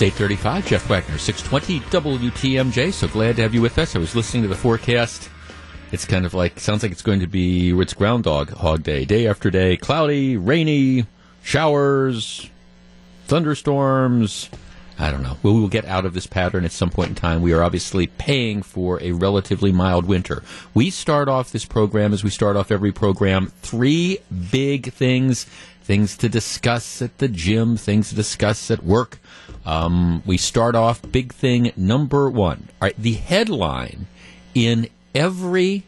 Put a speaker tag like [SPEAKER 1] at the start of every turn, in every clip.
[SPEAKER 1] It's 835, Jeff Wagner, 620 WTMJ. So glad to have you with us. I was listening to the forecast. It's kind of like, sounds like it's going to be, it's Groundhog Hog Day, day after day, cloudy, rainy, showers, thunderstorms. I don't know. We will get out of this pattern at some point in time. We are obviously paying for a relatively mild winter. We start off this program as we start off every program. Three big things things to discuss at the gym, things to discuss at work. Um, we start off big thing number one. All right, the headline in every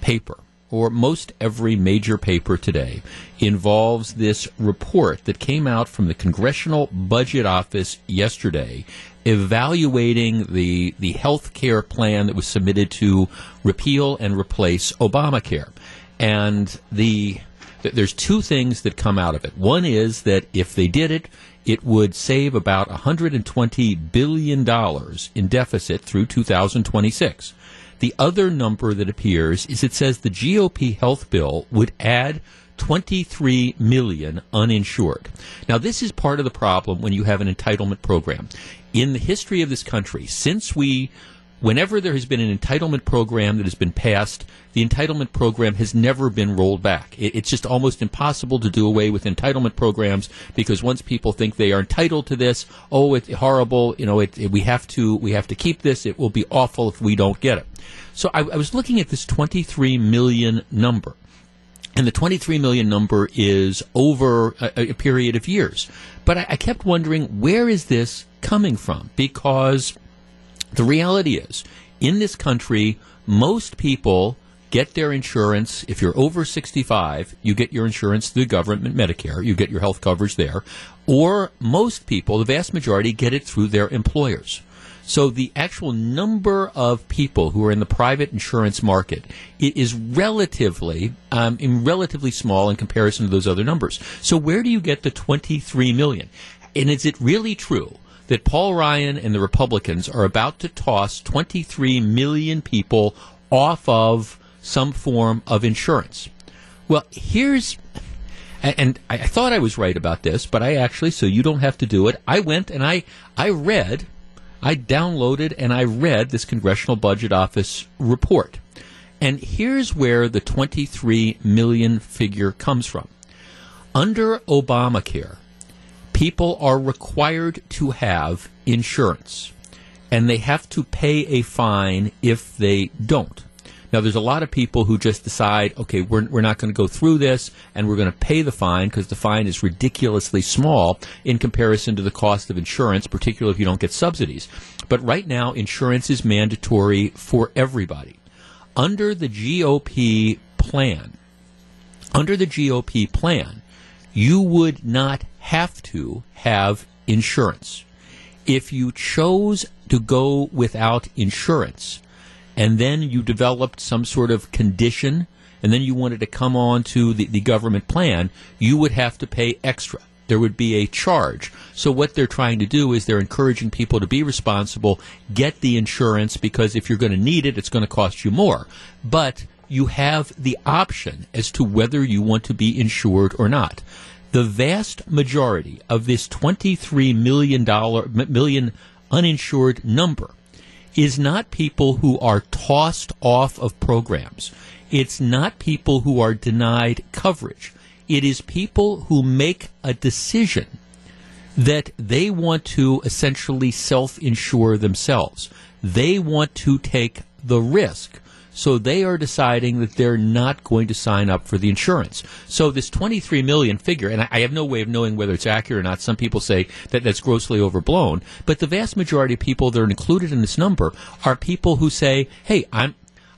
[SPEAKER 1] paper or most every major paper today involves this report that came out from the Congressional Budget Office yesterday evaluating the the health care plan that was submitted to repeal and replace Obamacare. And the there's two things that come out of it. One is that if they did it, it would save about $120 billion in deficit through 2026. The other number that appears is it says the GOP health bill would add 23 million uninsured. Now, this is part of the problem when you have an entitlement program. In the history of this country, since we whenever there has been an entitlement program that has been passed, the entitlement program has never been rolled back. It, it's just almost impossible to do away with entitlement programs because once people think they are entitled to this, oh, it's horrible. You know, it, it, we have to we have to keep this. It will be awful if we don't get it. So I, I was looking at this 23 million number. And the 23 million number is over a, a period of years. But I, I kept wondering, where is this coming from? Because the reality is, in this country, most people get their insurance. If you're over 65, you get your insurance through government Medicare. You get your health coverage there. Or most people, the vast majority, get it through their employers. So the actual number of people who are in the private insurance market is relatively, um, relatively small in comparison to those other numbers. So where do you get the 23 million? And is it really true that Paul Ryan and the Republicans are about to toss 23 million people off of some form of insurance. Well, here's, and I thought I was right about this, but I actually, so you don't have to do it. I went and I, I read, I downloaded and I read this Congressional Budget Office report. And here's where the 23 million figure comes from. Under Obamacare, people are required to have insurance, and they have to pay a fine if they don't. Now, there's a lot of people who just decide, okay, we're, we're not going to go through this and we're going to pay the fine because the fine is ridiculously small in comparison to the cost of insurance, particularly if you don't get subsidies. But right now, insurance is mandatory for everybody. Under the GOP plan, under the GOP plan, you would not have to have insurance. If you chose to go without insurance and then you developed some sort of condition and then you wanted to come on to the, the government plan, you would have to pay extra. There would be a charge. So what they're trying to do is they're encouraging people to be responsible, get the insurance because if you're going to need it, it's going to cost you more. But you have the option as to whether you want to be insured or not the vast majority of this $23 million, million million uninsured number is not people who are tossed off of programs. It's not people who are denied coverage. It is people who make a decision that they want to essentially self insure themselves. They want to take the risk so they are deciding that they're not going to sign up for the insurance. So this 23 million figure, and I have no way of knowing whether it's accurate or not. Some people say that that's grossly overblown, but the vast majority of people that are included in this number are people who say, "Hey, I'm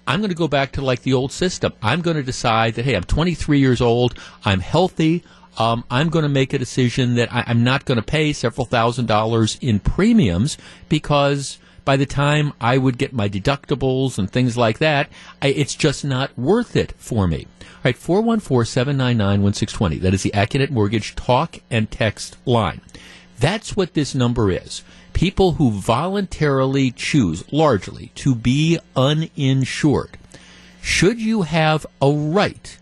[SPEAKER 1] I'm going to go back to like the old system. I'm going to decide that, hey, I'm 23 years old, I'm healthy, um, I'm going to make a decision that I, am not going to pay several thousand dollars in premiums because by the time I would get my deductibles and things like that, I, it's just not worth it for me. All right, 414 799 1620. That is the Accunet Mortgage talk and text line. That's what this number is. People who voluntarily choose, largely, to be uninsured. Should you have a right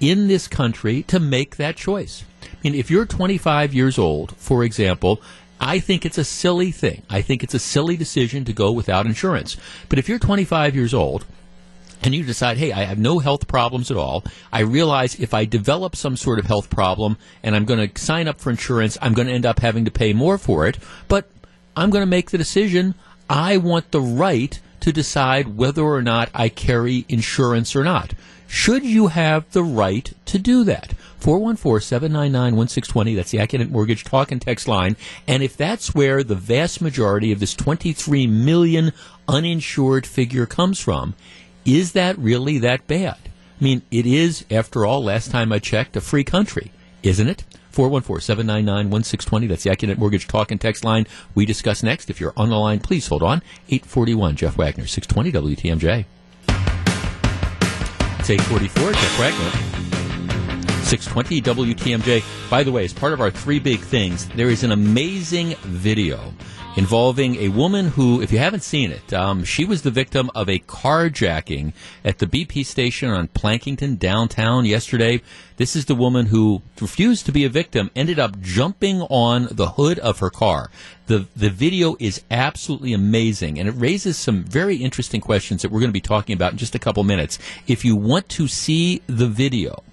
[SPEAKER 1] in this country to make that choice? I mean, if you're 25 years old, for example, I think it's a silly thing. I think it's a silly decision to go without insurance. But if you're 25 years old and you decide, hey, I have no health problems at all. I realize if I develop some sort of health problem and I'm going to sign up for insurance, I'm going to end up having to pay more for it. But I'm going to make the decision. I want the right to decide whether or not I carry insurance or not. Should you have the right to do that? 414-799-1620. That's the Accunet Mortgage talk and text line. And if that's where the vast majority of this 23 million uninsured figure comes from, is that really that bad? I mean, it is, after all, last time I checked, a free country, isn't it? 414-799-1620. That's the Accunet Mortgage talk and text line we discuss next. If you're on the line, please hold on. 841 Jeff Wagner, 620 WTMJ. It's 844 Jeff Wagner. 620 WTMJ. By the way, as part of our three big things, there is an amazing video involving a woman who, if you haven't seen it, um, she was the victim of a carjacking at the BP station on Plankinton downtown yesterday. This is the woman who refused to be a victim, ended up jumping on the hood of her car. The, the video is absolutely amazing, and it raises some very interesting questions that we're going to be talking about in just a couple minutes. If you want to see the video,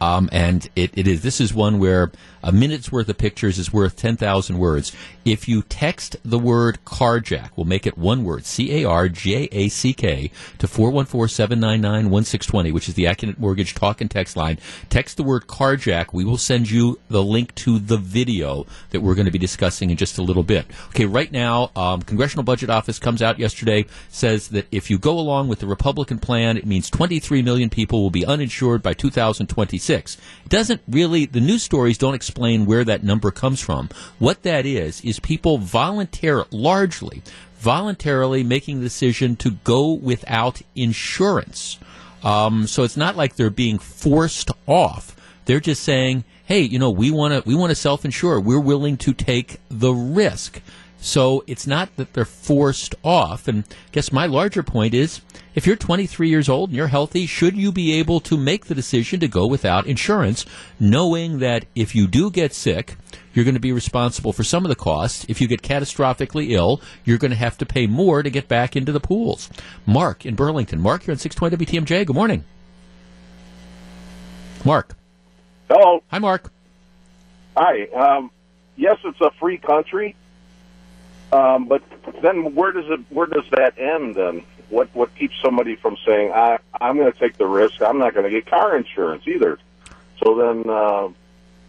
[SPEAKER 1] um, and it, it is this is one where a minute's worth of pictures is worth 10,000 words. If you text the word carjack, we'll make it one word, C A R J A C K, to 414 799 1620, which is the Accunet Mortgage talk and text line. Text the word carjack. We will send you the link to the video that we're going to be discussing in just a little bit. Okay, right now, um, Congressional Budget Office comes out yesterday, says that if you go along with the Republican plan, it means 23 million people will be uninsured by 2026. It doesn't really, the news stories don't explain where that number comes from. What that is, is people voluntarily, largely, voluntarily making the decision to go without insurance. Um, so it's not like they're being forced off. They're just saying, hey, you know, we want to we want to self insure. We're willing to take the risk. So it's not that they're forced off. And I guess my larger point is if you're 23 years old and you're healthy, should you be able to make the decision to go without insurance, knowing that if you do get sick, you're going to be responsible for some of the costs. If you get catastrophically ill, you're going to have to pay more to get back into the pools. Mark in Burlington. Mark, you're on 620 WTMJ. Good morning. Mark.
[SPEAKER 2] Hello.
[SPEAKER 1] Hi, Mark.
[SPEAKER 2] Hi. Um, yes, it's a free country. Um, but then where does it where does that end then? What what keeps somebody from saying I I'm going to take the risk? I'm not going to get car insurance either. So then uh,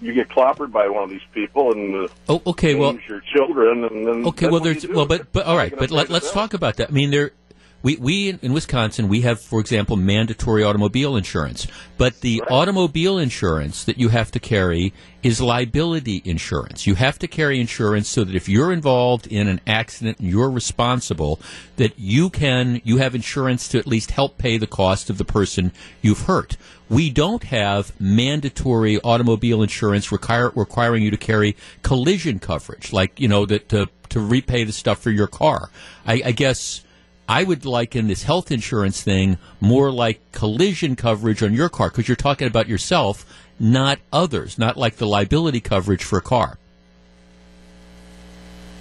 [SPEAKER 2] you get clobbered by one of these people and uh,
[SPEAKER 1] oh, okay, well,
[SPEAKER 2] your children and then
[SPEAKER 1] okay, well, there's well, but but all right, but let, us talk about that. I mean, there we, we in Wisconsin, we have, for example, mandatory automobile insurance. But the right. automobile insurance that you have to carry is liability insurance. You have to carry insurance so that if you're involved in an accident and you're responsible, that you can, you have insurance to at least help pay the cost of the person you've hurt. We don't have mandatory automobile insurance require, requiring you to carry collision coverage, like, you know, that to, to repay the stuff for your car. I, I guess, I would liken this health insurance thing more like collision coverage on your car because you're talking about yourself, not others, not like the liability coverage for a car.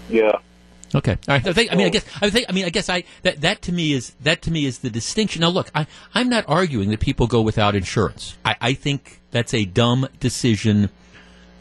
[SPEAKER 2] Yeah.
[SPEAKER 1] Okay. All right. I, think, I mean, I guess. I think. I mean, I guess. I that that to me is that to me is the distinction. Now, look, I I'm not arguing that people go without insurance. I, I think that's a dumb decision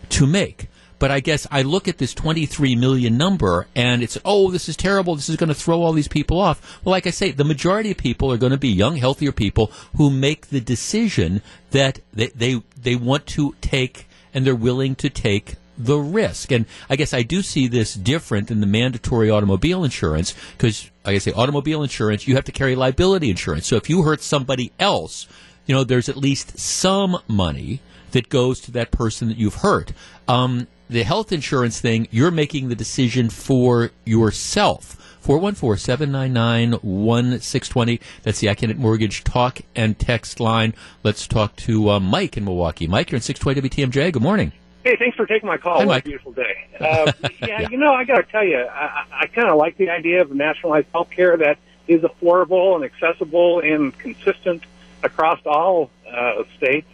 [SPEAKER 1] to make. But I guess I look at this 23 million number and it's, oh, this is terrible. This is going to throw all these people off. Well, like I say, the majority of people are going to be young, healthier people who make the decision that they, they, they want to take and they're willing to take the risk. And I guess I do see this different than the mandatory automobile insurance because, like I say, automobile insurance, you have to carry liability insurance. So if you hurt somebody else, you know, there's at least some money that goes to that person that you've hurt. Um, the health insurance thing, you're making the decision for yourself. 414-799-1620. That's the Accunet Mortgage talk and text line. Let's talk to uh, Mike in Milwaukee. Mike, you're in 620 WTMJ. Good morning.
[SPEAKER 3] Hey, thanks for taking my call.
[SPEAKER 1] Hi, Mike.
[SPEAKER 3] beautiful day. Uh, yeah, yeah, you know, I got to tell you, I, I kind of like the idea of nationalized health care that is affordable and accessible and consistent across all uh, states.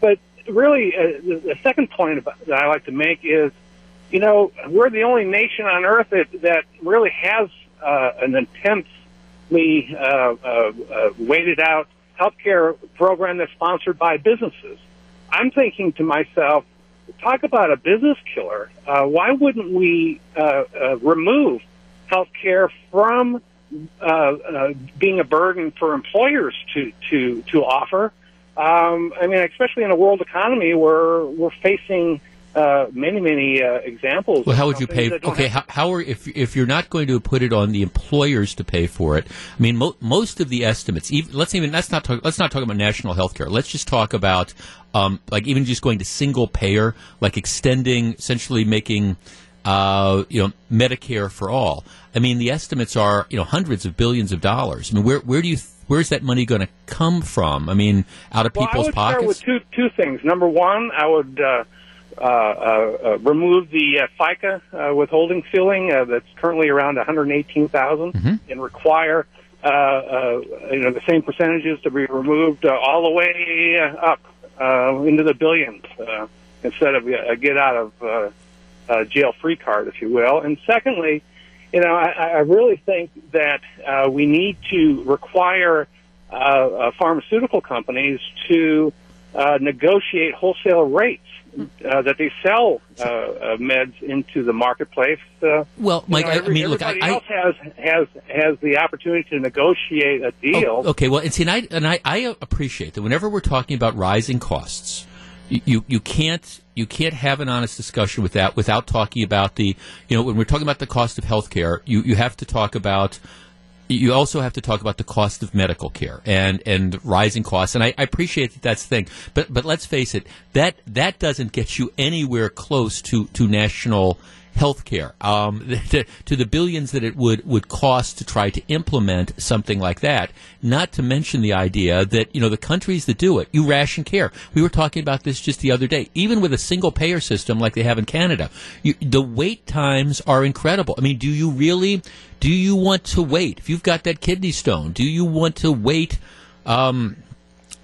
[SPEAKER 3] But really, uh, the, second point that I like to make is you know, we're the only nation on earth that, that really has uh, an intensely uh, uh, uh, weighted out healthcare program that's sponsored by businesses. I'm thinking to myself, talk about a business killer. Uh, why wouldn't we uh, uh, remove healthcare from uh, uh, being a burden for employers to to to offer? Um, I mean, especially in a world economy where we're facing uh, many, many uh, examples.
[SPEAKER 1] Well, how would you pay? Okay, how, how are if if you're not going to put it on the employers to pay for it? I mean, mo- most of the estimates. Even, let's even let's not talk. Let's not talk about national health care. Let's just talk about um, like even just going to single payer, like extending, essentially making. Uh, you know, Medicare for all. I mean, the estimates are you know hundreds of billions of dollars. I mean, where where do you where's that money going to come from? I mean, out of
[SPEAKER 3] well,
[SPEAKER 1] people's
[SPEAKER 3] I would
[SPEAKER 1] pockets.
[SPEAKER 3] Start with two two things. Number one, I would. Uh, uh, uh, remove the uh, FICA uh, withholding ceiling uh, that's currently around 118,000
[SPEAKER 1] Mm-hmm.
[SPEAKER 3] and require uh, uh, you know the same percentages to be removed uh, all the way uh, up uh, into the billions uh, instead of a get out of uh, uh, jail free card, if you will. And secondly, you know, I, I really think that uh, we need to require uh, uh, pharmaceutical companies to uh, negotiate wholesale rates uh, that they sell uh, uh, meds into the marketplace. Uh,
[SPEAKER 1] well, Mike,
[SPEAKER 3] you know,
[SPEAKER 1] I, I mean, look, I,
[SPEAKER 3] everybody else has has has the opportunity to negotiate a deal.
[SPEAKER 1] Oh, okay, well, and see, and I, and I, I appreciate that whenever we're talking about rising costs, you, you, can't you can't have an honest discussion with that without talking about the you know when we're talking about the cost of health care, you, you have to talk about you also have to talk about the cost of medical care and, and rising costs. And I, I appreciate that that's the thing. But, but let's face it, that, that doesn't get you anywhere close to, to national health care, um, to, to, the billions that it would, would cost to try to implement something like that. Not to mention the idea that, you know, the countries that do it, you ration care. We were talking about this just the other day. Even with a single payer system like they have in Canada, you, the wait times are incredible. I mean, do you really, do you want to wait? If you've got that kidney stone, do you want to wait, um,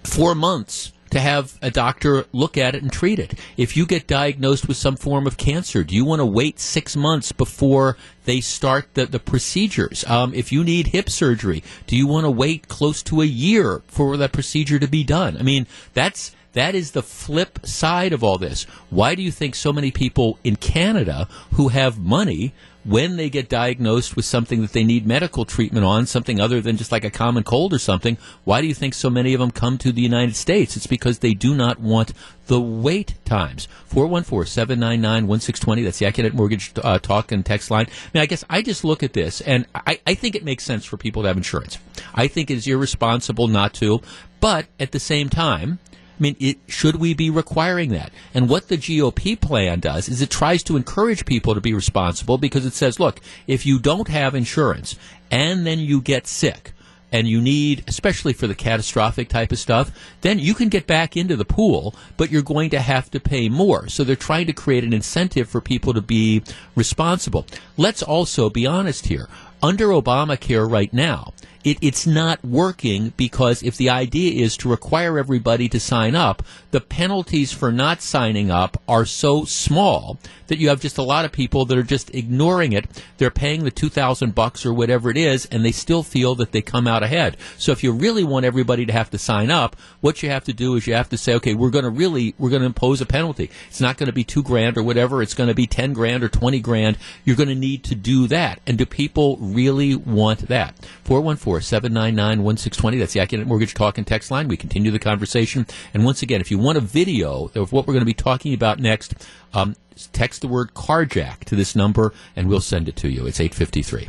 [SPEAKER 1] four months to have a doctor look at it and treat it. If you get diagnosed with some form of cancer, do you want to wait six months before they start the, the procedures? Um, if you need hip surgery, do you want to wait close to a year for that procedure to be done? I mean, that's that is the flip side of all this. Why do you think so many people in Canada who have money when they get diagnosed with something that they need medical treatment on, something other than just like a common cold or something, why do you think so many of them come to the United States? It's because they do not want the wait times. 414-799-1620. That's the Accunet Mortgage uh, talk and text line. I mean, I guess I just look at this and I, I think it makes sense for people to have insurance. I think it's irresponsible not to, but at the same time, I mean, it, should we be requiring that? And what the GOP plan does is it tries to encourage people to be responsible because it says, look, if you don't have insurance and then you get sick, and you need, especially for the catastrophic type of stuff, then you can get back into the pool, but you're going to have to pay more. So they're trying to create an incentive for people to be responsible. Let's also be honest here. Under Obamacare right now, it, it's not working because if the idea is to require everybody to sign up, the penalties for not signing up are so small that you have just a lot of people that are just ignoring it. They're paying the two thousand bucks or whatever it is, and they still feel that they come out ahead. So if you really want everybody to have to sign up, what you have to do is you have to say, okay, we're going to really we're going to impose a penalty. It's not going to be two grand or whatever. It's going to be ten grand or twenty grand. You're going to need to do that. And do people really want that? Four one four. 799-1620. That's the Accunet Mortgage Talk and Text line. We continue the conversation. And once again, if you want a video of what we're going to be talking about next, um, text the word carjack to this number and we'll send it to you. It's 853.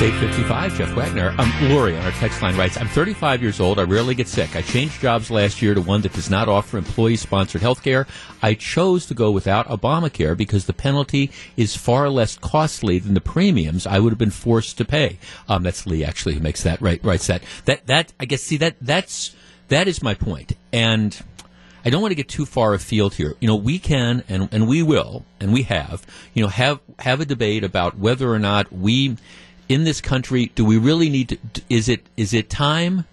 [SPEAKER 1] It's 855, Jeff Wagner. Um, Lori on our text line writes, I'm 35 years old. I rarely get sick. I changed jobs last year to one that does not offer employee-sponsored health care. I chose to go without Obamacare because the penalty is far less costly than the premiums I would have been forced to pay. Um, that's Lee actually who makes that, right, writes that. That, that, I guess, see, that, that's, that is my point. And, I don't want to get too far afield here. You know, we can and, and we will and we have, you know, have have a debate about whether or not we in this country do we really need to is it is it time?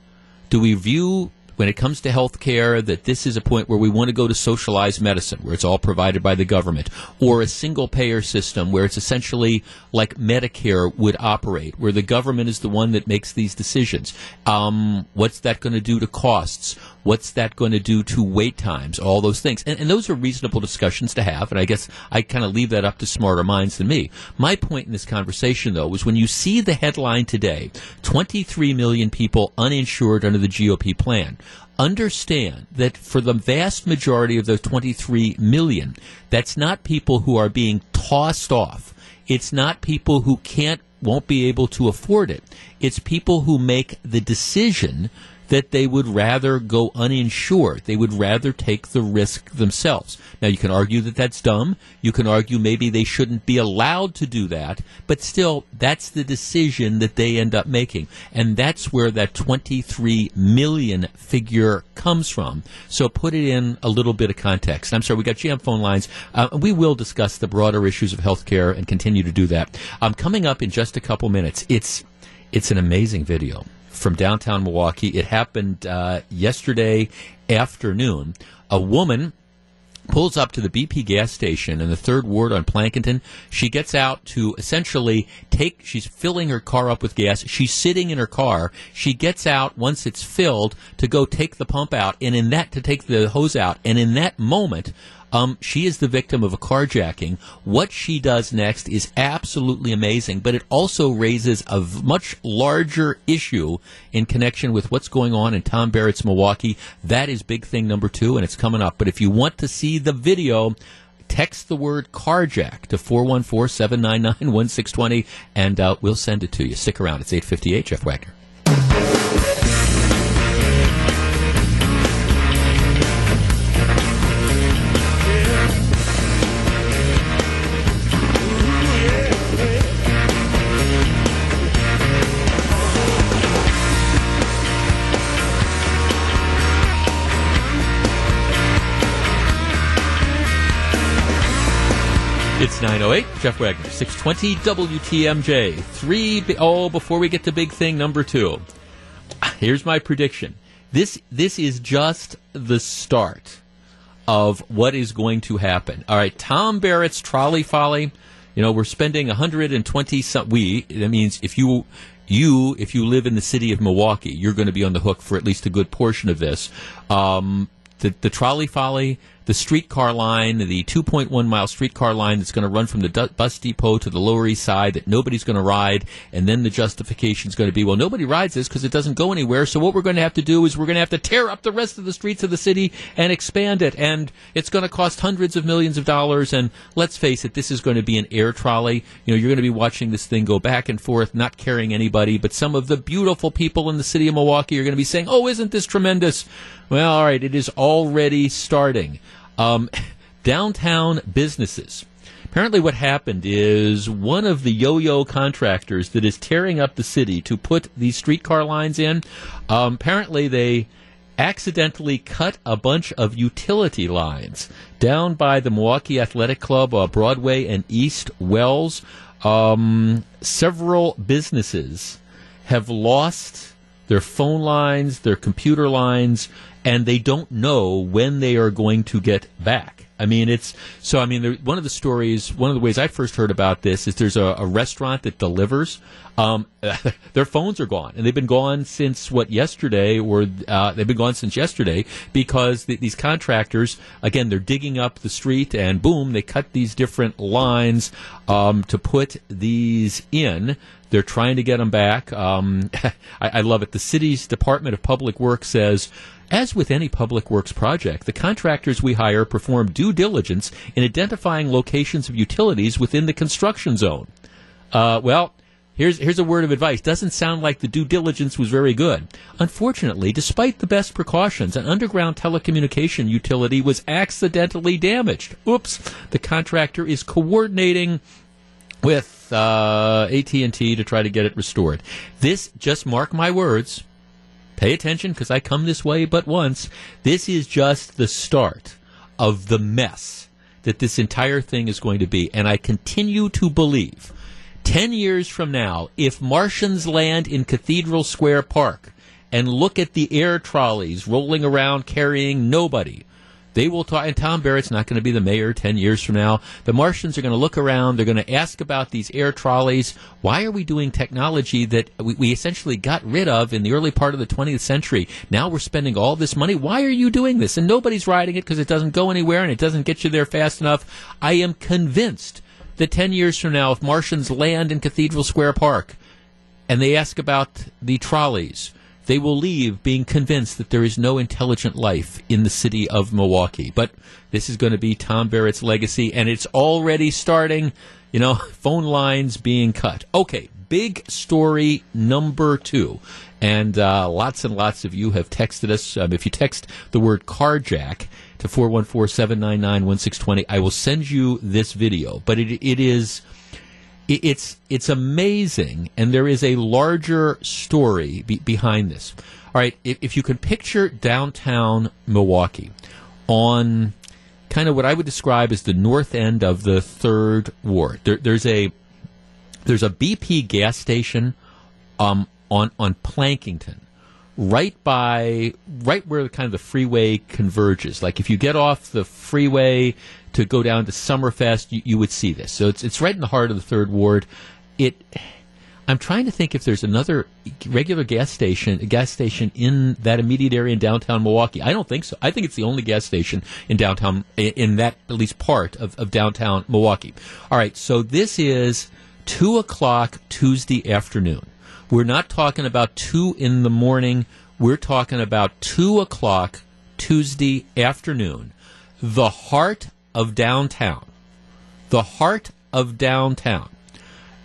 [SPEAKER 1] Do we view when it comes to health care that this is a point where we want to go to socialized medicine, where it's all provided by the government, or a single payer system where it's essentially like Medicare would operate, where the government is the one that makes these decisions. Um, what's that going to do to costs? What's that going to do to wait times? All those things. And, and those are reasonable discussions to have. And I guess I kind of leave that up to smarter minds than me. My point in this conversation, though, was when you see the headline today 23 million people uninsured under the GOP plan understand that for the vast majority of those 23 million, that's not people who are being tossed off. It's not people who can't, won't be able to afford it. It's people who make the decision that they would rather go uninsured. They would rather take the risk themselves. Now, you can argue that that's dumb. You can argue maybe they shouldn't be allowed to do that, but still, that's the decision that they end up making. And that's where that 23 million figure comes from. So put it in a little bit of context. I'm sorry, we got jam phone lines. Uh, we will discuss the broader issues of healthcare and continue to do that. Um, coming up in just a couple minutes, it's, it's an amazing video from downtown Milwaukee. It happened uh, yesterday afternoon. A woman pulls up to the BP gas station in the third ward on Plankinton. She gets out to essentially take, she's filling her car up with gas. She's sitting in her car. She gets out once it's filled to go take the pump out and in that, to take the hose out. And in that moment, um, she is the victim of a carjacking. What she does next is absolutely amazing, but it also raises a v- much larger issue in connection with what's going on in Tom Barrett's Milwaukee. That is big thing number two, and it's coming up. But if you want to see the video, text the word carjack to 414-799-1620 and uh, we'll send it to you. Stick around. It's 858 Jeff Wagner. It's 908, Jeff Wagner, 620 WTMJ. Three, bi- oh, before we get to big thing number two, here's my prediction. This, this is just the start of what is going to happen. All right, Tom Barrett's trolley folly. You know, we're spending 120 some, we, that means if you, you, if you live in the city of Milwaukee, you're going to be on the hook for at least a good portion of this. Um, the, the trolley folly, the streetcar line, the 2.1 mile streetcar line that's going to run from the bus depot to the Lower East Side that nobody's going to ride, and then the justification is going to be, well, nobody rides this because it doesn't go anywhere. So what we're going to have to do is we're going to have to tear up the rest of the streets of the city and expand it, and it's going to cost hundreds of millions of dollars. And let's face it, this is going to be an air trolley. You know, you're going to be watching this thing go back and forth, not carrying anybody, but some of the beautiful people in the city of Milwaukee are going to be saying, "Oh, isn't this tremendous?" Well, all right, it is already starting. Um, downtown businesses. Apparently, what happened is one of the yo-yo contractors that is tearing up the city to put these streetcar lines in. Um, apparently, they accidentally cut a bunch of utility lines down by the Milwaukee Athletic Club, uh, Broadway and East Wells. Um, several businesses have lost their phone lines, their computer lines, and they don't know when they are going to get back. I mean, it's so. I mean, there, one of the stories, one of the ways I first heard about this is there's a, a restaurant that delivers. Um, their phones are gone, and they've been gone since what yesterday, or uh, they've been gone since yesterday because the, these contractors, again, they're digging up the street, and boom, they cut these different lines um, to put these in. They're trying to get them back. Um, I, I love it. The city's Department of Public Works says. As with any public works project, the contractors we hire perform due diligence in identifying locations of utilities within the construction zone. Uh, well, here's here's a word of advice. Doesn't sound like the due diligence was very good. Unfortunately, despite the best precautions, an underground telecommunication utility was accidentally damaged. Oops! The contractor is coordinating with uh, AT&T to try to get it restored. This, just mark my words, pay attention because I come this way but once. This is just the start of the mess that this entire thing is going to be. And I continue to believe 10 years from now, if Martians land in Cathedral Square Park and look at the air trolleys rolling around carrying nobody. They will talk, and Tom Barrett's not going to be the mayor 10 years from now. The Martians are going to look around. They're going to ask about these air trolleys. Why are we doing technology that we, we essentially got rid of in the early part of the 20th century? Now we're spending all this money. Why are you doing this? And nobody's riding it because it doesn't go anywhere and it doesn't get you there fast enough. I am convinced that 10 years from now, if Martians land in Cathedral Square Park and they ask about the trolleys, they will leave being convinced that there is no intelligent life in the city of Milwaukee. But this is going to be Tom Barrett's legacy, and it's already starting. You know, phone lines being cut. Okay, big story number two. And uh, lots and lots of you have texted us. Um, if you text the word carjack to 414 799 1620, I will send you this video. But it, it is it's it's amazing, and there is a larger story be, behind this. All right, if, if you can picture downtown Milwaukee on kind of what I would describe as the north end of the third ward, there, there's a there's a BP gas station um, on on Plankinton, right by right where the kind of the freeway converges. Like if you get off the freeway to go down to Summerfest, you, you would see this. So it's it's right in the heart of the third ward. It. I'm trying to think if there's another regular gas station, a gas station in that immediate area in downtown Milwaukee. I don't think so. I think it's the only gas station in downtown, in that at least part of, of downtown Milwaukee. All right, so this is two o'clock Tuesday afternoon. We're not talking about two in the morning. We're talking about two o'clock Tuesday afternoon. The heart of downtown. The heart of downtown.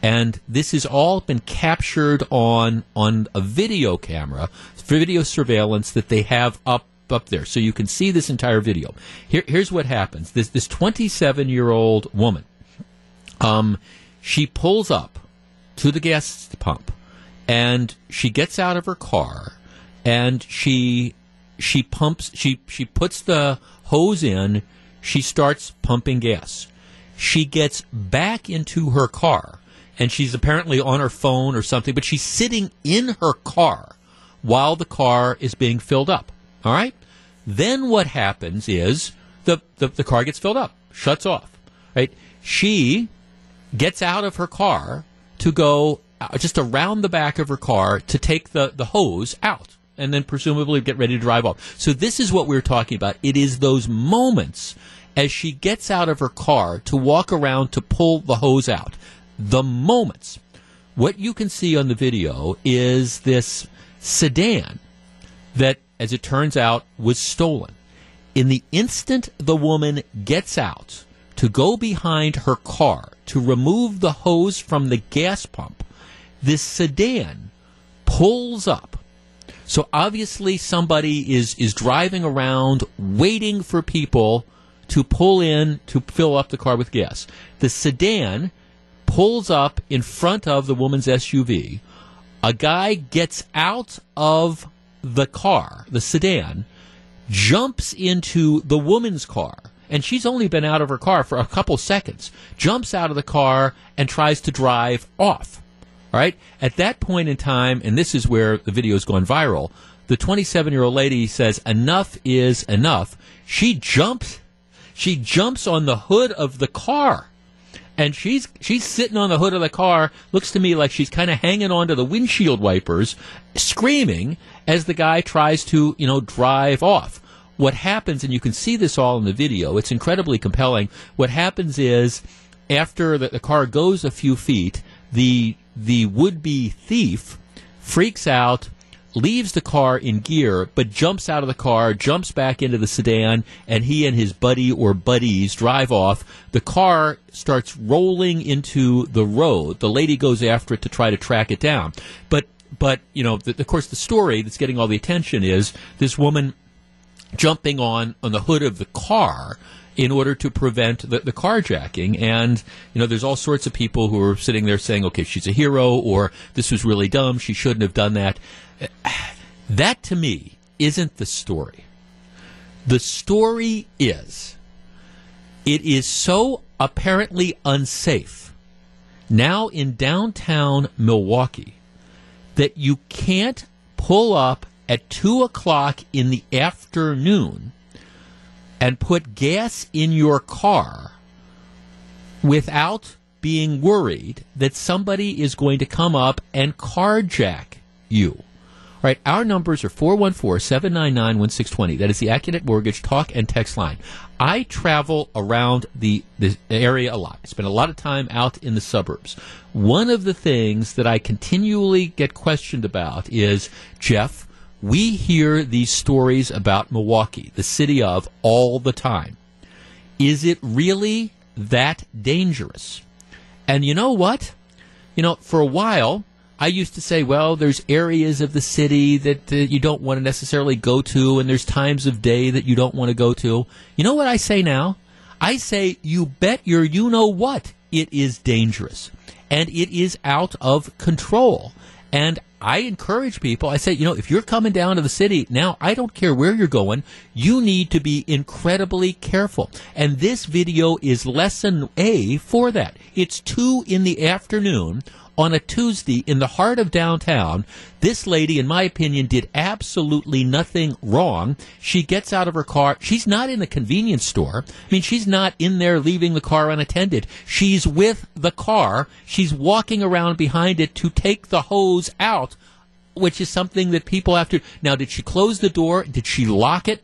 [SPEAKER 1] And this has all been captured on on a video camera, video surveillance that they have up up there, so you can see this entire video. Here, here's what happens: this this 27 year old woman, um, she pulls up to the gas pump, and she gets out of her car, and she she pumps she she puts the hose in she starts pumping gas. She gets back into her car, and she's apparently on her phone or something, but she's sitting in her car while the car is being filled up. All right? Then what happens is the, the, the car gets filled up, shuts off. Right? She gets out of her car to go Uh, just around the back of her car to take the, the hose out and then presumably get ready to drive off. So this is what we're talking about. It is those moments as she gets out of her car to walk around to pull the hose out. The moments. What you can see on the video is this sedan that, as it turns out, was stolen. In the instant the woman gets out to go behind her car to remove the hose from the gas pump, this sedan pulls up so obviously somebody is is driving around waiting for people to pull in to fill up the car with gas. The sedan pulls up in front of the woman's SUV. A guy gets out of the car, the sedan, jumps into the woman's car, and she's only been out of her car for a couple seconds, jumps out of the car and tries to drive off. All right. At that point in time, and this is where the video has gone viral, the 27 year old lady says, enough is enough. She jumps, she jumps on the hood of the car. And she's she's sitting on the hood of the car. Looks to me like she's kind of hanging onto the windshield wipers, screaming as the guy tries to you know drive off. What happens, and you can see this all in the video. It's incredibly compelling. What happens is after the, the car goes a few feet, the the would be thief freaks out, leaves the car in gear, but jumps out of the car, jumps back into the sedan, and he and his buddy or buddies drive off. The car starts rolling into the road. The lady goes after it to try to track it down. But but you know, the, of course, the story that's getting all the attention is this woman jumping on on the hood of the car in order to prevent the, the carjacking. And, you know, there's all sorts of people who are sitting there saying, okay, she's a hero, or this was really dumb, she shouldn't have done that. That, to me, isn't the story. The story is it is so apparently unsafe now in downtown Milwaukee that you can't pull up at 2 o'clock in the afternoon and put gas in your car without being worried that somebody is going to come up and carjack you. All right, our numbers are 414 799 1620. That is the Accunet Mortgage talk and text line. I travel around the, the area a lot. I spend a lot of time out in the suburbs. One of the things that I continually get questioned about is Jeff, we hear these stories about Milwaukee, the city of, all the time. Is it really that dangerous? And you know what? You know, for a while, I used to say, well, there's areas of the city that uh, you don't want to necessarily go to, and there's times of day that you don't want to go to. You know what I say now? I say, you bet your you know what, it is dangerous. And it is out of control. And I encourage people, I say, you know, if you're coming down to the city, now I don't care where you're going, you need to be incredibly careful. And this video is lesson A for that. It's two in the afternoon on a Tuesday in the heart of downtown. This lady, in my opinion, did absolutely nothing wrong. She gets out of her car. She's not in a convenience store. I mean, she's not in there leaving the car unattended. She's with the car. She's walking around behind it to take the hose out, which is something that people have to. Now, did she close the door? Did she lock it?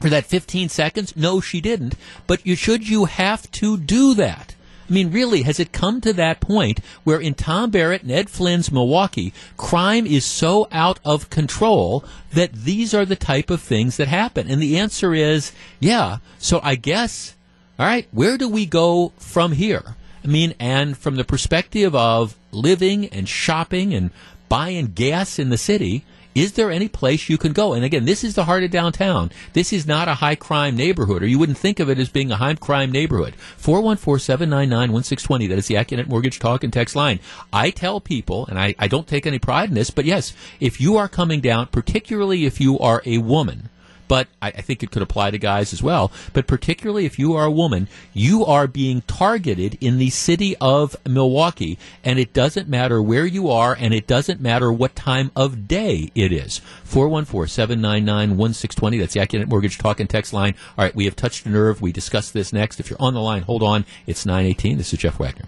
[SPEAKER 1] For that 15 seconds? No, she didn't. But you should you have to do that? I mean, really, has it come to that point where in Tom Barrett and Flynn's Milwaukee, crime is so out of control that these are the type of things that happen? And the answer is, yeah. So I guess, all right, where do we go from here? I mean, and from the perspective of living and shopping and buying gas in the city, is there any place you can go? And again, this is the heart of downtown. This is not a high crime neighborhood, or you wouldn't think of it as being a high crime neighborhood. 414 799 1620. That is the Accunet Mortgage Talk and Text line. I tell people, and I, I don't take any pride in this, but yes, if you are coming down, particularly if you are a woman, but I, I, think it could apply to guys as well. But particularly if you are a woman, you are being targeted in the city of Milwaukee, and it doesn't matter where you are, and it doesn't matter what time of day it is. 414 799 1620. That's the Accunet Mortgage Talk and Text line. All right, we have touched a nerve. We discuss this next. If you're on the line, hold on. It's 918. This is Jeff Wagner.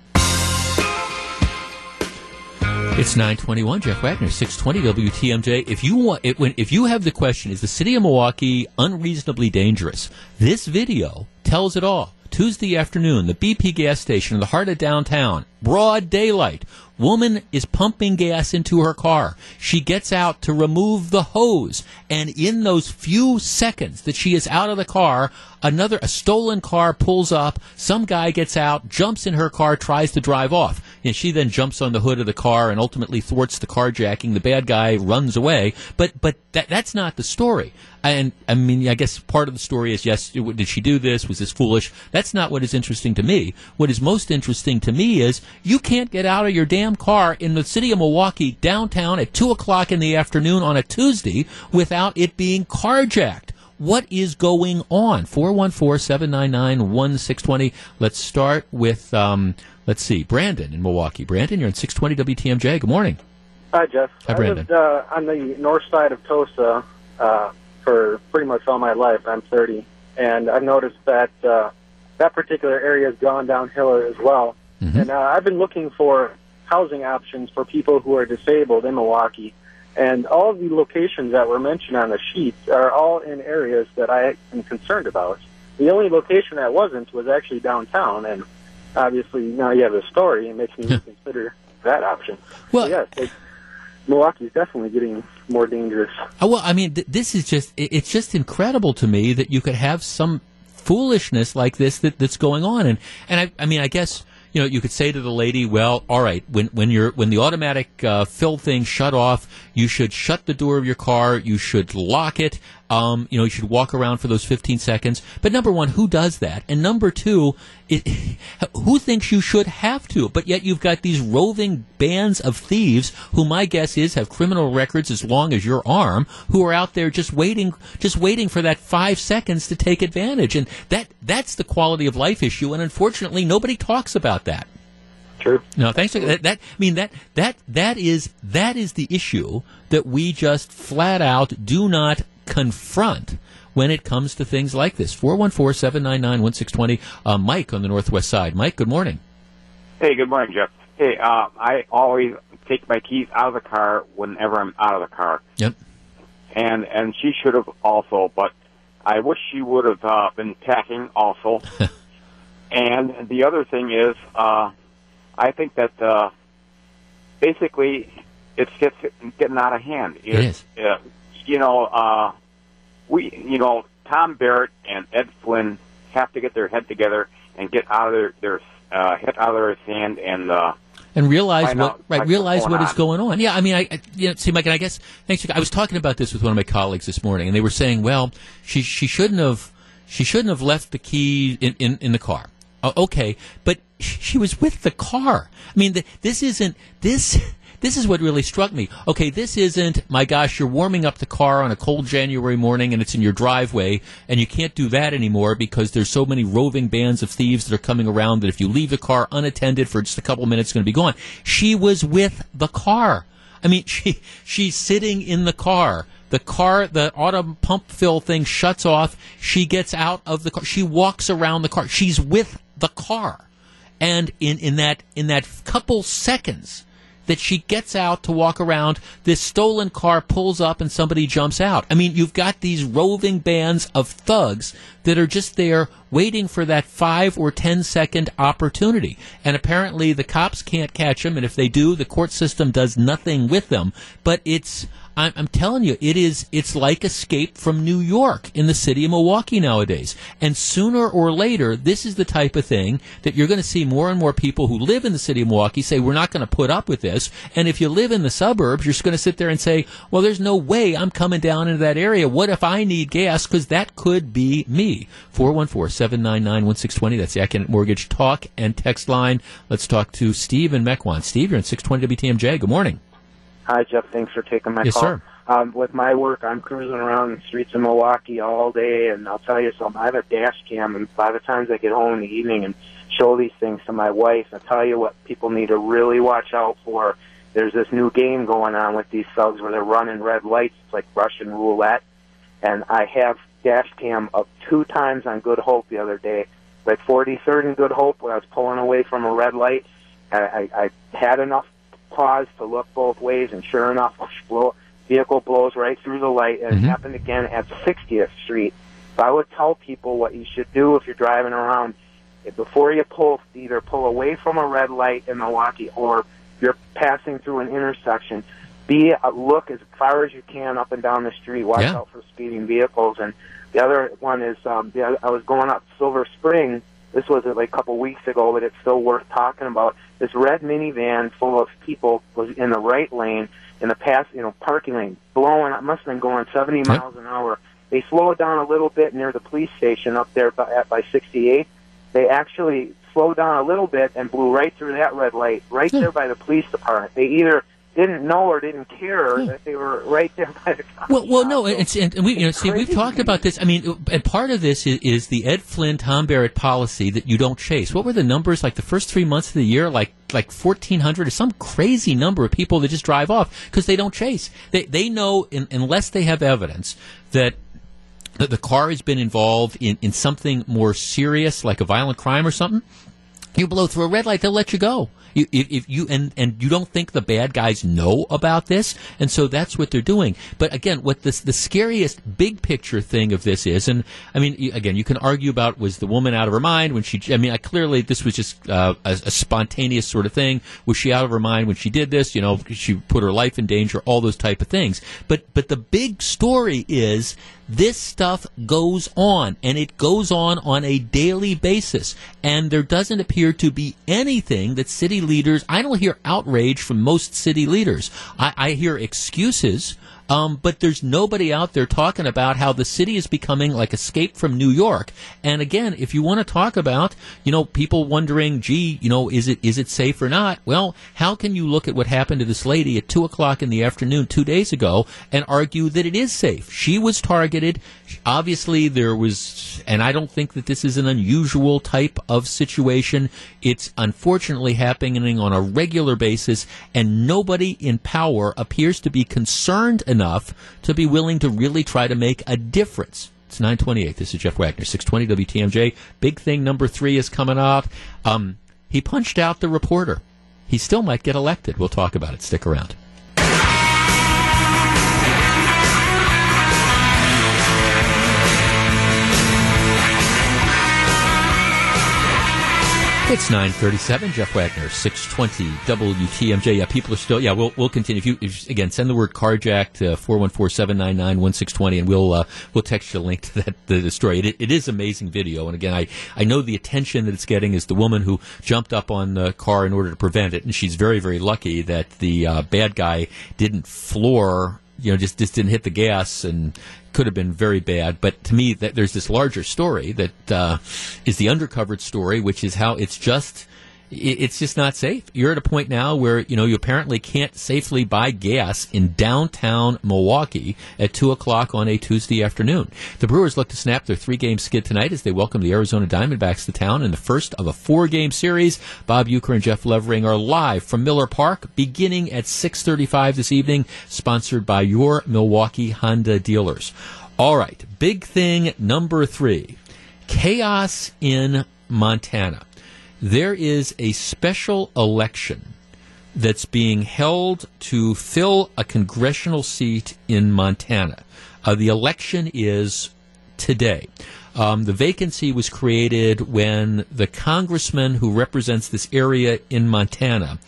[SPEAKER 1] It's 921, Jeff Wagner, 620 WTMJ. If you want, it, when, if you have the question, is the city of Milwaukee unreasonably dangerous? This video tells it all. Tuesday afternoon, the BP gas station in the heart of downtown, broad daylight. Woman is pumping gas into her car. She gets out to remove the hose, and in those few seconds that she is out of the car, another a stolen car pulls up. Some guy gets out, jumps in her car, tries to drive off. And she then jumps on the hood of the car and ultimately thwarts the carjacking. The bad guy runs away. But but that that's not the story. And I mean, I guess part of the story is yes, did she do this? Was this foolish? That's not what is interesting to me. What is most interesting to me is you can't get out of your damn car in the city of Milwaukee downtown at two o'clock in the afternoon on a Tuesday without it being carjacked. What is going on? 414 799 1620. Let's start with, um, let's see, Brandon in Milwaukee. Brandon, you're on 620 WTMJ. Good morning.
[SPEAKER 4] Hi, Jeff.
[SPEAKER 1] Hi, Brandon.
[SPEAKER 4] I lived uh, on the north side of Tosa uh, for pretty much all my life. I'm 30. And I've noticed that uh, that particular area has gone downhill as well.
[SPEAKER 1] Mm-hmm.
[SPEAKER 4] And uh, I've been looking for housing options for people who are disabled in Milwaukee. And all of the locations that were mentioned on the sheets are all in areas that I am concerned about. The only location that wasn't was actually downtown, and obviously now you have a story. It makes me consider that option.
[SPEAKER 1] Well-
[SPEAKER 4] So yes, it, Milwaukee's definitely getting more dangerous.
[SPEAKER 1] Oh, well, I mean, th- this is just, it- it's just incredible to me that you could have some foolishness like this that, that's going on. And, and I, I mean, I guess, you know, you could say to the lady, well, all right, when, when you're, when the automatic, uh, fill thing shut off, you should shut the door of your car, you should lock it, um, you know, you should walk around for those 15 seconds. But number one, who does that? And number two, it, who thinks you should have to? But yet you've got these roving bands of thieves who my guess is have criminal records as long as your arm who are out there just waiting, just waiting for that five seconds to take advantage. And that, that's the quality of life issue. And unfortunately, nobody talks about that.
[SPEAKER 4] True.
[SPEAKER 1] No, thanks. For that, that I mean that that that is that is the issue that we just flat out do not confront when it comes to things like this. 414-799-1620. Uh, Mike on the northwest side. Mike, good morning.
[SPEAKER 5] Hey, good morning, Jeff. Hey, uh, I always take my keys out of the car whenever I'm out of the car,
[SPEAKER 1] Yep.
[SPEAKER 5] and and she should have also, but I wish she would have uh, been packing also. and the other thing is, uh, I think that uh, basically it's just getting out of hand.
[SPEAKER 1] It is.
[SPEAKER 5] Uh, you know, uh, we, you know, Tom Barrett and Ed Flynn have to get their head together and get out of their, their uh, head out of their sand and uh,
[SPEAKER 1] and realize what right realize what is
[SPEAKER 5] on.
[SPEAKER 1] going on. Yeah, I mean, I, I you know, see, Mike, and I guess thanks. For, I was talking about this with one of my colleagues this morning, and they were saying, well, she she shouldn't have she shouldn't have left the key in in, in the car. Oh, okay, but she was with the car. I mean, the, this isn't this. This is what really struck me. Okay, this isn't, my gosh, you're warming up the car on a cold January morning and it's in your driveway, and you can't do that anymore because there's so many roving bands of thieves that are coming around that if you leave the car unattended for just a couple minutes, it's going to be gone. She was with the car. I mean, she she's sitting in the car. The car, the auto pump fill thing shuts off. She gets out of the car. She walks around the car. She's with the car, and in in that in that couple seconds that she gets out to walk around, this stolen car pulls up and somebody jumps out. I mean, you've got these roving bands of thugs that are just there waiting for that five or ten second opportunity. And apparently the cops can't catch them, and if they do, the court system does nothing with them. But it's I'm, I'm telling you, it is. It's like Escape from New York in the city of Milwaukee nowadays. And sooner or later, this is the type of thing that you're going to see more and more people who live in the city of Milwaukee say, "We're not going to put up with this." And if you live in the suburbs, you're just going to sit there and say, "Well, there's no way I'm coming down into that area. What if I need gas? Because that could be me." Four one four seven nine nine one six twenty. That's the Accunet Mortgage talk and text line. Let's talk to Steve and Mequon. Steve, you're in six twenty WTMJ. Good morning.
[SPEAKER 6] Hi, Jeff. Thanks for taking my
[SPEAKER 1] Yes,
[SPEAKER 6] call.
[SPEAKER 1] sir.
[SPEAKER 6] Um, with my work, I'm cruising around the streets of Milwaukee all day, and I'll tell you something. I have a dash cam, and by the times I get home in the evening and show these things to my wife, I'll tell you what people need to really watch out for. There's this new game going on with these thugs where they're running red lights. It's like Russian roulette, and I have dash cam up two times on Good Hope the other day, like 43rd and Good Hope, when I was pulling away from a red light. I, I, I had enough pause to look both ways, and sure enough, blow, vehicle blows right through the light, and
[SPEAKER 1] Mhm.
[SPEAKER 6] it happened again at 60th Street. So I would tell people what you should do if you're driving around eh, before you pull, either pull away from a red light in Milwaukee or you're passing through an intersection. Be uh, look as far as you can up and down the street. Watch
[SPEAKER 1] Yeah.
[SPEAKER 6] out for speeding vehicles. And the other one is um, the, other- I was going up Silver Spring. This was like a couple weeks ago, but it's still worth talking about. This red minivan full of people was in the right lane in the pass, you know, parking lane, blowing. It must have been going 70 miles an hour. They slowed down a little bit near the police station up there by, at, by 68. They actually slowed down a little bit and blew right through that red light, right hmm. there by the police department. They either didn't know or didn't care hmm. that they were right there by the. Car.
[SPEAKER 1] Well, well, no, it's, and we, you know, see, we've talked about this. I mean, and part of this is, is the Ed Flynn, Tom Barrett policy that you don't chase. What were the numbers like the first three months of the year? Like, like fourteen hundred or some crazy number of people that just drive off because they don't chase. They, they know in, unless they have evidence that that the car has been involved in, in something more serious, like a violent crime or something, you blow through a red light, they'll let you go. You, if, you and and you don't think the bad guys know about this, and so that's what they're doing. But again, what the scariest big picture thing of this is, and I mean, again, you can argue about was the woman out of her mind when she? I mean, I, clearly this was just uh, a, a spontaneous sort of thing. Was she out of her mind when she did this? You know, she put her life in danger, all those type of things. But but the big story is this stuff goes on and it goes on on a daily basis and there doesn't appear to be anything that city leaders i don't hear outrage from most city leaders. I, I hear excuses Um, but there's nobody out there talking about how the city is becoming like Escape from New York. And again, if you want to talk about, you know, people wondering, gee, you know, is it is it safe or not? Well, how can you look at what happened to this lady at two o'clock in the afternoon two days ago and argue that it is safe? She was targeted. Obviously, there was, and I don't think that this is an unusual type of situation. It's unfortunately happening on a regular basis, and nobody in power appears to be concerned enough to be willing to really try to make a difference. It's 928. This is Jeff Wagner, 620 WTMJ. Big thing number three is coming up. Um, he punched out the reporter. He still might get elected. We'll talk about it. Stick around. It's 937, Jeff Wagner, 620 WTMJ. Yeah, people are still, yeah, we'll, we'll continue. If you, if, again, send the word carjack to 414-799-1620 and we'll, uh, we'll text you a link to that, the, the story. It, it is amazing video. And again, I, I know the attention that it's getting is the woman who jumped up on the car in order to prevent it. And she's very, very lucky that the, uh, bad guy didn't floor you know, just just didn't hit the gas and could have been very bad. But to me, that there's this larger story that uh, is the undercovered story, which is how it's just it's just not safe. You're at a point now where you know you apparently can't safely buy gas in downtown Milwaukee at two o'clock on a Tuesday afternoon. The Brewers look to snap their three-game skid tonight as they welcome the Arizona Diamondbacks to town in the first of a four-game series. Bob Uecker and Jeff Levering are live from Miller Park, beginning at 6:35 this evening. Sponsored by your Milwaukee Honda dealers. All right, big thing number three: chaos in Montana there is a special election that's being held to fill a congressional seat in Montana. Uh, the election is today. Um, the vacancy was created when the congressman who represents this area in Montana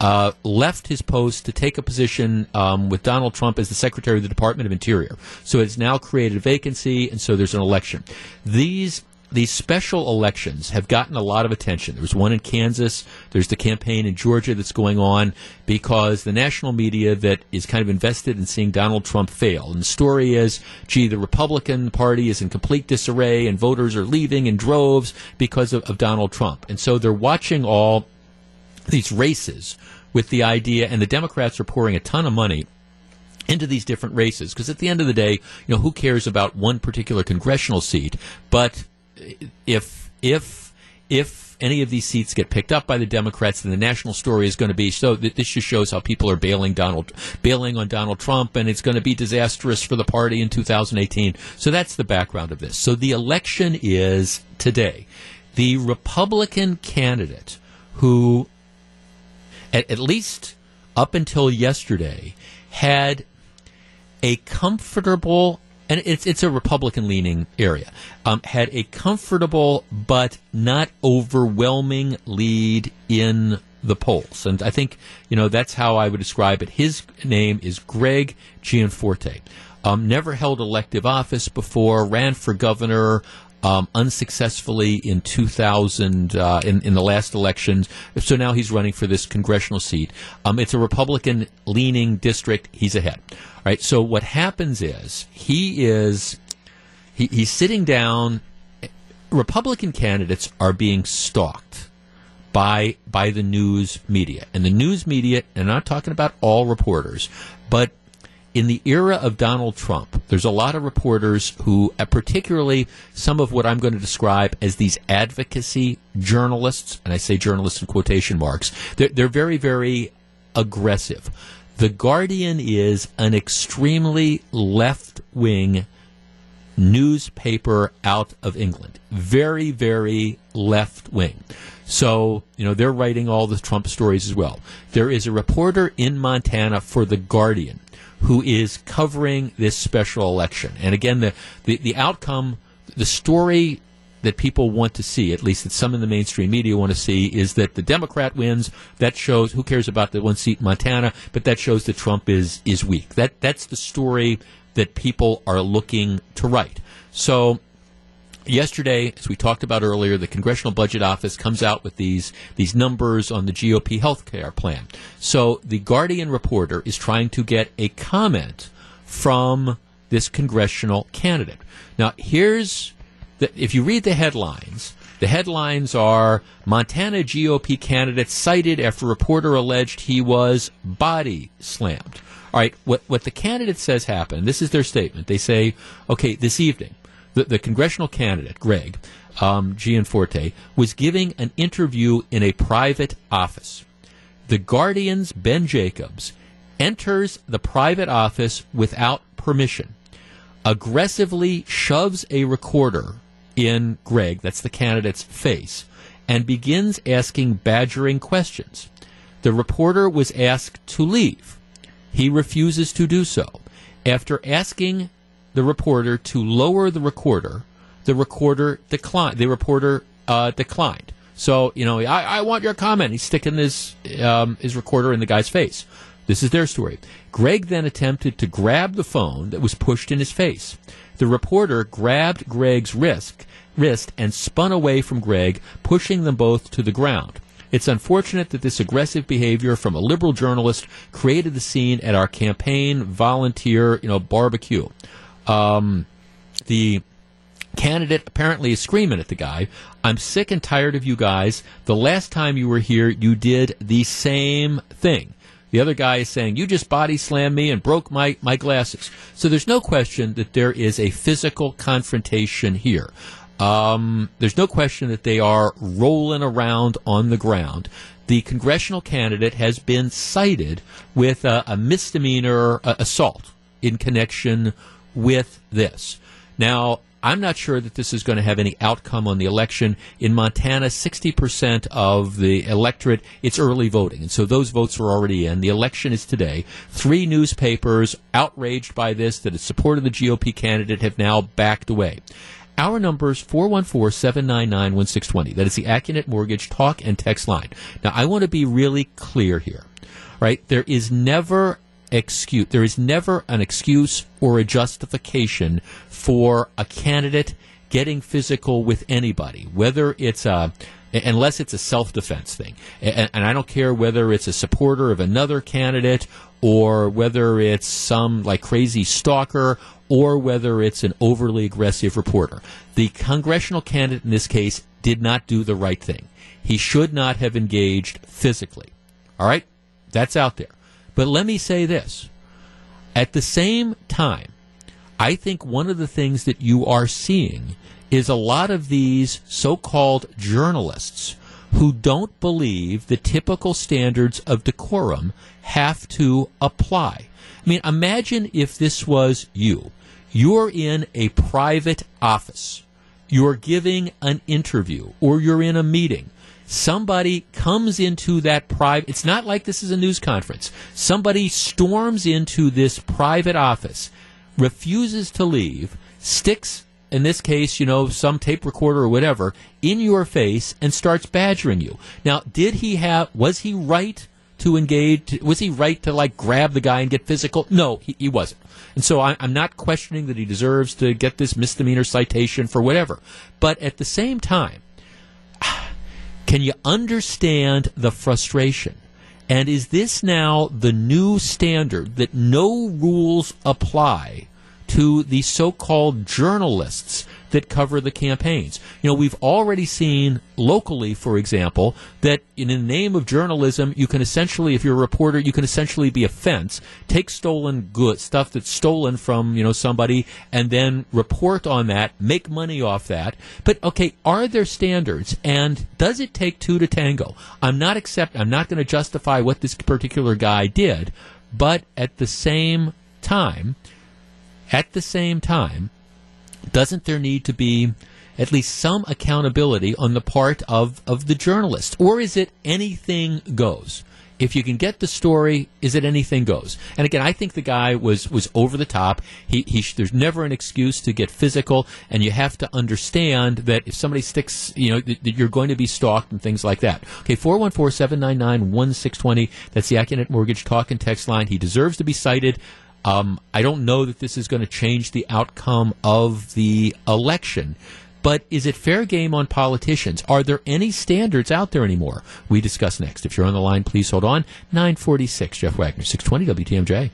[SPEAKER 1] uh, left his post to take a position um, with Donald Trump as the Secretary of the Department of Interior. So it's now created a vacancy, and so there's an election. These these special elections have gotten a lot of attention. There was one in Kansas. There's the campaign in Georgia that's going on because the national media that is kind of invested in seeing Donald Trump fail. And the story is, gee, the Republican Party is in complete disarray and voters are leaving in droves because of, of Donald Trump. And so they're watching all these races with the idea, and the Democrats are pouring a ton of money into these different races because at the end of the day, you know, who cares about one particular congressional seat? But if if if any of these seats get picked up by the Democrats, then the national story is going to be so. that This just shows how people are bailing Donald, bailing on Donald Trump, and it's going to be disastrous for the party in 2018. So that's the background of this. So the election is today. The Republican candidate who, at, at least up until yesterday, had a comfortable and it's it's a Republican leaning area, um, had a comfortable but not overwhelming lead in the polls, and I think you know that's how I would describe it. His name is Greg Gianforte. Um, never held elective office before, ran for governor. Um, unsuccessfully in 2000 uh, in, in the last elections. So now he's running for this congressional seat. Um, it's a Republican leaning district. He's ahead right? So what happens is he is he, he's sitting down. Republican candidates are being stalked by by the news media, and the news media. And I'm not talking about all reporters, but in the era of Donald Trump, there's a lot of reporters who, uh, particularly some of what I'm going to describe as these advocacy journalists, and I say journalists in quotation marks, they're, they're very, very aggressive. The Guardian is an extremely left wing newspaper out of England. Very, very left wing. So, you know, they're writing all the Trump stories as well. There is a reporter in Montana for The Guardian who is covering this special election. And again, the, the, the outcome, the story that people want to see, at least that some in the mainstream media want to see, is that the Democrat wins. That shows who cares about the one seat in Montana, but that shows that Trump is is weak. That that's the story that people are looking to write. So yesterday, as we talked about earlier, the Congressional Budget Office comes out with these these numbers on the GOP health care plan. So the Guardian reporter is trying to get a comment from this congressional candidate. Now, here's the, if you read the headlines, the headlines are Montana GOP candidate cited after reporter alleged he was body slammed. All right, what, what the candidate says happened, this is their statement. They say, okay, this evening, the, the congressional candidate, Greg um, Gianforte, was giving an interview in a private office. The Guardian's Ben Jacobs enters the private office without permission, aggressively shoves a recorder in Greg, that's the candidate's face, and begins asking badgering questions. The reporter was asked to leave. He refuses to do so. After asking the reporter to lower the recorder, the recorder declined. The reporter uh, declined. So you know, I, I, want your comment. He's sticking his um, his recorder in the guy's face. This is their story. Greg then attempted to grab the phone that was pushed in his face. The reporter grabbed Greg's wrist, wrist and spun away from Greg, pushing them both to the ground. It's unfortunate that this aggressive behavior from a liberal journalist created the scene at our campaign volunteer, you know, barbecue. Um, the candidate apparently is screaming at the guy, I'm sick and tired of you guys. The last time you were here, you did the same thing. The other guy is saying, You just body slammed me and broke my, my glasses. So there's no question that there is a physical confrontation here. Um, there's no question that they are rolling around on the ground. The congressional candidate has been cited with a, a misdemeanor uh, assault in connection with this. Now, I'm not sure that this is going to have any outcome on the election. In Montana, 60% of the electorate, it's early voting. And so those votes are already in. The election is today. Three newspapers outraged by this that had supported the GOP candidate have now backed away. Our number is 414-799-1620. That is the Accunet Mortgage talk and text line. Now, I want to be really clear here, right? There is never excuse. There is never an excuse or a justification for a candidate getting physical with anybody, whether it's a unless it's a self-defense thing. And, and, I don't care whether it's a supporter of another candidate or whether it's some like crazy stalker or whether it's an overly aggressive reporter. The congressional candidate in this case did not do the right thing. He should not have engaged physically. All right? That's out there. But let me say this. At the same time, I think one of the things that you are seeing is a lot of these so called journalists who don't believe the typical standards of decorum have to apply. I mean, imagine if this was you. You're in a private office. You're giving an interview or you're in a meeting. Somebody comes into that private, it's not like this is a news conference. Somebody storms into this private office, refuses to leave, sticks in this case, you know, some tape recorder or whatever, in your face and starts badgering you. Now, did he have, was he right to engage? Was he right to like grab the guy and get physical? No, he, he wasn't. And so I, I'm not questioning that he deserves to get this misdemeanor citation for whatever. But at the same time, can you understand the frustration? And is this now the new standard that no rules apply to the so-called journalists that cover the campaigns. You know, we've already seen locally, for example, that in the name of journalism, you can essentially, if you're a reporter, you can essentially be a fence, take stolen goods, stuff that's stolen from, you know, somebody, and then report on that, make money off that. But okay, are there standards? And does it take two to tango? I'm not accept, I'm not going to justify what this particular guy did, but at the same time, at the same time, doesn't there need to be at least some accountability on the part of, of the journalist? Or is it anything goes? If you can get the story, is it anything goes? And again, I think the guy was, was over the top. He, he there's never an excuse to get physical, and you have to understand that if somebody sticks, you know, that you're going to be stalked and things like that. Okay, 414 799 1620. That's the Accunet Mortgage talk and text line. He deserves to be cited. Um, I don't know that this is going to change the outcome of the election. But is it fair game on politicians? Are there any standards out there anymore? We discuss next. If you're on the line, please hold on. 946, Jeff Wagner, 620 WTMJ.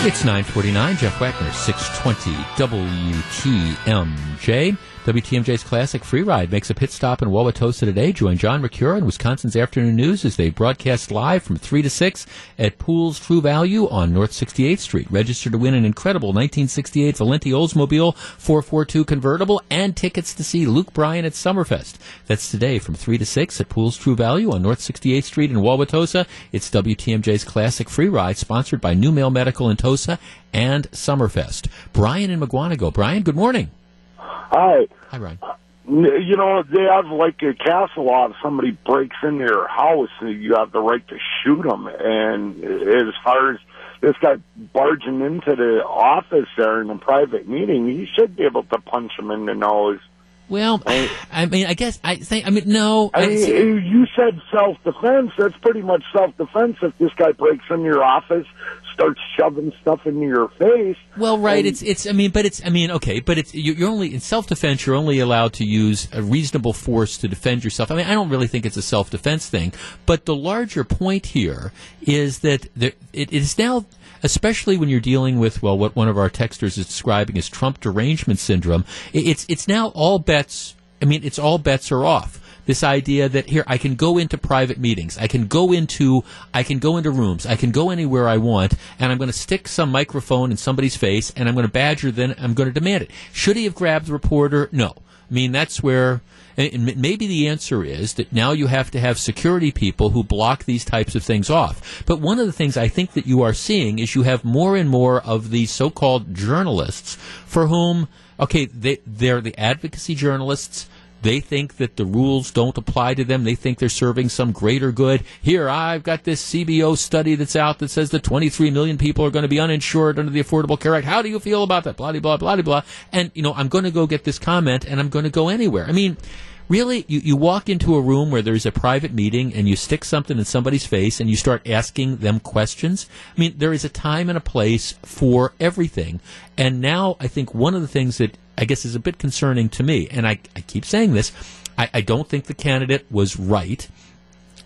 [SPEAKER 1] It's 949, Jeff Wagner, 620 WTMJ. WTMJ's Classic Free Ride makes a pit stop in Wauwatosa today. Join John Mercure and Wisconsin's Afternoon News as they broadcast live from 3 to 6 at Pools True Value on North 68th Street. Register to win an incredible 1968 Valenti Oldsmobile 442 convertible and tickets to see Luke Bryan at Summerfest. That's today from 3 to 6 at Pools True Value on North 68th Street in Wauwatosa. It's WTMJ's Classic Free Ride sponsored by New Mail Medical in Tosa and Summerfest. Brian in Mukwonago. Brian, good morning.
[SPEAKER 7] Hi.
[SPEAKER 1] Hi, Brian.
[SPEAKER 7] You know, they have like a castle law. If somebody breaks into your house, uh, you have the right to shoot them. And as far as this guy barging into the office there in a private meeting, he should be able to punch him in the nose.
[SPEAKER 1] Well, I mean, I guess I think. I mean, no.
[SPEAKER 7] I mean, you said self-defense. That's pretty much self-defense. If this guy breaks into your office, starts shoving stuff into your face.
[SPEAKER 1] Well, right. it's it's. I mean, but it's. I mean, okay, but it's. You're only in self-defense. You're only allowed to use a reasonable force to defend yourself. I mean, I don't really think it's a self-defense thing. But the larger point here is that there, it is now especially when you're dealing with well what one of our texters is describing as Trump derangement syndrome. It's it's now all bets. I mean, it's all bets are off. This idea that here I can go into private meetings, I can go into I can go into rooms, I can go anywhere I want, and I'm going to stick some microphone in somebody's face, and I'm going to badger them. I'm going to demand it. Should he have grabbed the reporter? No. I mean, that's where and maybe the answer is that now you have to have security people who block these types of things off. But one of the things I think that you are seeing is you have more and more of these so-called journalists for whom, okay, they, they're the advocacy journalists. They think that the rules don't apply to them. They think they're serving some greater good. Here, I've got this CBO study that's out that says that 23 million people are going to be uninsured under the Affordable Care Act. How do you feel about that? Blah, blah, blah, blah. And, you know, I'm going to go get this comment and I'm going to go anywhere. I mean, really you, you walk into a room where there's a private meeting and you stick something in somebody's face and you start asking them questions i mean there is a time and a place for everything and now i think one of the things that i guess is a bit concerning to me. And i, I keep saying this. I, I don't think the candidate was right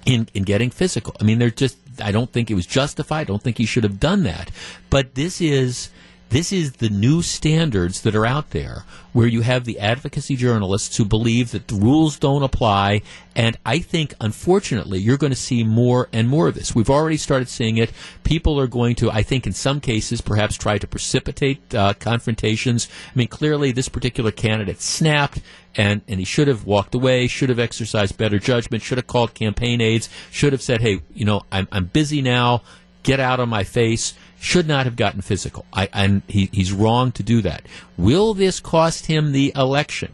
[SPEAKER 1] in, in getting physical. I mean they're just i don't think it was justified. I don't think he should have done that. But this is this is the new standards that are out there where you have the advocacy journalists who believe that the rules don't apply. And I think, unfortunately, you're going to see more and more of this. We've already started seeing it. People are going to, I think, in some cases, perhaps try to precipitate uh, confrontations. I mean, clearly, this particular candidate snapped and, and he should have walked away, should have exercised better judgment, should have called campaign aides, should have said, hey, you know, I'm, I'm busy now, get out of my face should not have gotten physical. I, and he, he's wrong to do that. Will this cost him the election?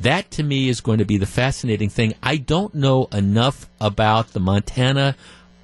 [SPEAKER 1] That to me is going to be the fascinating thing. I don't know enough about the Montana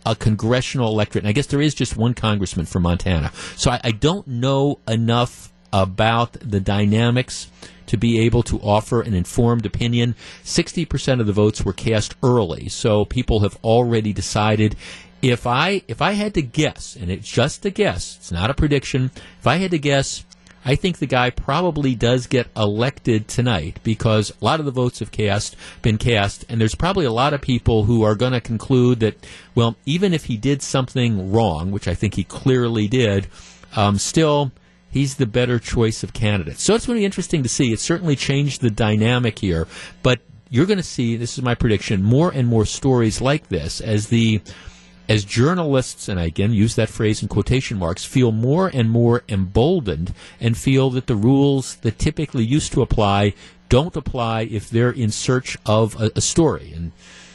[SPEAKER 1] uh, congressional electorate. And I guess there is just one congressman from Montana. So I, I don't know enough about the dynamics to be able to offer an informed opinion. 60% of the votes were cast early, so people have already decided if I if I had to guess, and it's just a guess, it's not a prediction. If I had to guess, I think the guy probably does get elected tonight because a lot of the votes have cast been cast, and there's probably a lot of people who are going to conclude that, well, even if he did something wrong, which I think he clearly did, um, still he's the better choice of candidate. So it's going to be interesting to see. It certainly changed the dynamic here, but you're going to see. This is my prediction: more and more stories like this as the as journalists, and I again use that phrase in quotation marks, feel more and more emboldened and feel that the rules that typically used to apply don't apply if they're in search of a, a story. And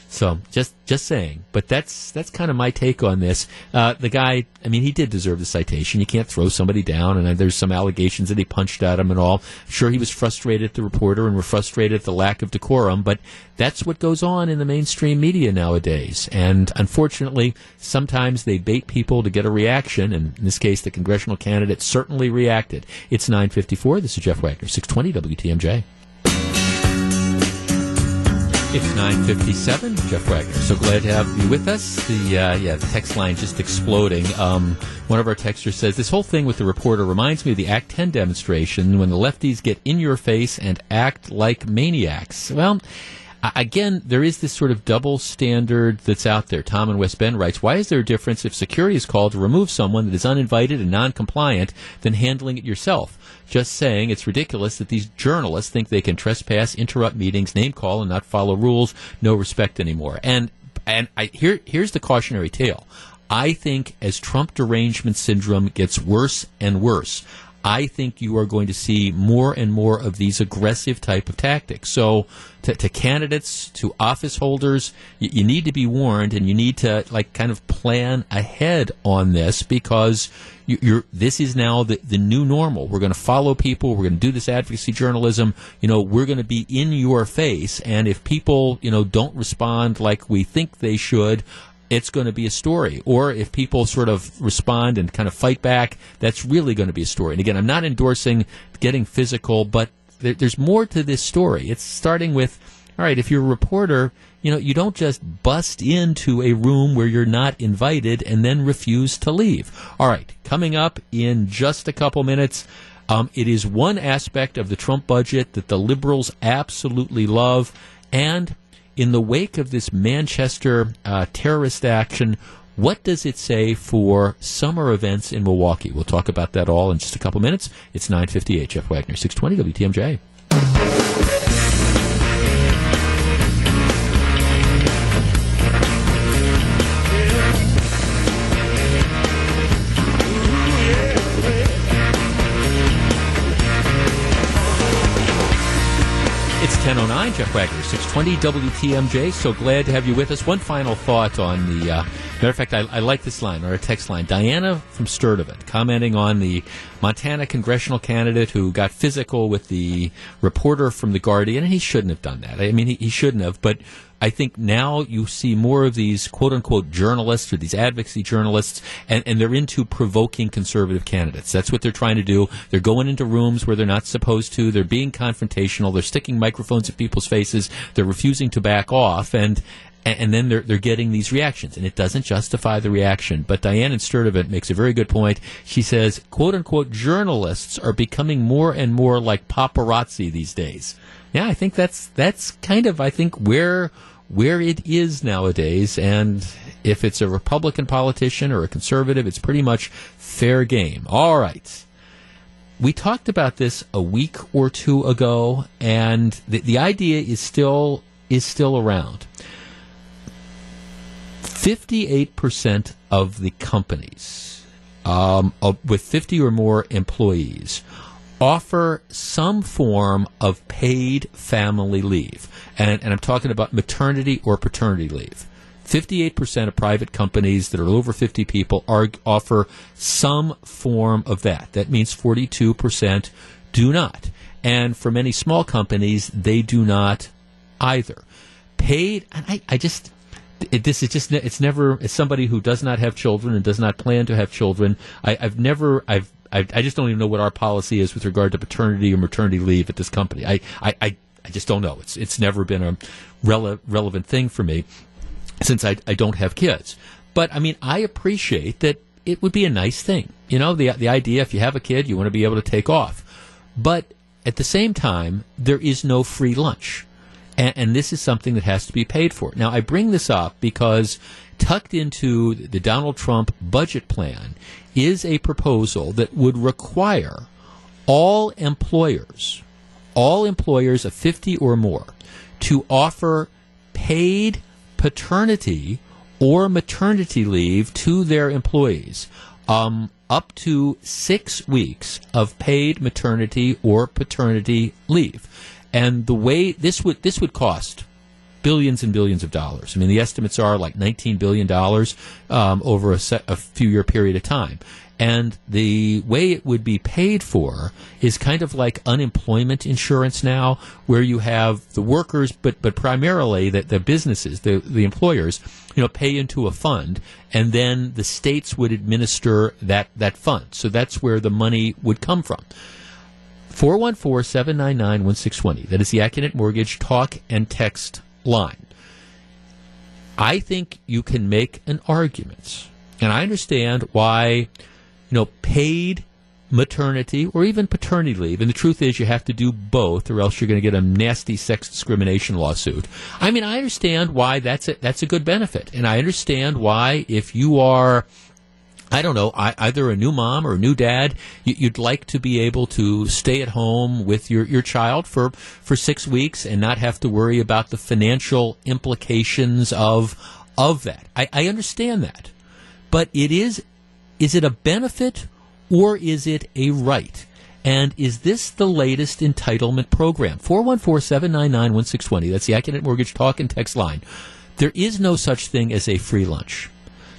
[SPEAKER 1] so just just saying, but that's that's kind of my take on this. Uh, the guy, I mean, he did deserve the citation. You can't throw somebody down, and there's some allegations that he punched at him and all. Sure, he was frustrated at the reporter and were frustrated at the lack of decorum, but that's what goes on in the mainstream media nowadays. And unfortunately, sometimes they bait people to get a reaction, and in this case, the congressional candidate certainly reacted. It's 9:54. This is Jeff Wagner, 620 WTMJ. It's 9:57. Jeff Wagner. So glad to have you with us. The uh, yeah, the text line just exploding. Um, one of our texters says this whole thing with the reporter reminds me of the Act 10 demonstration when the lefties get in your face and act like maniacs. Well. Again, there is this sort of double standard that's out there. Tom in West Bend writes, Why is there a difference if security is called to remove someone that is uninvited and non compliant than handling it yourself? Just saying it's ridiculous that these journalists think they can trespass, interrupt meetings, name call, and not follow rules, no respect anymore. And and I, here here's the cautionary tale. I think as Trump derangement syndrome gets worse and worse, I think you are going to see more and more of these aggressive type of tactics. So, to, to candidates, to office holders, you, you, need to be warned, and you need to like kind of plan ahead on this because you, this is now the, the new normal. We're going to follow people. We're going to do this advocacy journalism. You know, we're going to be in your face, and if people you know don't respond like we think they should, it's going to be a story. Or if people sort of respond and kind of fight back, that's really going to be a story. And again, I'm not endorsing getting physical, but there, there's more to this story. It's starting with, all right, if you're a reporter, you know, you don't just bust into a room where you're not invited and then refuse to leave. All right, coming up in just a couple minutes. Um, it is one aspect of the Trump budget that the liberals absolutely love, and in the wake of this Manchester uh, terrorist action, what does it say for summer events in Milwaukee? We'll talk about that all in just a couple minutes. It's 958 Jeff Wagner, 620 WTMJ. Jeff Wagner, 620 WTMJ. So glad to have you with us. One final thought on the, uh, matter of fact, I, I like this line, or a text line. Diana from Sturtevant commenting on the Montana congressional candidate who got physical with the reporter from The Guardian, and he shouldn't have done that. I mean, he, he shouldn't have, but I think now you see more of these quote unquote journalists or these advocacy journalists, and, and they're into provoking conservative candidates. That's what they're trying to do. They're going into rooms where they're not supposed to. They're being confrontational. They're sticking microphones at people's faces. They're refusing to back off. And and then they're they're getting these reactions, and it doesn't justify the reaction. But Diane in Sturtevant makes a very good point. She says, "quote unquote," journalists are becoming more and more like paparazzi these days yeah, I think that's that's kind of I think where where it is nowadays. And if it's a Republican politician or a conservative, it's pretty much fair game. All right. We talked about this a week or two ago, and the, the idea is still is still around. Fifty-eight percent of the companies um, with fifty or more employees offer some form of paid family leave. And, and I'm talking about maternity or paternity leave. 58% of private companies that are over 50 people are, offer some form of that. That means 42% do not. And for many small companies, they do not either. Paid, and I, I just, it, this is just it's never as somebody who does not have children and does not plan to have children I, have never i've I, I, just don't even know what our policy is with regard to paternity or maternity leave at this company. I, I, I, just don't know. It's it's never been a rele- relevant thing for me since I, I don't have kids. But I mean, I appreciate that it would be a nice thing. You know, the the idea if you have a kid, you want to be able to take off. But at the same time, there is no free lunch. And, and this is something that has to be paid for. Now, I bring this up because tucked into the Donald Trump budget plan is a proposal that would require all employers, all employers of 50 or more, to offer paid paternity or maternity leave to their employees. Um, up to six weeks of paid maternity or paternity leave. And the way this would this would cost billions and billions of dollars. I mean, the estimates are like $19 billion um, over a, set, a few year period of time. And the way it would be paid for is kind of like unemployment insurance now, where you have the workers, but, but primarily the, the businesses, the, the employers, you know, pay into a fund, and then the states would administer that, that fund. So that's where the money would come from. 414 799 1620. That is the Accunet Mortgage talk and text line. I think you can make an argument, and I understand why, you know, paid maternity or even paternity leave. And the truth is, you have to do both, or else you're going to get a nasty sex discrimination lawsuit. I mean, I understand why that's a, that's a good benefit, and I understand why if you are. I don't know, either a new mom or a new dad, you'd like to be able to stay at home with your, your child for, for six weeks and not have to worry about the financial implications of, of that. I, I understand that. But it is, is it a benefit or is it a right? And is this the latest entitlement program? 414 799 1620. That's the Accunet Mortgage Talk and Text line. There is no such thing as a free lunch.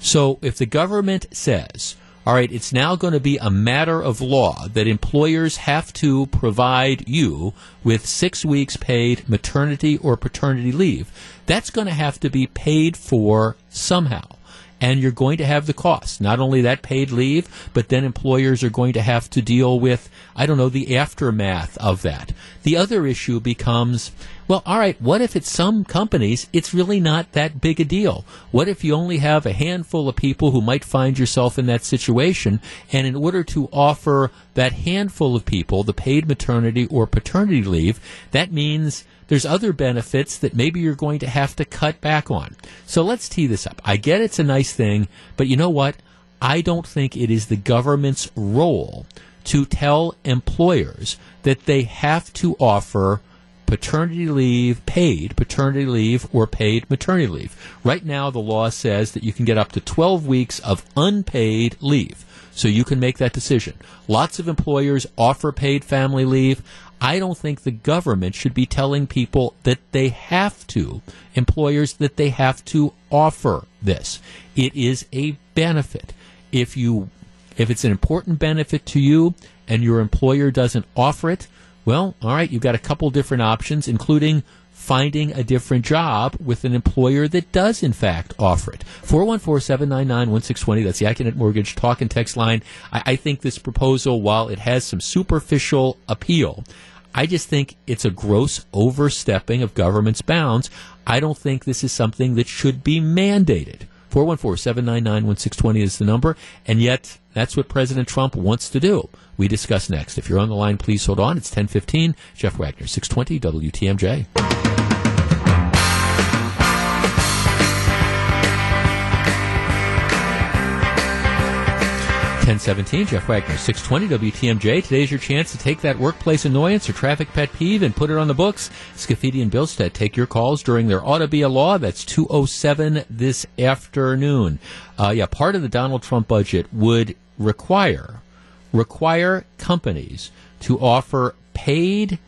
[SPEAKER 1] So if the government says, all right, it's now going to be a matter of law that employers have to provide you with six weeks paid maternity or paternity leave, that's going to have to be paid for somehow and you're going to have the cost. Not only that paid leave, but then employers are going to have to deal with, I don't know, the aftermath of that. The other issue becomes, well, all right, what if at some companies it's really not that big a deal? What if you only have a handful of people who might find yourself in that situation, and in order to offer that handful of people the paid maternity or paternity leave, that means there's other benefits that maybe you're going to have to cut back on. So let's tee this up. I get it's a nice thing, but you know what? I don't think it is the government's role to tell employers that they have to offer paternity leave, paid paternity leave, or paid maternity leave. Right now, the law says that you can get up to 12 weeks of unpaid leave. So you can make that decision. Lots of employers offer paid family leave. I don't think the government should be telling people that they have to, employers that they have to offer this. It is a benefit. If you if it's an important benefit to you and your employer doesn't offer it, well, all right, you've got a couple different options including finding a different job with an employer that does, in fact, offer it. 414 799 1620. That's the Accunet Mortgage talk and text line. I, I think this proposal, while it has some superficial appeal, I just think it's a gross overstepping of government's bounds. I don't think this is something that should be mandated. 414 799 1620 is the number, and yet that's what President Trump wants to do. We discuss next. If you're on the line, please hold on. It's 1015. Jeff Wagner, 620 WTMJ. 1017, Jeff Wagner, 620 WTMJ. Today's your chance to take that workplace annoyance or traffic pet peeve and put it on the books. Scafidi and Bilstead take your calls during their Ought to Be a Law. That's 207 this afternoon. Uh, yeah, part of the Donald Trump budget would require, require companies to offer paid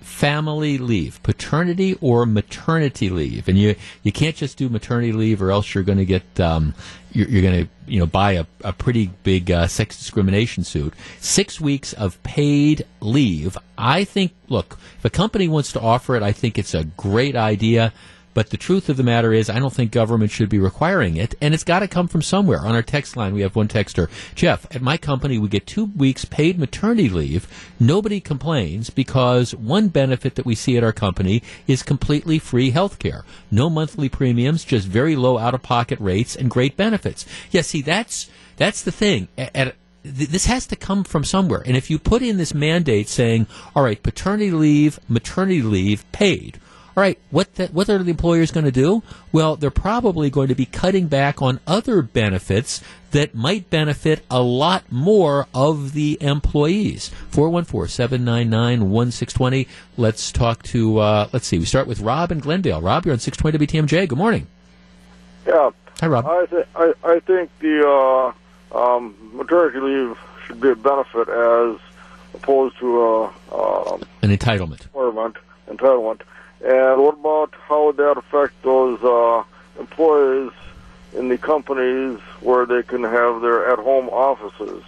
[SPEAKER 1] family leave, paternity or maternity leave, and you you can't just do maternity leave, or else you're going to get um, you're, you're going to you know buy a, a pretty big uh, sex discrimination suit. Six weeks of paid leave. I think. Look, if a company wants to offer it, I think it's a great idea. But the truth of the matter is, I don't think government should be requiring it, and it's got to come from somewhere. On our text line, we have one texter. Jeff, at my company, we get two weeks paid maternity leave. Nobody complains because one benefit that we see at our company is completely free health care. No monthly premiums, just very low out of pocket rates and great benefits. Yeah, see, that's, that's the thing. At, at this has to come from somewhere. And if you put in this mandate saying, all right, paternity leave, maternity leave paid, all right, what the, what are the employers going to do? Well, they're probably going to be cutting back on other benefits that might benefit a lot more of the employees. 414-799-1620. Let's talk to, uh, let's see, we start with Rob in Glendale. Rob, you're on 620 WTMJ. Good morning.
[SPEAKER 8] Yeah.
[SPEAKER 1] Hi, Rob.
[SPEAKER 8] I, th- I, I think the uh, um, maternity leave should be a benefit as opposed to a, um,
[SPEAKER 1] an entitlement.
[SPEAKER 8] Entitlement. Entitlement. And what about how would that affect those uh, employees in the companies where they can have their at-home offices?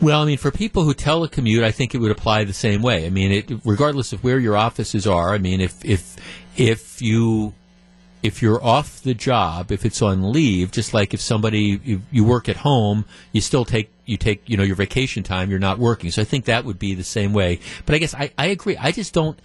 [SPEAKER 1] Well, I mean, for people who telecommute, I think it would apply the same way. I mean, it, regardless of where your offices are. I mean, if if if you if you're off the job, if it's on leave, just like if somebody you, you work at home, you still take you take you know your vacation time. You're not working, so I think that would be the same way. But I guess I, I agree. I just don't.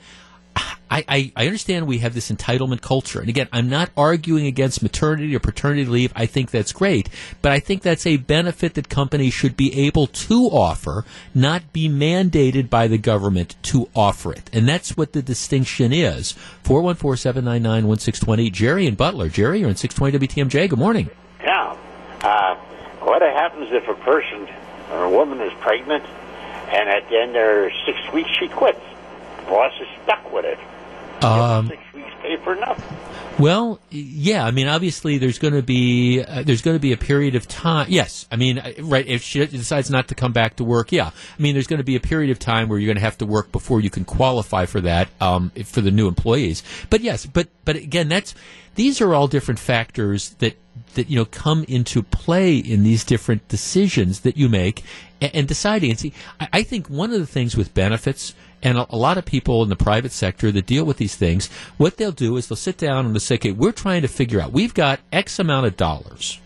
[SPEAKER 1] I, I, I understand we have this entitlement culture. And again, I'm not arguing against maternity or paternity leave. I think that's great. But I think that's a benefit that companies should be able to offer, not be mandated by the government to offer it. And that's what the distinction is. 414 799 1620. Jerry and Butler. Jerry, you're in 620 WTMJ. Good morning.
[SPEAKER 9] Yeah. Uh, what happens if a person or a woman is pregnant and at the end of six weeks she quits? Boss is stuck with it.
[SPEAKER 1] Um,
[SPEAKER 9] six weeks pay for nothing.
[SPEAKER 1] Well, yeah. I mean, obviously, there's going to be uh, there's going to be a period of time. Yes, I mean, right. If she decides not to come back to work, yeah. I mean, there's going to be a period of time where you're going to have to work before you can qualify for that um, for the new employees. But yes, but but again, that's these are all different factors that that you know come into play in these different decisions that you make and, and deciding. And see, I, I think one of the things with benefits and a, a lot of people in the private sector that deal with these things, what they'll do is they'll sit down and they'll say, okay, we're trying to figure out, we've got X amount of dollars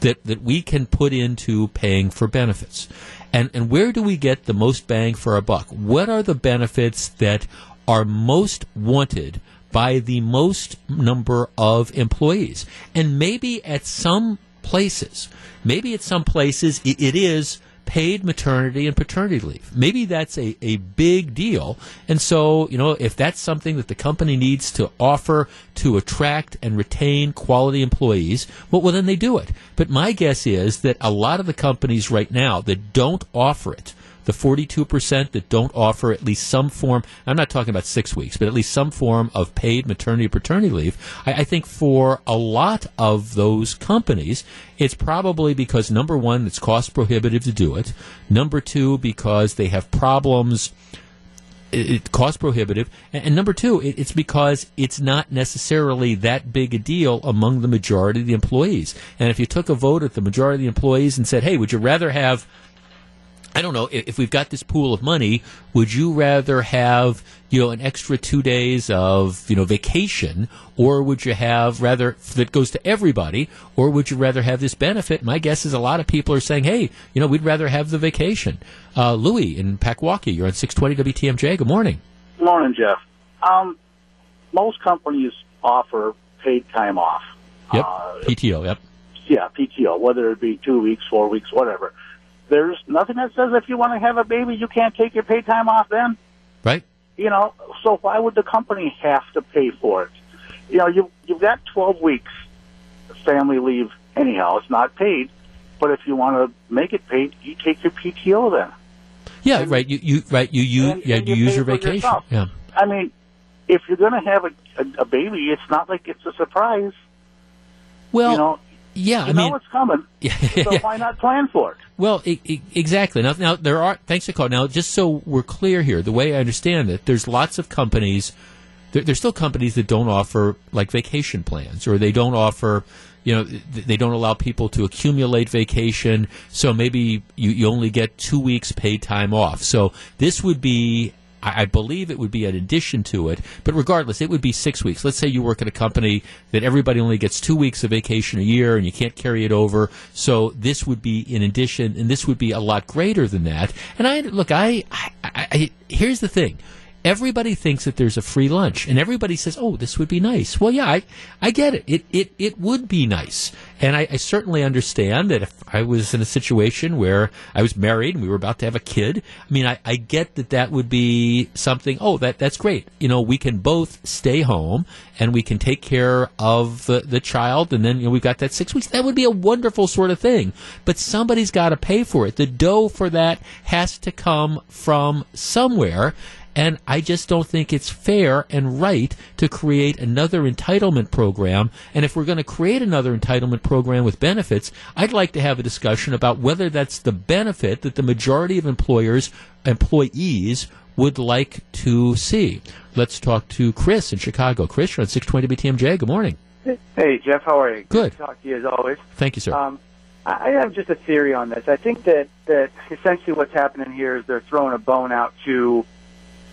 [SPEAKER 1] that, that we can put into paying for benefits. And, and where do we get the most bang for our buck? What are the benefits that are most wanted by the most number of employees? And maybe at some places, maybe at some places it, it is paid maternity and paternity leave. Maybe that's a, a big deal. And so, you know, if that's something that the company needs to offer to attract and retain quality employees, well, well then they do it. But my guess is that a lot of the companies right now that don't offer it, the 42% that don't offer at least some form, I'm not talking about six weeks, but at least some form of paid maternity or paternity leave, I, I think for a lot of those companies, it's probably because number one, it's cost prohibitive to do it. Number two, because they have problems it, it cost prohibitive, and, and number two, it, it's because it's not necessarily that big a deal among the majority of the employees. And if you took a vote at the majority of the employees and said, "Hey, would you rather have?" I don't know if, we've got this pool of money. Would you rather have you know an extra two days of you know vacation, or would you have rather that goes to everybody, or would you rather have this benefit? My guess is a lot of people are saying, hey, you know, we'd rather have the vacation. Uh, Louis in Packwaukee, you're on 620 WTMJ. Good morning.
[SPEAKER 10] Good Morning, Jeff. Um, most companies offer paid time off.
[SPEAKER 1] Yep,
[SPEAKER 10] Uh,
[SPEAKER 1] PTO. Yep.
[SPEAKER 10] yeah, PTO, whether it be two weeks, four weeks, whatever. There's nothing that says if you want to have a baby, you can't take your paid time off then.
[SPEAKER 1] Right.
[SPEAKER 10] You know, so why would the company have to pay for it? You know, you you've got 12 weeks family leave anyhow. It's not paid, but if you want to make it paid, you take your PTO then.
[SPEAKER 1] Yeah, right. You, you right. You you
[SPEAKER 10] And-
[SPEAKER 1] yeah.
[SPEAKER 10] and
[SPEAKER 1] You
[SPEAKER 10] you
[SPEAKER 1] use your vacation.
[SPEAKER 10] yourself.
[SPEAKER 1] Yeah.
[SPEAKER 10] I mean, if you're going to have a, a, a baby, it's not like it's a surprise.
[SPEAKER 1] Well,
[SPEAKER 10] you know,
[SPEAKER 1] yeah.
[SPEAKER 10] you
[SPEAKER 1] I
[SPEAKER 10] know
[SPEAKER 1] mean,
[SPEAKER 10] it's coming. so
[SPEAKER 1] yeah.
[SPEAKER 10] why not plan for it?
[SPEAKER 1] Well, exactly. Now, now there are. Thanks for calling. Now, just so we're clear here, the way I understand it, there's lots of companies. There, there's still companies that don't offer like vacation plans, or they don't offer. You know, they don't allow people to accumulate vacation. So maybe you, you only get two weeks paid time off. So this would be I I believe it would be an addition to it, but regardless, it would be six weeks. Let's say you work at a company that everybody only gets two weeks of vacation a year and you can't carry it over. So this would be in addition, and this would be a lot greater than that. And I, look, I, I, I, I here's the thing. Everybody thinks that there's a free lunch, and everybody says, "Oh, this would be nice." Well, yeah, I, I get it. It, it, it would be nice, and I, I certainly understand that if I was in a situation where I was married and we were about to have a kid, I mean, I, I get that that would be something. Oh, that that's great. You know, we can both stay home and we can take care of the, the child, and then you know we've got that six weeks. That would be a wonderful sort of thing. But somebody's got to pay for it. The dough for that has to come from somewhere. And I just don't think it's fair and right to create another entitlement program. And if we're going to create another entitlement program with benefits, I'd like to have a discussion about whether that's the benefit that the majority of employers, employees would like to see. Let's talk to Chris in Chicago. Chris, you're on 620 WTMJ. Good morning.
[SPEAKER 11] Hey, Jeff, how are you?
[SPEAKER 1] Good.
[SPEAKER 11] to talk to you as always.
[SPEAKER 1] Thank you, sir.
[SPEAKER 11] Um, I I have just a theory on this. I think that, that essentially what's happening here is they're throwing a bone out to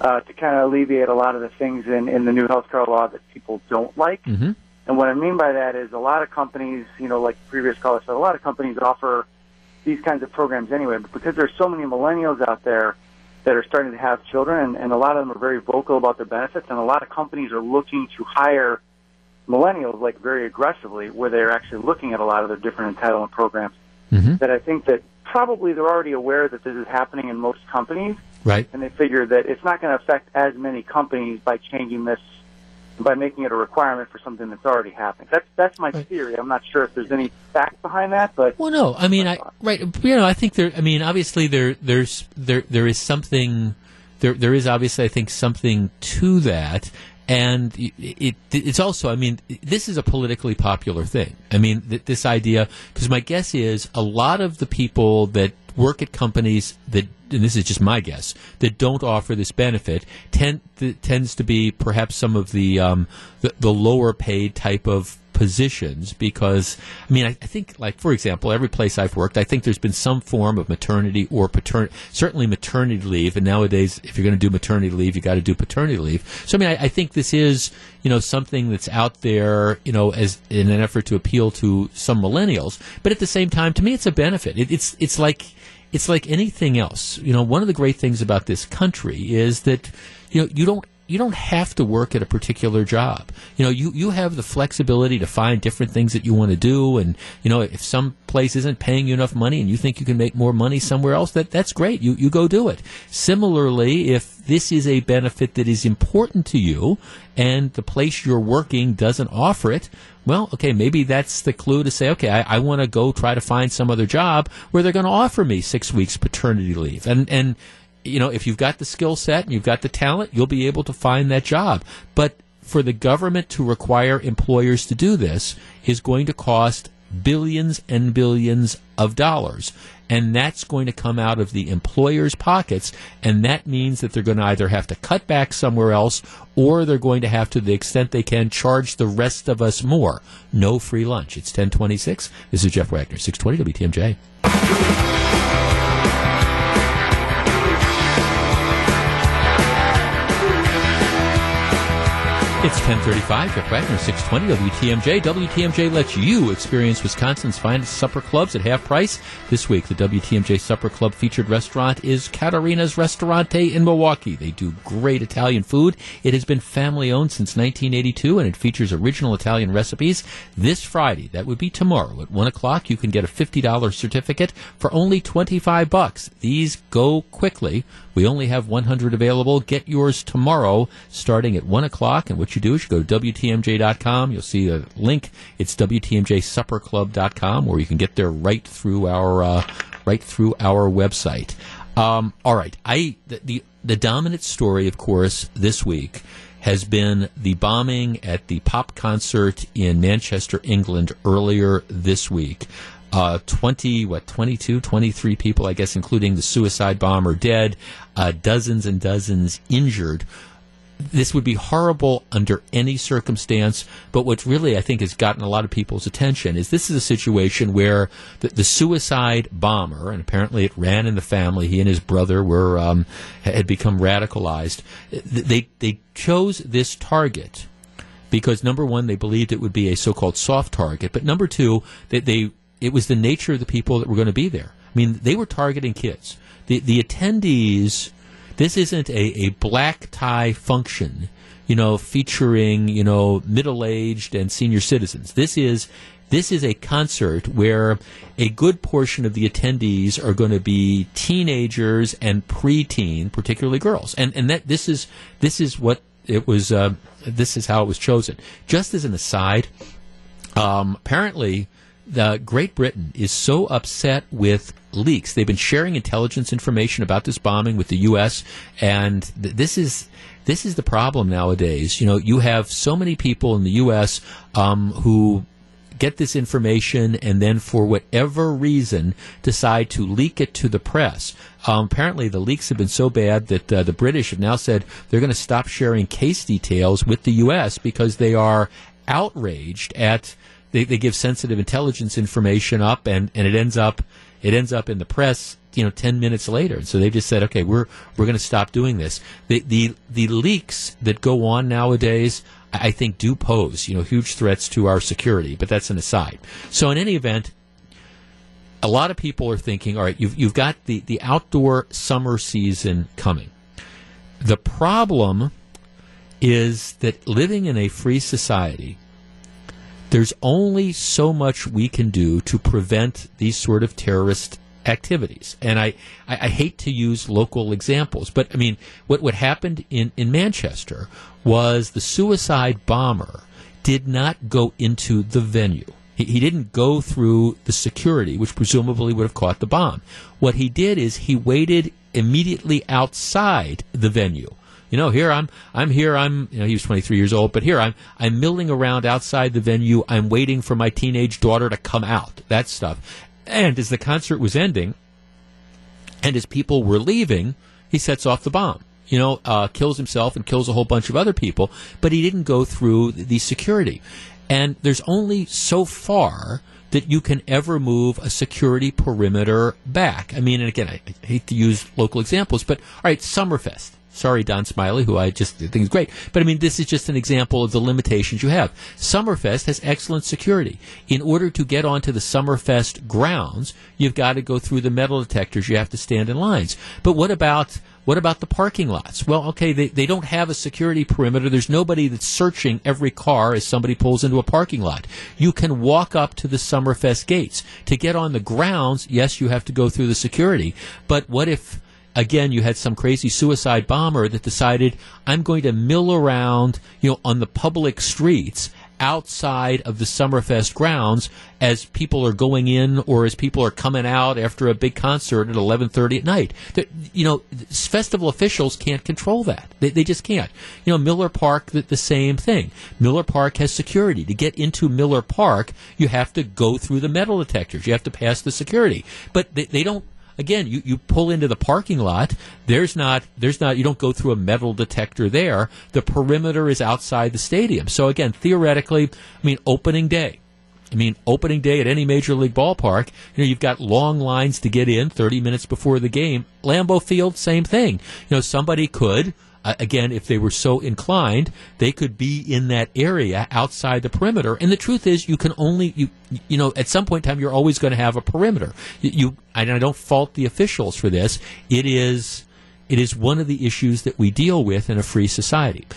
[SPEAKER 11] uh, to kind of alleviate a lot of the things in, in the new healthcare law that people don't like.
[SPEAKER 1] mm-hmm.
[SPEAKER 11] And what I mean by that is a lot of companies, you know, like previous caller said, a lot of companies offer these kinds of programs anyway. But because there's so many millennials out there that are starting to have children, and, and a lot of them are very vocal about their benefits, and a lot of companies are looking to hire millennials like very aggressively, where they're actually looking at a lot of their different entitlement programs.
[SPEAKER 1] Mhm.
[SPEAKER 11] That I think that probably they're already aware that this is happening in most companies,
[SPEAKER 1] Right.
[SPEAKER 11] and they figure that it's not going to affect as many companies by changing this, by making it a requirement for something that's already happening. That's that's my theory. I'm not sure if there's any fact behind that, but
[SPEAKER 1] Well, no, I mean, I right, you know, I think there. I mean, obviously there, there's there, there is something. There, there is obviously, I think, something to that, and it, it it's also. I mean, this is a politically popular thing. I mean, th- this idea because my guess is a lot of the people that work at companies that, and this is just my guess, that don't offer this benefit tend th- tends to be perhaps some of the um, the, the lower paid type of positions because I mean I, I think like for example every place I've worked I think there's been some form of maternity or paternity certainly maternity leave and nowadays if you're going to do maternity leave you got to do paternity leave so I mean I, I think this is you know something that's out there you know as in an effort to appeal to some millennials but at the same time to me it's a benefit it, it's it's like it's like anything else. You know, one of the great things about this country is that you know you don't you don't have to work at a particular job. You know, you, you have the flexibility to find different things that you want to do, and you know, if some place isn't paying you enough money and you think you can make more money somewhere else, that that's great. You you go do it. Similarly, if this is a benefit that is important to you, and the place you're working doesn't offer it, well, okay, maybe that's the clue to say, okay, I, I want to go try to find some other job where they're going to offer me six weeks paternity leave, and and you know, if you've got the skill set and you've got the talent, you'll be able to find that job. But for the government to require employers to do this is going to cost billions and billions of dollars. And that's going to come out of the employers' pockets. And that means that they're going to either have to cut back somewhere else or they're going to have, to the extent they can, charge the rest of us more. No free lunch. It's 1026. This is Jeff Wagner, 620 WTMJ. It's 1035, Jeff Wagner, 620 WTMJ. WTMJ lets you experience Wisconsin's finest supper clubs at half price. This week, the WTMJ Supper Club featured restaurant is Caterina's Restaurante in Milwaukee. They do great Italian food. It has been family owned since 1982 and it features original Italian recipes. This Friday, that would be tomorrow at 1 o'clock, you can get a $50 certificate for only 25 bucks. These go quickly. We only have 100 available. Get yours tomorrow starting at 1 o'clock. And what you do is you go to WTMJ.com. You'll see a link. It's WTMJSupperClub.com where you can get there right through our, uh, right through our website. Um, all right. I, the, the, the dominant story, of course, this week has been the bombing at the pop concert in Manchester, England earlier this week. Uh, 20, what, 22, 23 people, I guess, including the suicide bomber, dead, uh, dozens and dozens injured. This would be horrible under any circumstance, but what really I think has gotten a lot of people's attention is this is a situation where the, the suicide bomber, and apparently it ran in the family, he and his brother were um, had become radicalized. They they chose this target because number one, they believed it would be a so-called soft target, but number two, that they it was the nature of the people that were going to be there. I mean, they were targeting kids. The the attendees. This isn't a, a black tie function, you know, featuring you know middle aged and senior citizens. This is this is a concert where a good portion of the attendees are going to be teenagers and preteen, particularly girls, and and that this is this is what it was. Uh, this is how it was chosen. Just as an aside, um, apparently the Great Britain is so upset with leaks. They've been sharing intelligence information about this bombing with the U.S. and th- this is this is the problem nowadays. You know, you have so many people in the U.S. Um, who get this information and then for whatever reason decide to leak it to the press. Um, apparently, the leaks have been so bad that uh, the British have now said they're going to stop sharing case details with the U.S. because they are outraged at they, they give sensitive intelligence information up and, and it ends up it ends up in the press you know 10 minutes later. So they just said okay we're we're going to stop doing this. The, the the leaks that go on nowadays I think do pose you know huge threats to our security but that's an aside. So in any event a lot of people are thinking, all right, you've, you've got the, the outdoor summer season coming. The problem is that living in a free society, there's only so much we can do to prevent these sort of terrorist activities. And I, I, I, hate to use local examples, but I mean, what, what happened in, in Manchester was the suicide bomber did not go into the venue. He, he didn't go through the security, which presumably would have caught the bomb. What he did is he waited immediately outside the venue. You know, here I'm, I'm here, I'm, you know, he was 23 years old, but here I'm, I'm milling around outside the venue. I'm waiting for my teenage daughter to come out. That stuff. And as the concert was ending, and as people were leaving, he sets off the bomb. You know, uh, kills himself and kills a whole bunch of other people, but he didn't go through the security. And there's only so far that you can ever move a security perimeter back. I mean, and again, I, I hate to use local examples, but all right, Summerfest. Sorry, Don Smiley, who I just think is great. But I mean, this is just an example of the limitations you have. Summerfest has excellent security. In order to get onto the Summerfest grounds, you've got to go through the metal detectors. You have to stand in lines. But what about what about the parking lots? Well, okay, they, they don't have a security perimeter. There's nobody that's searching every car as somebody pulls into a parking lot. You can walk up to the Summerfest gates. To get on the grounds, yes, you have to go through the security. But what if again, you had some crazy suicide bomber that decided, I'm going to mill around, you know, on the public streets outside of the Summerfest grounds as people are going in or as people are coming out after a big concert at 11:30 at night. You know, festival officials can't control that. They, they just can't. You know, Miller Park, the, the, same thing. Miller Park has security. To get into Miller Park, you have to go through the metal detectors. You have to pass the security. But they, they don't again, you, you pull into the parking lot. There's not there's not you don't go through a metal detector there. The perimeter is outside the stadium. So again, theoretically, I mean, opening day. I mean, opening day at any major league ballpark, you know, you've got long lines to get in 30 minutes before the game. Lambeau Field, same thing. You know, somebody could uh, again, if they were so inclined, they could be in that area outside the perimeter. And the truth is, you can only you you know at some point in time you're always going to have a perimeter. You, you I don't fault the officials for this. It is it is one of the issues that we deal with in a free society.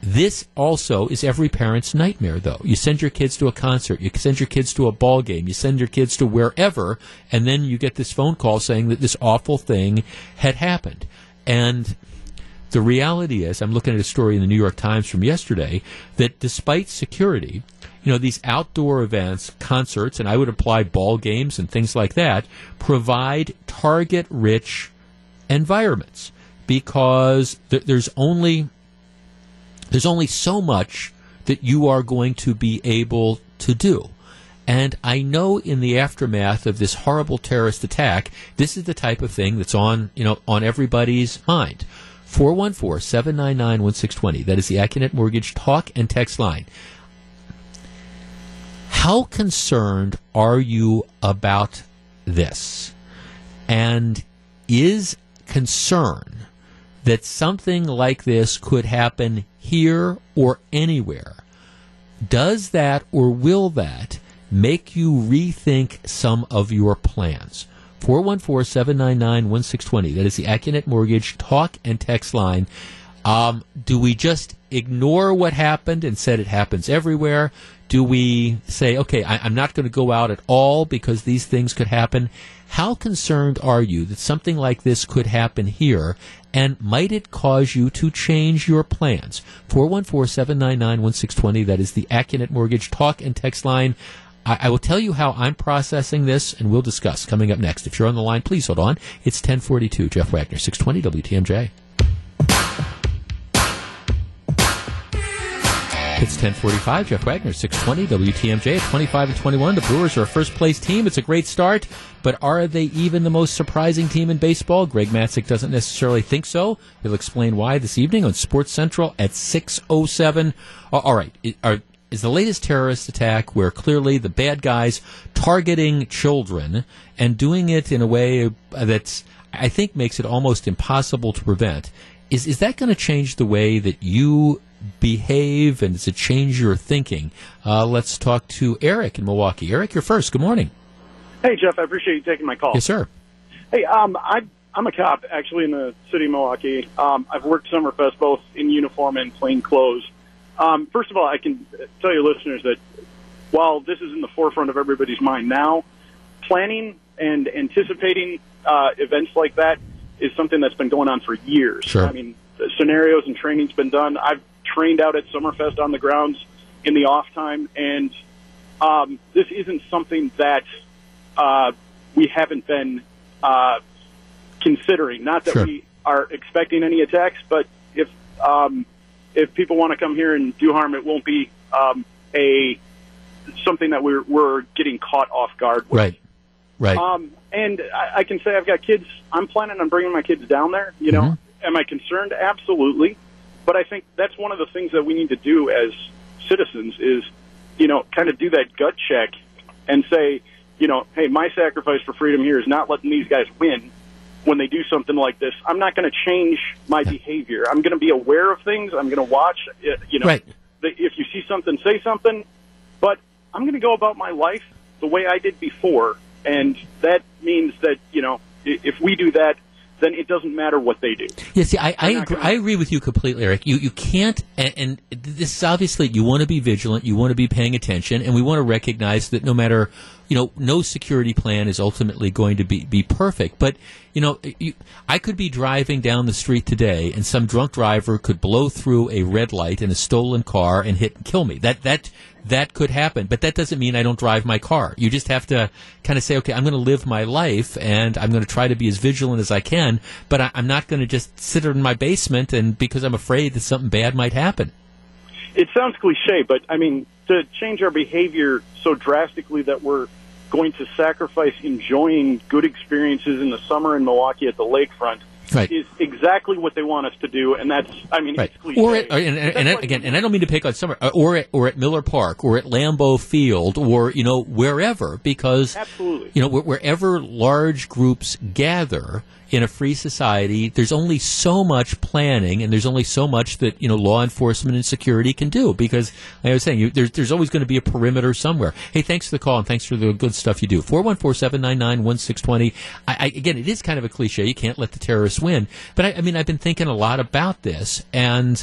[SPEAKER 1] This also is every parent's nightmare, though. You send your kids to a concert, you send your kids to a ball game, you send your kids to wherever, and then you get this phone call saying that this awful thing had happened. And the reality is, I'm looking at a story in the New York Times from yesterday that despite security, you know, these outdoor events, concerts, and I would apply ball games and things like that, provide target rich environments because th- there's only there's only so much that you are going to be able to do. And I know in the aftermath of this horrible terrorist attack, this is the type of thing that's on, you know, on everybody's mind. 414 799 1620. That is the Accunet Mortgage talk and text line. How concerned are you about this? And is concern that something like this could happen here or anywhere, does that or will that make you rethink some of your plans? 414 799 1620. That is the Accunet Mortgage talk and text line. Um, do we just ignore what happened and said it happens everywhere? Do we say, okay, I, I'm not going to go out at all because these things could happen? How concerned are you that something like this could happen here? And might it cause you to change your plans? 414 799 1620. That is the Accunet Mortgage talk and text line. I, I, will tell you how I'm processing this, and we'll discuss coming up next. If you're on the line, please hold on. It's 1042. Jeff Wagner, 620 WTMJ. It's 1045. Jeff Wagner, 620 WTMJ at 25 and 21. The Brewers are a first place team. It's a great start, but are they even the most surprising team in baseball? Greg Matzek doesn't necessarily think so. He'll explain why this evening on Sports Central at 607. All right. Are, is the latest terrorist attack where clearly the bad guys targeting children and doing it in a way that's I think makes it almost impossible to prevent. Is is that going to change the way that you behave and does it change your thinking? Uh, let's talk to Eric in Milwaukee. Eric, you're first. Good morning.
[SPEAKER 12] Hey, Jeff, I appreciate you taking my call.
[SPEAKER 1] Yes, sir.
[SPEAKER 12] Hey, um, I, I'm a cop actually in the city of Milwaukee. Um, I've worked Summerfest both in uniform and plain clothes. Um, first of all, I can tell you, listeners, that while this is in the forefront of everybody's mind now, planning and anticipating uh, events like that is something that's been going on for years.
[SPEAKER 1] Sure.
[SPEAKER 12] I mean, the scenarios and training's been done. I've trained out at Summerfest on the grounds in the off time, and um, this isn't something that uh, we haven't been uh, considering. Not that
[SPEAKER 1] Sure.
[SPEAKER 12] we are expecting any attacks, but if um, if people want to come here and do harm, it won't be um, a something that we're we're getting caught off guard with.
[SPEAKER 1] Right. Right.
[SPEAKER 12] Um, and I, I can say I've got kids. I'm planning on bringing my kids down there. You know,
[SPEAKER 1] Mm-hmm.
[SPEAKER 12] am I concerned? Absolutely. But I think that's one of the things that we need to do as citizens is, you know, kind of do that gut check and say, you know, hey, my sacrifice for freedom here is not letting these guys win when they do something like this. I'm not going to change my behavior. I'm going to be aware of things. I'm going to watch. You know,
[SPEAKER 1] Right.
[SPEAKER 12] if you see something, say something. But I'm going to go about my life the way I did before, and that means that you know, if we do that, then it doesn't matter what they do.
[SPEAKER 1] Yeah, see, I, I, agree, I agree with you completely, Eric. You you can't, and, and this is obviously you want to be vigilant, you want to be paying attention, and we want to recognize that no matter, you know, no security plan is ultimately going to be, be perfect. But you know, you, I could be driving down the street today, and some drunk driver could blow through a red light in a stolen car and hit and kill me. That that that could happen, but that doesn't mean I don't drive my car. You just have to kind of say, okay, I'm going to live my life and I'm going to try to be as vigilant as I can, but I, I'm not going to just sit in my basement and because I'm afraid that something bad might happen.
[SPEAKER 12] It sounds cliche, but I mean, to change our behavior so drastically that we're going to sacrifice enjoying good experiences in the summer in Milwaukee at the lakefront
[SPEAKER 1] Right.
[SPEAKER 12] is exactly what they want us to do, and that's, I mean, it's cliche.
[SPEAKER 1] Or at, and, and, and again, and I don't mean to pick on summer, uh, or at, or at Miller Park, or at Lambeau Field, or you know wherever, because
[SPEAKER 12] Absolutely.
[SPEAKER 1] you know wherever large groups gather in a free society, there's only so much planning, and there's only so much that you know law enforcement and security can do. Because like I was saying, you, there's there's always going to be a perimeter somewhere. Hey, thanks for the call and thanks for the good stuff you do. Four one four seven nine nine one six twenty. I, I again, it is kind of a cliche. You can't let the terrorists win, but I, I mean, I've been thinking a lot about this, and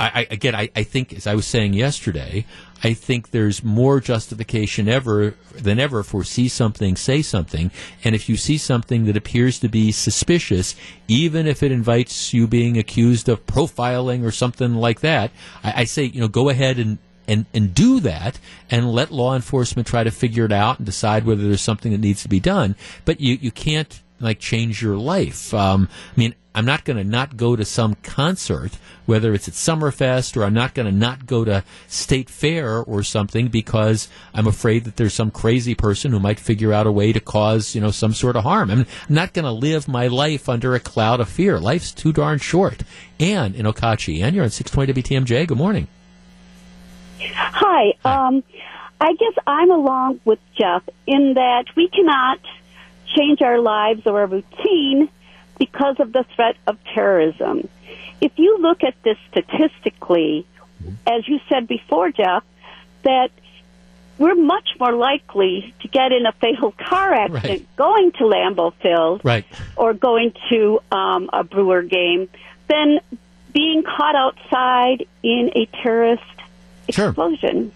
[SPEAKER 1] I, I again, I, I think as I was saying yesterday. I think there's more justification ever than ever for see something, say something. And if you see something that appears to be suspicious, even if it invites you being accused of profiling or something like that, I, I say, you know, go ahead and, and, and do that and let law enforcement try to figure it out and decide whether there's something that needs to be done. But you, you can't like change your life. Um, I mean, I'm not going to not go to some concert, whether it's at Summerfest or I'm not going to not go to State Fair or something because I'm afraid that there's some crazy person who might figure out a way to cause, you know, some sort of harm. I'm not going to live my life under a cloud of fear. Life's too darn short. Ann in Okauchee. Ann, you're on 620 WTMJ. Good morning.
[SPEAKER 13] Hi. Um, I guess I'm along with Jeff in that we cannot change our lives or our routine because of the threat of terrorism. If you look at this statistically, as you said before, Jeff, that we're much more likely to get in a fatal car accident
[SPEAKER 1] Right.
[SPEAKER 13] going to Lambeau Field
[SPEAKER 1] Right.
[SPEAKER 13] or going to um, a Brewer game than being caught outside in a terrorist explosion.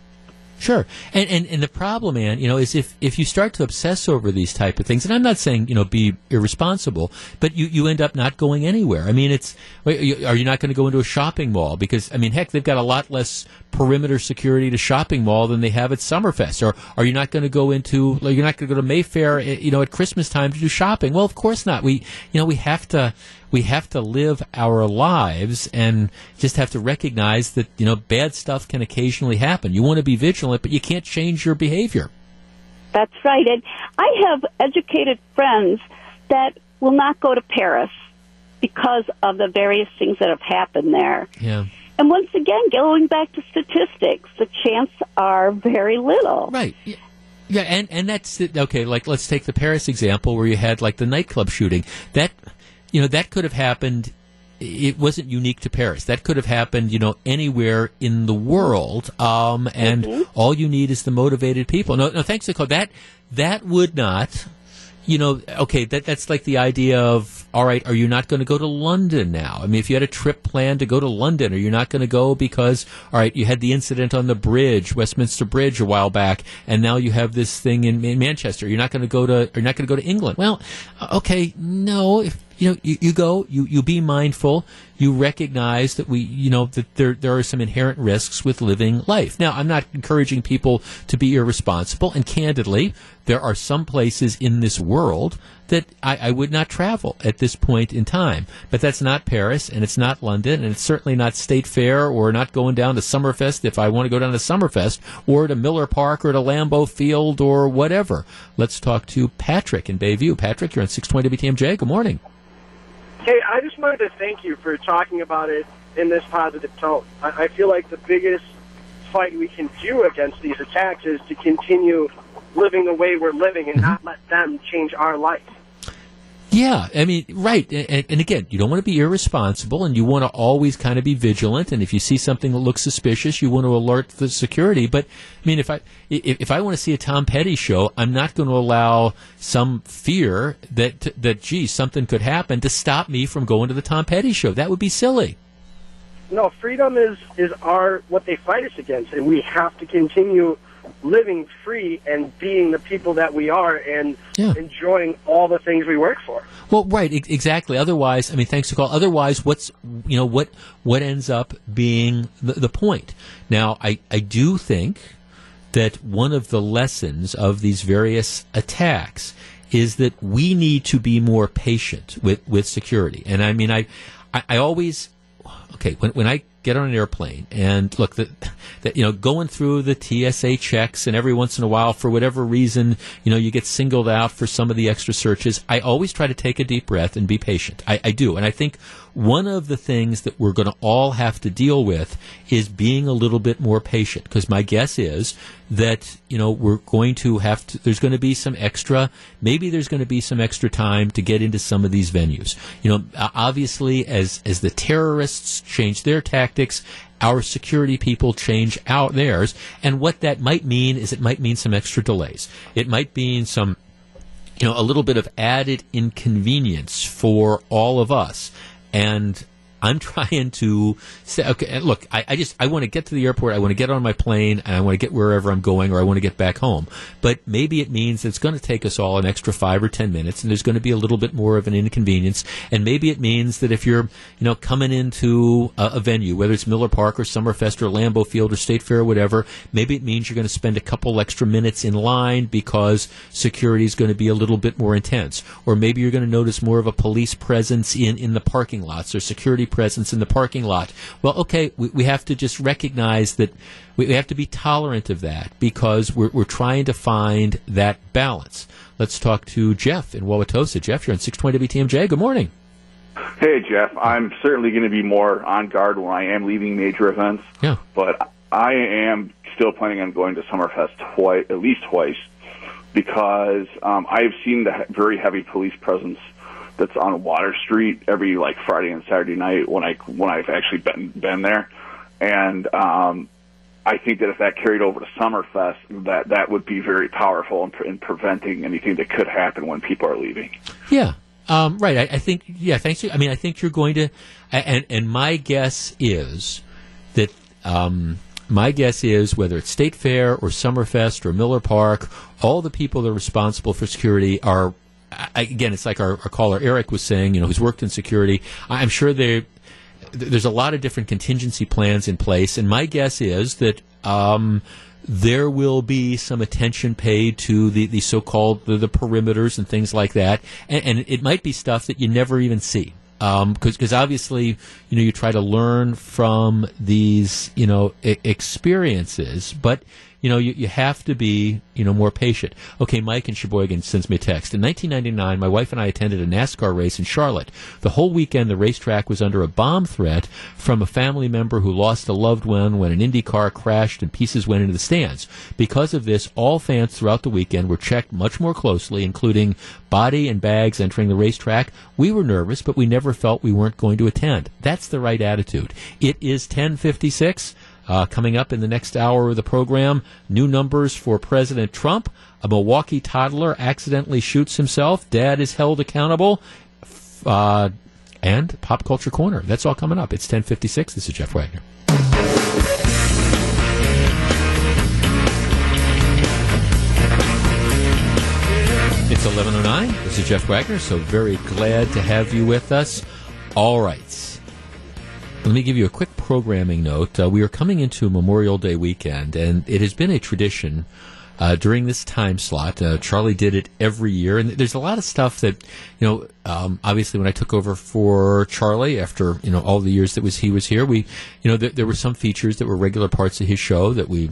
[SPEAKER 1] Sure, and, and and the problem, Ann, you know, is if if you start to obsess over these type of things, and I'm not saying you know be irresponsible, but you you end up not going anywhere. I mean, it's are you not going to go into a shopping mall because I mean, heck, they've got a lot less perimeter security to shopping mall than they have at Summerfest. Or are you not going to go into you're not going to go to Mayfair, eh, you know, at Christmas time to do shopping? Well, of course not. We you know we have to we have to live our lives and just have to recognize that you know bad stuff can occasionally happen. You want to be vigilant, but you can't change your behavior.
[SPEAKER 13] That's right. And I have educated friends that will not go to Paris because of the various things that have happened there.
[SPEAKER 1] Yeah.
[SPEAKER 13] And once again, going back to statistics, the chances are very little.
[SPEAKER 1] Right. Yeah, and and that's it. okay. Like let's take the Paris example where you had like the nightclub shooting. That you know that could have happened it wasn't unique to Paris. That could have happened, you know, anywhere in the world. Um, and all you need is the motivated people. No, no, thanks, Nicole. That that would not, you know, okay. That that's like the idea of, all right, are you not going to go to London now? I mean, if you had a trip planned to go to London, are you not going to go because, all right, you had the incident on the bridge, Westminster Bridge, a while back, and now you have this thing in, in Manchester. You're not going to go to, you're not going to go to England. Well, okay, no. If you know, you, you go, you, you be mindful, you recognize that we, you know, that there, there are some inherent risks with living life. Now, I'm not encouraging people to be irresponsible, and candidly, there are some places in this world that I, I would not travel at this point in time. But that's not Paris, and it's not London, and it's certainly not State Fair, or not going down to Summerfest if I want to go down to Summerfest, or to Miller Park, or to Lambeau Field, or whatever. Let's talk to Patrick in Bayview. Patrick, you're on 620 WTMJ. Good morning.
[SPEAKER 14] Hey, I just wanted to thank you for talking about it in this positive tone. I, I feel like the biggest fight we can do against these attacks is to continue living the way we're living and mm-hmm. not let them change our life.
[SPEAKER 1] Yeah, I mean, right. And, and again, you don't want to be irresponsible and you want to always kind of be vigilant. And if you see something that looks suspicious, you want to alert the security. But, I mean, if I, if, I want to see a Tom Petty show, I'm not going to allow some fear that, that, gee, something could happen to stop me from going to the Tom Petty show. That would be silly.
[SPEAKER 14] No, freedom is, is our, what they fight us against. And we have to continue living free and being the people that we are and
[SPEAKER 1] Yeah.
[SPEAKER 14] enjoying all the things we work for.
[SPEAKER 1] Well, right, e- exactly. Otherwise, I mean, thanks to call. Otherwise, what's you know what what ends up being the, the point? Now, I I do think that one of the lessons of these various attacks is that we need to be more patient with with security. And I mean, I I, I always okay when when I get on an airplane and look that that you know going through the TSA checks and every once in a while for whatever reason you know you get singled out for some of the extra searches. I always try to take a deep breath and be patient. I, I do. And I think one of the things that we're going to all have to deal with is being a little bit more patient because my guess is that you know we're going to have to there's going to be some extra maybe there's going to be some extra time to get into some of these venues you know obviously as as the terrorists change their tactics our security people change out theirs and what that might mean is it might mean some extra delays it might mean some you know, a little bit of added inconvenience for all of us. And I'm trying to say, okay, look, I, I just, I want to get to the airport, I want to get on my plane, and I want to get wherever I'm going, or I want to get back home. But maybe it means it's going to take us all an extra five or ten minutes, and there's going to be a little bit more of an inconvenience. And maybe it means that if you're, you know, coming into a, a venue, whether it's Miller Park or Summerfest or Lambeau Field or State Fair or whatever, maybe it means you're going to spend a couple extra minutes in line because security is going to be a little bit more intense. Or maybe you're going to notice more of a police presence in, in the parking lots or security presence in the parking lot. Well, okay, we, we have to just recognize that we, we have to be tolerant of that because we're, we're trying to find that balance. Let's talk to Jeff in Wauwatosa. Jeff, you're on 620 WTMJ. Good morning.
[SPEAKER 15] Hey, Jeff. I'm certainly going to be more on guard when I am leaving major events.
[SPEAKER 1] Yeah.
[SPEAKER 15] But I am still planning on going to Summerfest twice, at least twice, because um, I have seen the he- very heavy police presence that's on Water Street every like Friday and Saturday night when I when I've actually been been there, and um, I think that if that carried over to Summerfest, that that would be very powerful in, in preventing anything that could happen when people are leaving.
[SPEAKER 1] Yeah. Um, right. I, I think, yeah, thanks. I mean, I think you're going to, and, and my guess is that, um, my guess is whether it's State Fair or Summerfest or Miller Park, all the people that are responsible for security are, I, again, it's like our, our caller Eric was saying, you know, who's worked in security. I'm sure there's a lot of different contingency plans in place, and my guess is that um, there will be some attention paid to the, the so-called the, the perimeters and things like that, and, and it might be stuff that you never even see. Because obviously, you know, you try to learn from these, you know, e- experiences, but you know, you, you have to be, you know, more patient. Okay, Mike in Sheboygan sends me a text. In 1999, my wife and I attended a NASCAR race in Charlotte. The whole weekend, the racetrack was under a bomb threat from a family member who lost a loved one when an Indy car crashed and pieces went into the stands. Because of this, all fans throughout the weekend were checked much more closely, including body and bags entering the racetrack. We were nervous, but we never felt we weren't going to attend. That's the right attitude. It is 1056. Uh, coming up in the next hour of the program, new numbers for President Trump. A Milwaukee toddler accidentally shoots himself. Dad is held accountable. Uh, and Pop Culture Corner. That's all coming up. It's 1056. This is Jeff Wagner. It's 11.09. This is Jeff Wagner, so very glad to have you with us. All right. Let me give you a quick programming note. Uh, we are coming into Memorial Day weekend, and it has been a tradition uh, during this time slot. Uh, Charlie did it every year, and there's a lot of stuff that you know. Um, obviously, when I took over for Charlie after you know all the years that was he was here, we you know th- there were some features that were regular parts of his show that we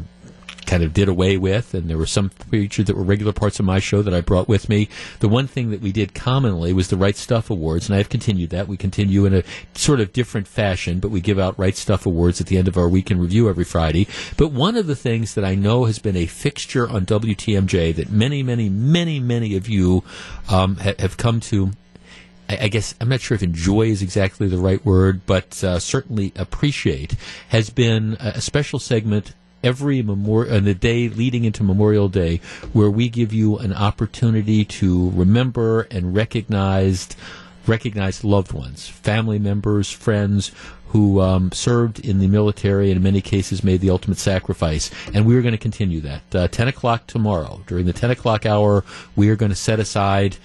[SPEAKER 1] kind of did away with, and there were some features that were regular parts of my show that I brought with me. The one thing that we did commonly was the Right Stuff Awards, and I have continued that. We continue in a sort of different fashion, but we give out Right Stuff Awards at the end of our weekend review every Friday. But one of the things that I know has been a fixture on WTMJ that many, many, many, many of you um, ha- have come to I guess I'm not sure if enjoy is exactly the right word, but uh, certainly appreciate has been a special segment every memorial on the day leading into Memorial Day, where we give you an opportunity to remember and recognize recognize loved ones, family members, friends who um, served in the military and in many cases made the ultimate sacrifice. And we are going to continue that. Uh, 10 o'clock tomorrow, during the 10 o'clock hour, we are going to set aside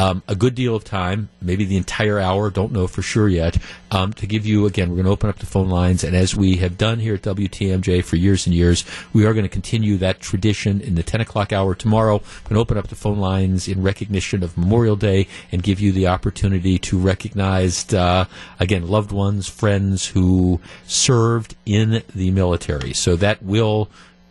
[SPEAKER 1] um, a good deal of time, maybe the entire hour, don't know for sure yet, um, to give you, again, we're going to open up the phone lines. And as we have done here at WTMJ for years and years, we are going to continue that tradition in the 10 o'clock hour tomorrow. We're going to open up the phone lines in recognition of Memorial Day and give you the opportunity to recognize, uh, again, loved ones, friends who served in the military. So that will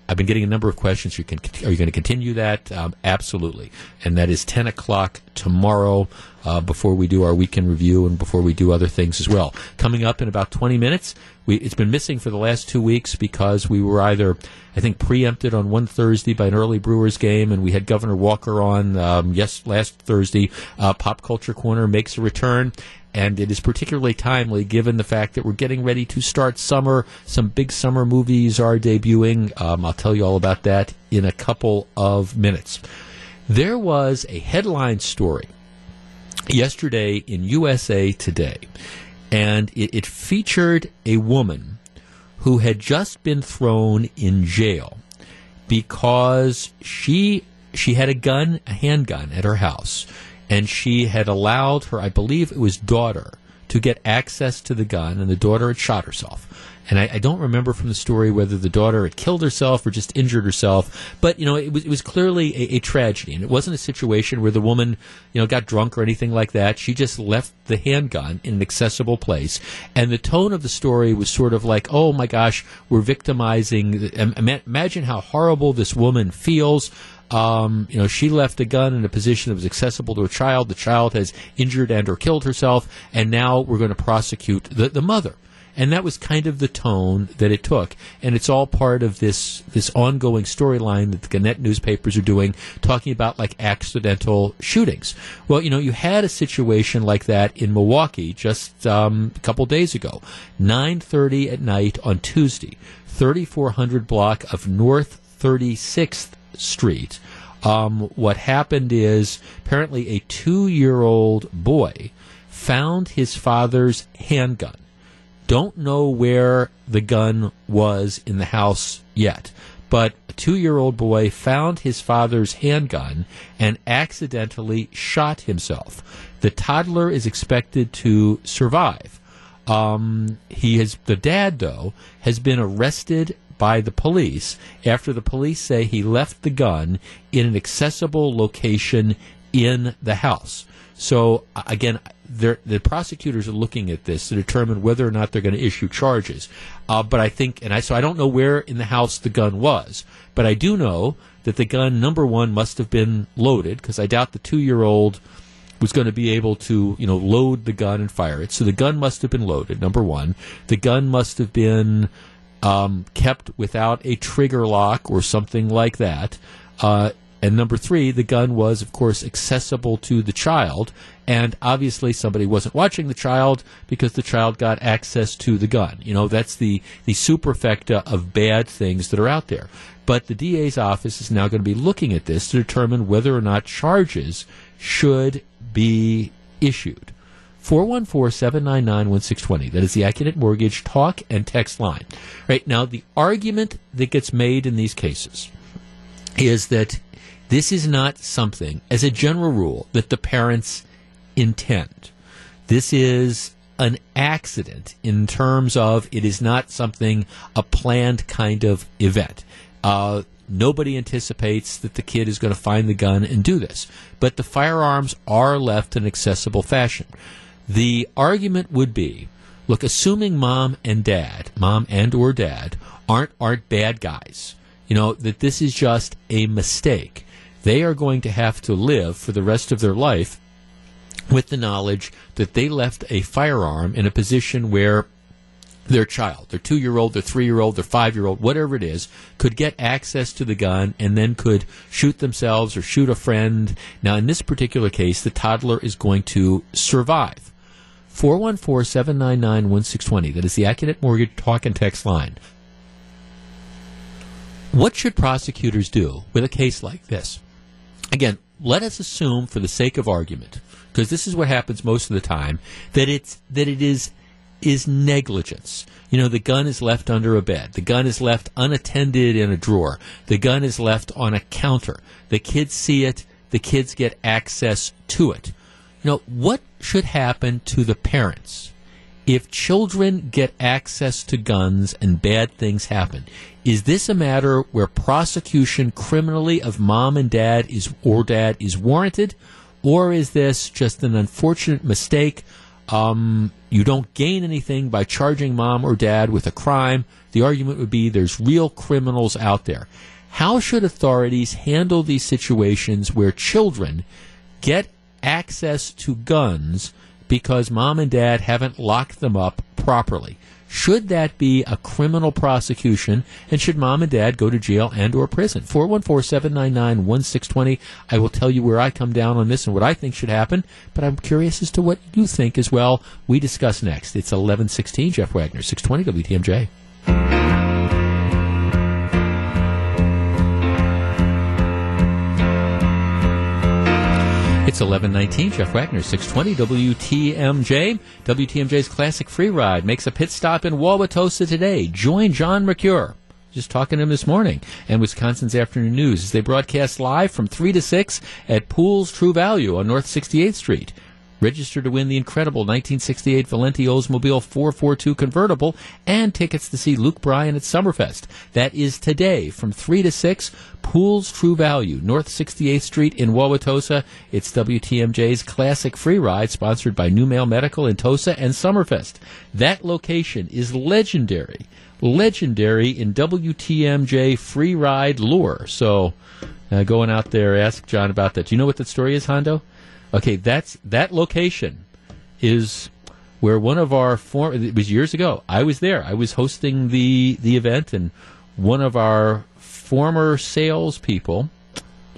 [SPEAKER 1] I've been getting a number of questions. You can, are you going to continue that? Um, absolutely. And that is 10 o'clock tomorrow uh, before we do our weekend review and before we do other things as well. Coming up in about 20 minutes, we, it's been missing for the last two weeks because we were either, I think, preempted on one Thursday by an early Brewers game, and we had Governor Walker on um, yes last Thursday. Uh, Pop Culture Corner makes a return, and it is particularly timely given the fact that we're getting ready to start summer. Some big summer movies are debuting. Um, I'll tell you all about that in a couple of minutes. There was a headline story yesterday in USA Today, and it, it featured a woman who had just been thrown in jail because she she had a gun, a handgun at her house and she had allowed her, I believe it was daughter, to get access to the gun, and the daughter had shot herself. And I, I, don't remember from the story whether the daughter had killed herself or just injured herself, but you know it was it was clearly a, a, tragedy, and it wasn't a situation where the woman you know got drunk or anything like that. She just left the handgun in an accessible place, and the tone of the story was sort of like, "Oh my gosh, we're victimizing." Imagine how horrible this woman feels. Um, you know, she left a gun in a position that was accessible to a child. The child has injured and or killed herself, and now we're going to prosecute the, the mother. And that was kind of the tone that it took, and it's all part of this this ongoing storyline that the Gannett newspapers are doing, talking about like accidental shootings. Well, you know, you had a situation like that in Milwaukee just um, a couple days ago, 9:30 at night on Tuesday, 3400 block of North 36th Street. Um, what happened is apparently a two year old boy found his father's handgun. Don't know where the gun was in the house yet, but a two year old boy found his father's handgun and accidentally shot himself. The toddler is expected to survive. Um, he has the dad though has been arrested by the police after the police say he left the gun in an accessible location in the house. So again, the prosecutors are looking at this to determine whether or not they're going to issue charges. Uh, but I think, and I so I don't know where in the house the gun was, but I do know that the gun number one must have been loaded because I doubt the two-year-old was going to be able to, you know, load the gun and fire it. So the gun must have been loaded. Number one, the gun must have been um, kept without a trigger lock or something like that. Uh, And number three, the gun was, of course, accessible to the child. And obviously, somebody wasn't watching the child because the child got access to the gun. You know, that's the, the superfecta of bad things that are out there. But the DA's office is now going to be looking at this to determine whether or not charges should be issued. 414-799-1620. That is the Accunet Mortgage talk and text line. Right now, the argument that gets made in these cases is that this is not something, as a general rule, that the parents intend. This is an accident in terms of it is not something, a planned kind of event. Uh, nobody anticipates that the kid is going to find the gun and do this. But the firearms are left in accessible fashion. The argument would be, look, assuming mom and dad, mom and or dad, aren't aren't bad guys, you know, that this is just a mistake. They are going to have to live for the rest of their life with the knowledge that they left a firearm in a position where their child, their two year old, their three year old, their five year old, whatever it is, could get access to the gun and then could shoot themselves or shoot a friend. Now, in this particular case, the toddler is going to survive. 414 799 1620. That is the Accunet Mortgage talk and text line. What should prosecutors do with a case like this? Again, let us assume, for the sake of argument, because this is what happens most of the time, that it's that it is is negligence. You know, the gun is left under a bed. The gun is left unattended in a drawer. The gun is left on a counter. The kids see it. The kids get access to it. You know, what should happen to the parents if children get access to guns and bad things happen? Is this a matter where prosecution criminally of mom and dad is or dad is warranted, or is this just an unfortunate mistake? Um, you don't gain anything by charging mom or dad with a crime. The argument would be there's real criminals out there. How should authorities handle these situations where children get access to guns because mom and dad haven't locked them up properly? Should that be a criminal prosecution? And should mom and dad go to jail and or prison? 414-799-1620. I will tell you where I come down on this and what I think should happen, but I'm curious as to what you think as well. We discuss next. It's 1116, Jeff Wagner, 620 WTMJ. It's 1119, Jeff Wagner, 620 WTMJ. WTMJ's Classic Free Ride makes a pit stop in Wauwatosa today. Join John Mercure. Just talking to him this morning and Wisconsin's Afternoon News as they broadcast live from 3 to 6 at Pools True Value on North 68th Street. Register to win the incredible 1968 Valenti Oldsmobile 442 convertible and tickets to see Luke Bryan at Summerfest. That is today from 3 to 6. Pools True Value, North 68th Street in Wauwatosa. It's WTMJ's Classic Free Ride, sponsored by New Mail Medical in Tosa and Summerfest. That location is legendary. Legendary in WTMJ free ride lore. So, uh, going out there, ask John about that. Do you know what that story is, Hondo? Okay, that's that location is where one of our former it was years ago. I was there. I was hosting the the event, and one of our former salespeople,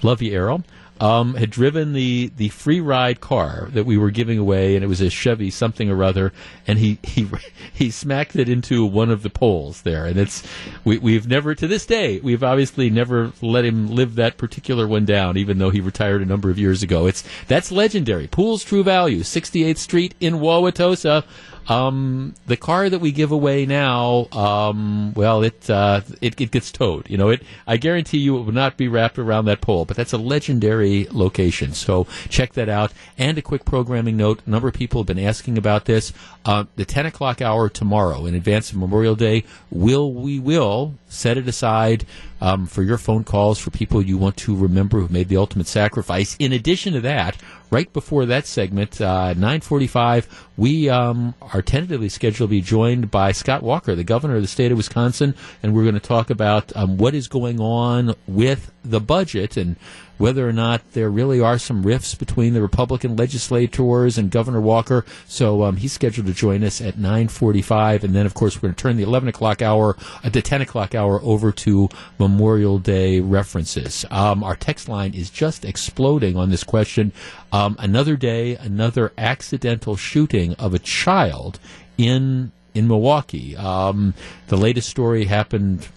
[SPEAKER 1] love you, Errol, um, had driven the, the free ride car that we were giving away, and it was a Chevy something or other, and he, he he smacked it into one of the poles there, and it's we we've never to this day we've obviously never let him live that particular one down, even though he retired a number of years ago. It's that's legendary. Pools True Value, 68th Street in Wauwatosa. Um, the car that we give away now, um, well, it, uh, it, it gets towed. You know, it. I guarantee you, it will not be wrapped around that pole. But that's a legendary location. So check that out. And a quick programming note: a number of people have been asking about this. Uh, the 10 o'clock hour tomorrow, in advance of Memorial Day, will we will set it aside um, for your phone calls for people you want to remember who made the ultimate sacrifice. In addition to that, right before that segment, uh, 9:45, we um, are tentatively scheduled to be joined by Scott Walker, the governor of the state of Wisconsin, and we're going to talk about um, what is going on with the budget and whether or not there really are some rifts between the Republican legislators and Governor Walker. So um, he's scheduled to join us at 9:45, and then of course we're going to turn the 11 o'clock hour at the 10 o'clock hour over to Memorial Day references. Um, our text line is just exploding on this question. Um, another day, another accidental shooting of a child in in Milwaukee. Um, the latest story happened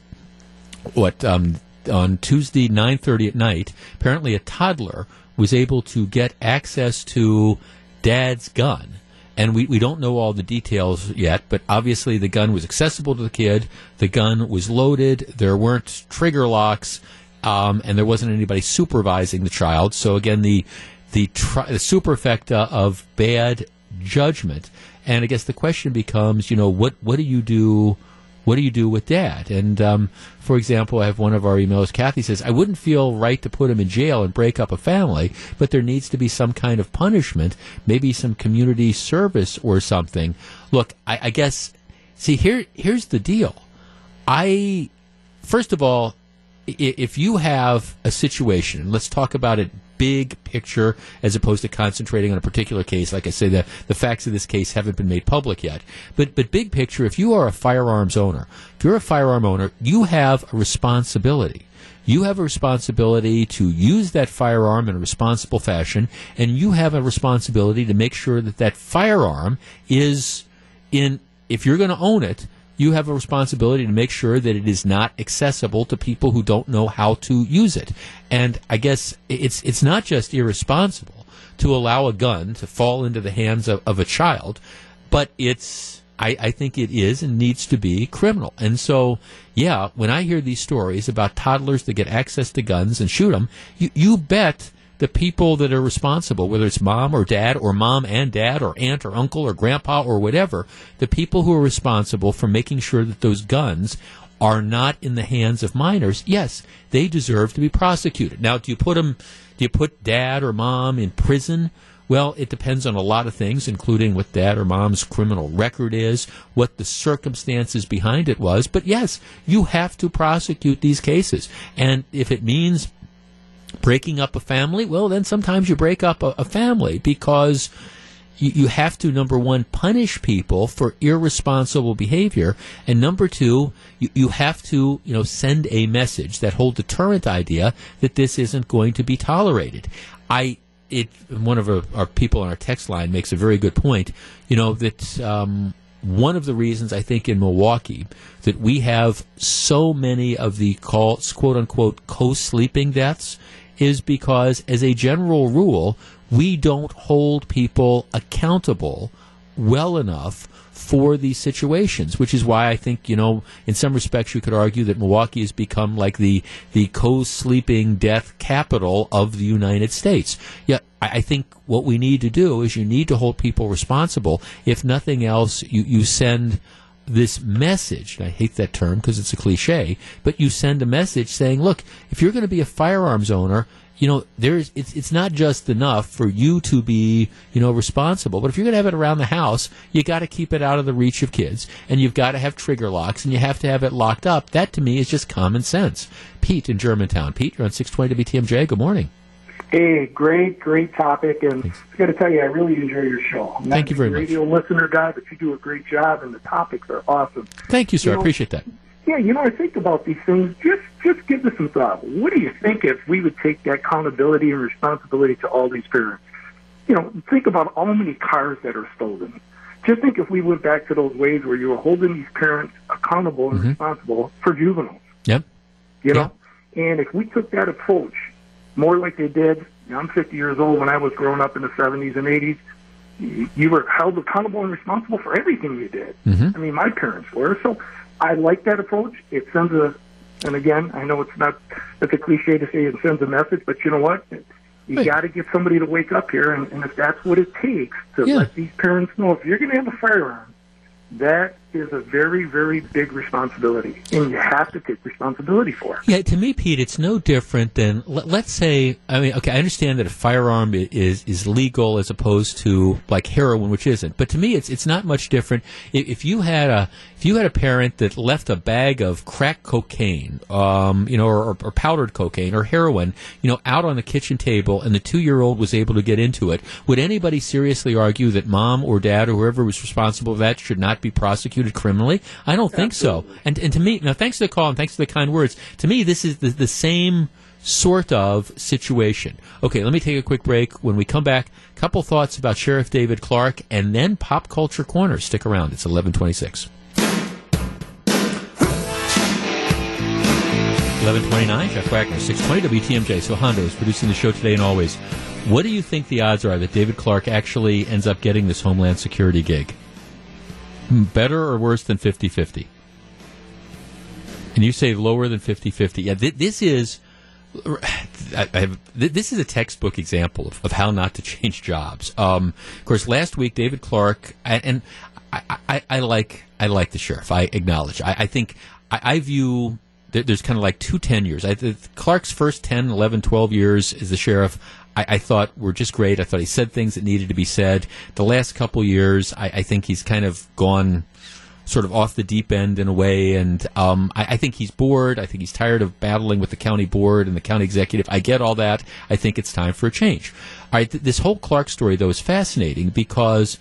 [SPEAKER 1] what um, on Tuesday, nine thirty at night. Apparently, a toddler was able to get access to dad's gun. And we, we don't know all the details yet, but obviously the gun was accessible to the kid. The gun was loaded. There weren't trigger locks, um, and there wasn't anybody supervising the child. So again, the the, tri- the superfecta of bad judgment. And I guess the question becomes, you know, what what do you do? What do you do with that? And um, for example, I have one of our emails. Kathy says, "I wouldn't feel right to put him in jail and break up a family, but there needs to be some kind of punishment, maybe some community service or something." Look, I, I guess. See, here here's the deal. I first of all, if you have a situation, let's talk about it big picture as opposed to concentrating on a particular case. Like I say, the, the facts of this case haven't been made public yet. But, but big picture, if you are a firearms owner, if you're a firearm owner, you have a responsibility. You have a responsibility to use that firearm in a responsible fashion, and you have a responsibility to make sure that that firearm is in, if you're going to own it, you have a responsibility to make sure that it is not accessible to people who don't know how to use it. And I guess it's it's not just irresponsible to allow a gun to fall into the hands of, of a child, but it's I, I think it is and needs to be criminal. And so, yeah, when I hear these stories about toddlers that get access to guns and shoot them, you, you bet the people that are responsible, whether it's mom or dad or mom and dad or aunt or uncle or grandpa or whatever, the people who are responsible for making sure that those guns are not in the hands of minors, yes, they deserve to be prosecuted. Now, do you put them, do you put dad or mom in prison? Well, it depends on a lot of things, including what dad or mom's criminal record is, what the circumstances behind it was. But yes, you have to prosecute these cases. And if it means breaking up a family, well, then sometimes you break up a, a family because you, you have to, number one, punish people for irresponsible behavior. And number two, you, you have to, you know, send a message, that whole deterrent idea that this isn't going to be tolerated. I, it, one of our, our people on our text line makes a very good point, you know, that, um, one of the reasons I think in Milwaukee that we have so many of the call, quote unquote co-sleeping deaths is because as a general rule, we don't hold people accountable well enough for these situations, which is why I think, you know, in some respects you could argue that Milwaukee has become like the, the co-sleeping death capital of the United States. I, I think what we need to do is you need to hold people responsible. If nothing else, you, you send this message, I hate that term because it's a cliche, but you send a message saying, look, if you're going to be a firearms owner, you know, there's it's it's not just enough for you to be, you know, responsible. But if you're going to have it around the house, you got to keep it out of the reach of kids, and you've got to have trigger locks, and you have to have it locked up. That to me is just common sense. Pete in Germantown. Pete, you're on 620 WTMJ. Good morning.
[SPEAKER 16] Hey, great, great topic, and I got to tell you, I really enjoy your show. I'm
[SPEAKER 1] Thank you very
[SPEAKER 16] a
[SPEAKER 1] much.
[SPEAKER 16] radio listener guy, but you do a great job, and the topics are awesome.
[SPEAKER 1] Thank you, sir.
[SPEAKER 16] You
[SPEAKER 1] I appreciate that.
[SPEAKER 16] Yeah, you know, I think about these things. Just, just give this some thought. What do you think if we would take that accountability and responsibility to all these parents? You know, think about how many cars that are stolen. Just think if we went back to those ways where you were holding these parents accountable and mm-hmm. responsible for juveniles.
[SPEAKER 1] Yep.
[SPEAKER 16] You know, and if we took that approach more like they did, I'm 50 years old. When I was growing up in the 70s and 80s, you you were held accountable and responsible for everything you did.
[SPEAKER 1] Mhm.
[SPEAKER 16] I mean, my parents were. So I like that approach. It sends a, and again, I know it's not, it's a cliche to say it sends a message, but you know what? You got to get somebody to wake up here, and, and if that's what it takes to
[SPEAKER 1] Yeah.
[SPEAKER 16] let these parents know, if you're going to have a firearm, that is a very, very big responsibility, and you have to take responsibility for it.
[SPEAKER 1] Yeah, to me, Pete, it's no different than let, let's say. I mean, okay, I understand that a firearm is is legal as opposed to like heroin, which isn't. But to me, it's it's not much different. If, if you had a if you had a parent that left a bag of crack cocaine, um, you know, or, or powdered cocaine or heroin, you know, out on the kitchen table, and the two year old was able to get into it, would anybody seriously argue that mom or dad or whoever was responsible for that should not be prosecuted? Prosecuted criminally? I don't think so. And and to me, now thanks for the call and thanks for the kind words. To me, this is the, the same sort of situation. Okay, let me take a quick break. When we come back, a couple thoughts about Sheriff David Clarke and then pop culture corner. Stick around. It's eleven twenty six. 1129, Jeff Wagner, 620 WTMJ. So Hondo is producing the show today and always. What do you think the odds are that David Clarke actually ends up getting this Homeland Security gig? Better or worse than 50 50? And you say lower than 50 50. Yeah, th- this is. I have, this is a textbook example of, of how not to change jobs. Um, of course, last week David Clarke and I, I, I, like I like the sheriff. I acknowledge. I, think I, view there's kind of like two tenures. I, Clarke's first 10, 11, 12 years as the sheriff, I, I, thought were just great. I thought he said things that needed to be said. The last couple years, I, I think he's kind of gone sort of off the deep end in a way, and um, I, I, think he's bored. I think he's tired of battling with the county board and the county executive. I get all that. I think it's time for a change. All right, th- this whole Clarke story though is fascinating because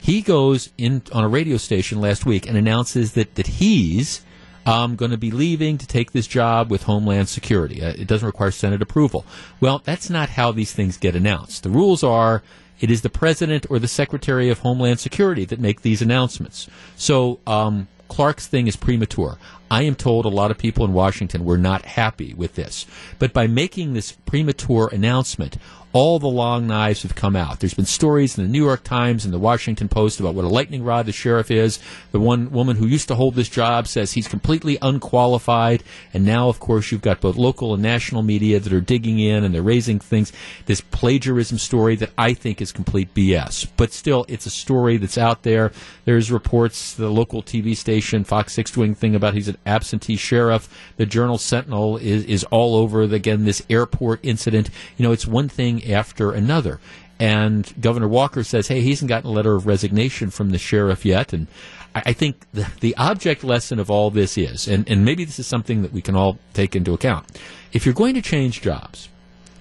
[SPEAKER 1] he goes in on a radio station last week and announces that that he's I'm going to be leaving to take this job with Homeland Security. Uh, it doesn't require Senate approval. Well, that's not how these things get announced. The rules are it is the President or the Secretary of Homeland Security that make these announcements. So um, Clarke's thing is premature. I am told a lot of people in Washington were not happy with this. But by making this premature announcement, all the long knives have come out. There's been stories in the New York Times and the Washington Post about what a lightning rod the sheriff is. The one woman who used to hold this job says he's completely unqualified. And now, of course, you've got both local and national media that are digging in and they're raising things. This plagiarism story that I think is complete BS. But still, it's a story that's out there. There's reports, the local TV station, Fox 6 doing thing about he's an absentee sheriff. The Journal Sentinel is, is all over, again, this airport incident. You know, it's one thing after another. And Governor Walker says, hey, he hasn't gotten a letter of resignation from the sheriff yet. And I, I think the, the object lesson of all this is, and, and maybe this is something that we can all take into account. If you're going to change jobs,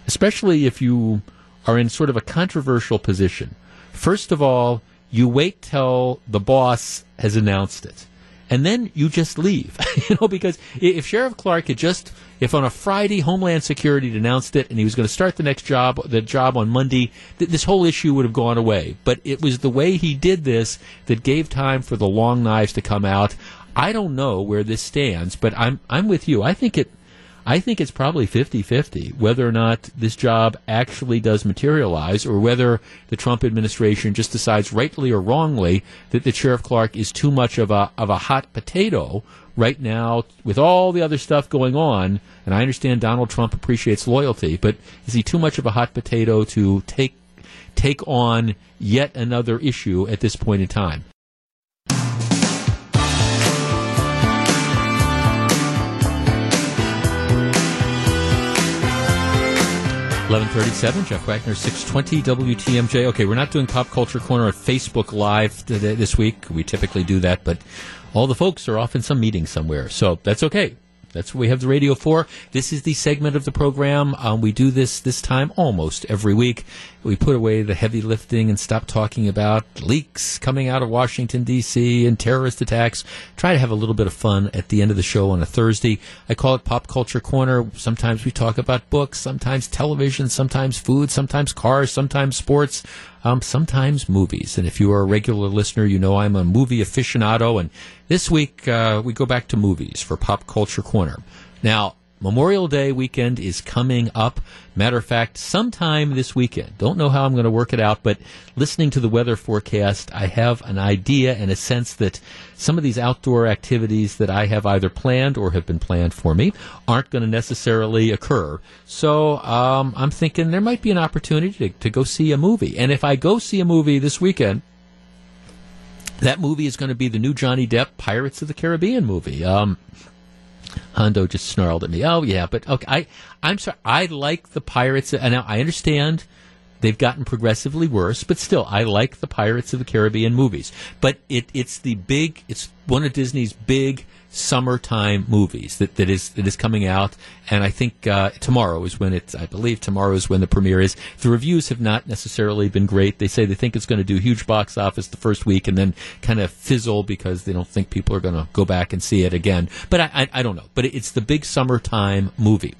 [SPEAKER 1] especially if you are in sort of a controversial position, first of all, you wait till the boss has announced it and then you just leave. you know, because if Sheriff Clarke had just, if on a Friday Homeland Security had announced it and he was going to start the next job, the job on Monday, th- this whole issue would have gone away. But it was the way he did this that gave time for the long knives to come out. I don't know where this stands, but I'm I'm with you. I think it I think it's probably 50 50 whether or not this job actually does materialize or whether the Trump administration just decides, rightly or wrongly, that the Sheriff Clarke is too much of a, of a hot potato right now with all the other stuff going on. And I understand Donald Trump appreciates loyalty, but is he too much of a hot potato to take, take on yet another issue at this point in time? 1137, Jeff Wagner, 620 WTMJ. Okay, we're not doing Pop Culture Corner at Facebook Live today, this week. We typically do that, but all the folks are off in some meeting somewhere, so that's okay. That's what we have the radio for. This is the segment of the program. Um, we do this this time almost every week. We put away the heavy lifting and stop talking about leaks coming out of Washington, D.C. and terrorist attacks. Try to have a little bit of fun at the end of the show on a Thursday. I call it Pop Culture Corner. Sometimes we talk about books, sometimes television, sometimes food, sometimes cars, sometimes sports, um, sometimes movies. And if you are a regular listener, you know I'm a movie aficionado. And this week uh, we go back to movies for Pop Culture Corner. Now, Memorial Day weekend is coming up. Matter of fact, sometime this weekend. Don't know how I'm going to work it out, but listening to the weather forecast, I have an idea and a sense that some of these outdoor activities that I have either planned or have been planned for me aren't going to necessarily occur. So um, I'm thinking there might be an opportunity to, to go see a movie. And if I go see a movie this weekend, that movie is going to be the new Johnny Depp Pirates of the Caribbean movie. Um, Hondo just snarled at me. Oh yeah, but okay, I I'm sorry. I like the Pirates. And now I understand they've gotten progressively worse, but still, I like the Pirates of the Caribbean movies. But it it's the big. It's one of Disney's big summertime movies that, that is that is coming out, and I think uh, tomorrow is when it's. I believe tomorrow is when the premiere is. The reviews have not necessarily been great. They say they think it's going to do huge box office the first week and then kind of fizzle because they don't think people are going to go back and see it again. But I, I, I don't know. But it's the big summertime movie.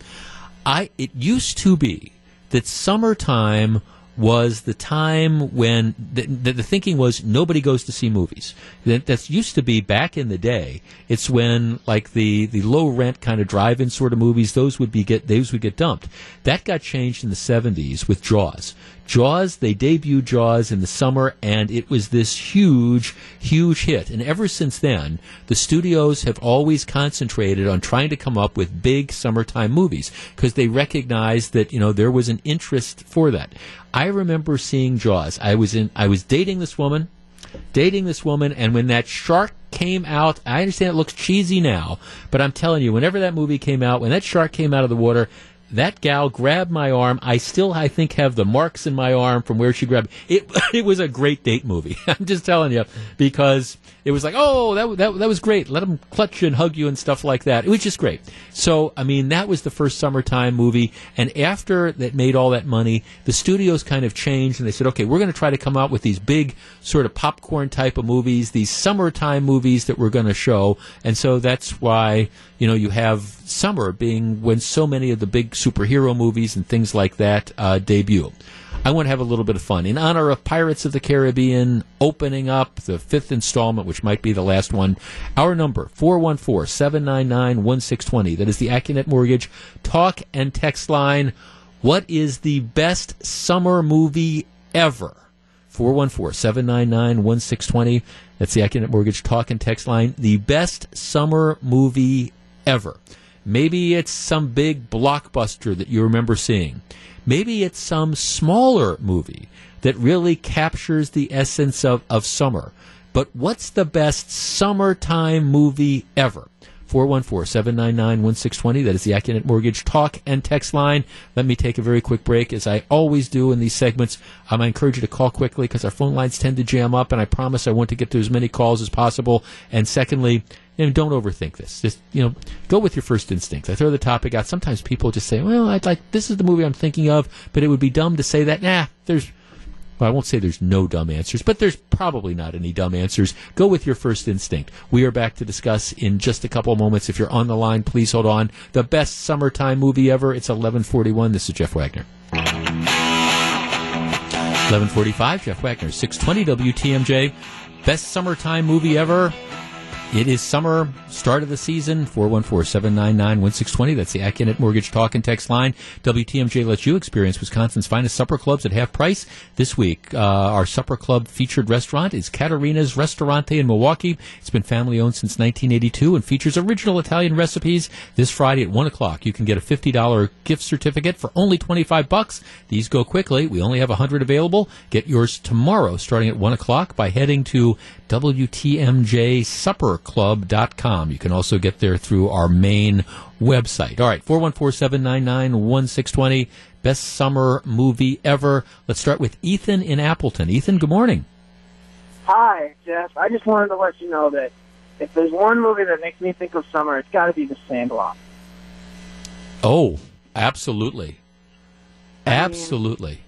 [SPEAKER 1] I it used to be that summertime was the time when the, the, the, thinking was nobody goes to see movies. That that's used to be back in the day. It's when like the, the low rent kind of drive-in sort of movies, those would be get those would get dumped. That got changed in the seventies with Jaws. Jaws, they debuted Jaws in the summer, and it was this huge, huge hit. And ever since then, the studios have always concentrated on trying to come up with big summertime movies because they recognized that you know there was an interest for that. I remember seeing Jaws. I was in. I was dating this woman, dating this woman, and when that shark came out, I understand it looks cheesy now, but I'm telling you, whenever that movie came out, when that shark came out of the water, that gal grabbed my arm. I still, I think, have the marks in my arm from where she grabbed it. It was a great date movie. I'm just telling you because it was like, oh, that, that, that was great. Let them clutch and hug you and stuff like that. It was just great. So, I mean, that was the first summertime movie. And after that made all that money, the studios kind of changed and they said, okay, we're going to try to come out with these big sort of popcorn type of movies, these summertime movies that we're going to show. And so that's why, you know, you have summer being when so many of the big superhero movies and things like that uh, debut. I want to have a little bit of fun. In honor of Pirates of the Caribbean opening up the fifth installment, which might be the last one, our number, 414 799 1620. That is the Accunet Mortgage talk and text line. What is the best summer movie ever? 414 799 1620. That's the Accunet Mortgage talk and text line. The best summer movie ever. Maybe it's some big blockbuster that you remember seeing. Maybe it's some smaller movie that really captures the essence of, of summer. But what's the best summertime movie ever? 414-799-1620. That is the Accunet Mortgage talk and text line. Let me take a very quick break. As I always do in these segments, um, I encourage you to call quickly because our phone lines tend to jam up, and I promise I want to get to as many calls as possible. And secondly, you know, don't overthink this. Just you know, go with your first instincts. I throw the topic out. Sometimes people just say, "Well, I'd like this is the movie I'm thinking of," but it would be dumb to say that. Nah, there's well, I won't say there's no dumb answers, but there's probably not any dumb answers. Go with your first instinct. We are back to discuss in just a couple moments. If you're on the line, please hold on. The best summertime movie ever. It's 1141. This is Jeff Wagner. 1145, Jeff Wagner, 620 WTMJ. Best summertime movie ever. It is summer, start of the season, 414-799-1620. That's the Accunet Mortgage Talk and Text line. WTMJ lets you experience Wisconsin's finest supper clubs at half price. This week, uh, our supper club featured restaurant is Caterina's Restaurante in Milwaukee. It's been family owned since 1982 and features original Italian recipes. This Friday at 1 o'clock, you can get a $50 gift certificate for only 25 bucks. These go quickly. We only have 100 available. Get yours tomorrow starting at 1 o'clock by heading to WTMJSupperClub.com. You can also get there through our main website. All right, 414-799-1620. Best summer movie ever. Let's start with Ethan in Appleton. Ethan, good morning.
[SPEAKER 17] Hi, Jeff. I just wanted to let you know that if there's one movie that makes me think of summer, it's got to be The Sandlot.
[SPEAKER 1] Oh, absolutely. Absolutely.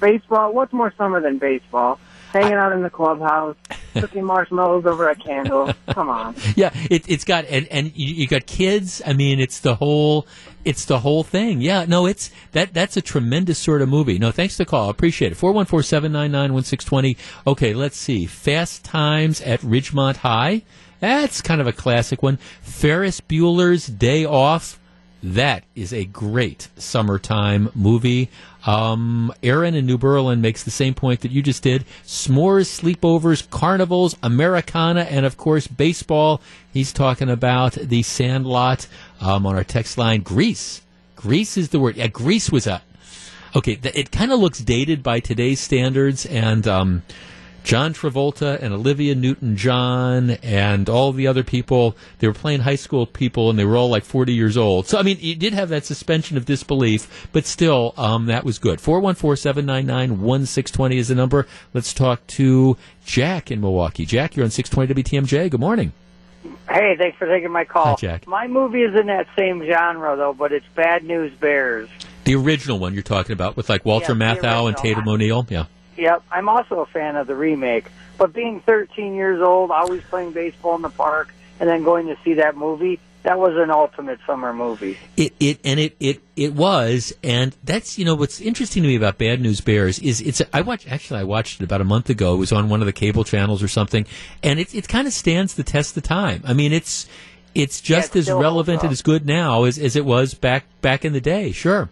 [SPEAKER 17] Baseball, what's more summer than baseball? Hanging out in the clubhouse, cooking marshmallows over a candle. Come on.
[SPEAKER 1] Yeah, it, it's got and and you, you got kids. I mean, it's the whole it's the whole thing. Yeah, no, it's that that's a tremendous sort of movie. No, thanks the call. Appreciate it. Four one four seven nine nine one six twenty. Okay, let's see. Fast Times at Ridgemont High. That's kind of a classic one. Ferris Bueller's Day Off. That is a great summertime movie. Um, Aaron in New Berlin makes the same point that you just did. S'mores, sleepovers, carnivals, Americana, and of course baseball. He's talking about the Sandlot um, on our text line. Grease, Grease is the word. Yeah, Grease was a. Okay, th- it kind of looks dated by today's standards, and um, John Travolta and Olivia Newton John and all the other people, they were playing high school people and they were all like 40 years old. So, I mean, you did have that suspension of disbelief, but still, um, that was good. 414-799-1620 is the number. Let's talk to Jack in Milwaukee. Jack, you're on 620 WTMJ. Good morning.
[SPEAKER 18] Hey, thanks for taking my call.
[SPEAKER 1] Hi, Jack.
[SPEAKER 18] My movie is in that same genre though, but it's Bad News Bears.
[SPEAKER 1] The original one you're talking about with like Walter
[SPEAKER 18] Yeah,
[SPEAKER 1] Matthau and. Tatum O'Neal. Yeah.
[SPEAKER 18] Yep, I'm also a fan of the remake. But being 13 years old, always playing baseball in the park, and then going to see that movie, that was an ultimate summer movie.
[SPEAKER 1] It it and it it it was, and that's you know what's interesting to me about Bad News Bears is it's I watched actually I watched it about a month ago. It was on one of the cable channels or something, and it it kind of stands the test of time. I mean, it's it's just as relevant and as good now as, as it was back back in the day. Sure.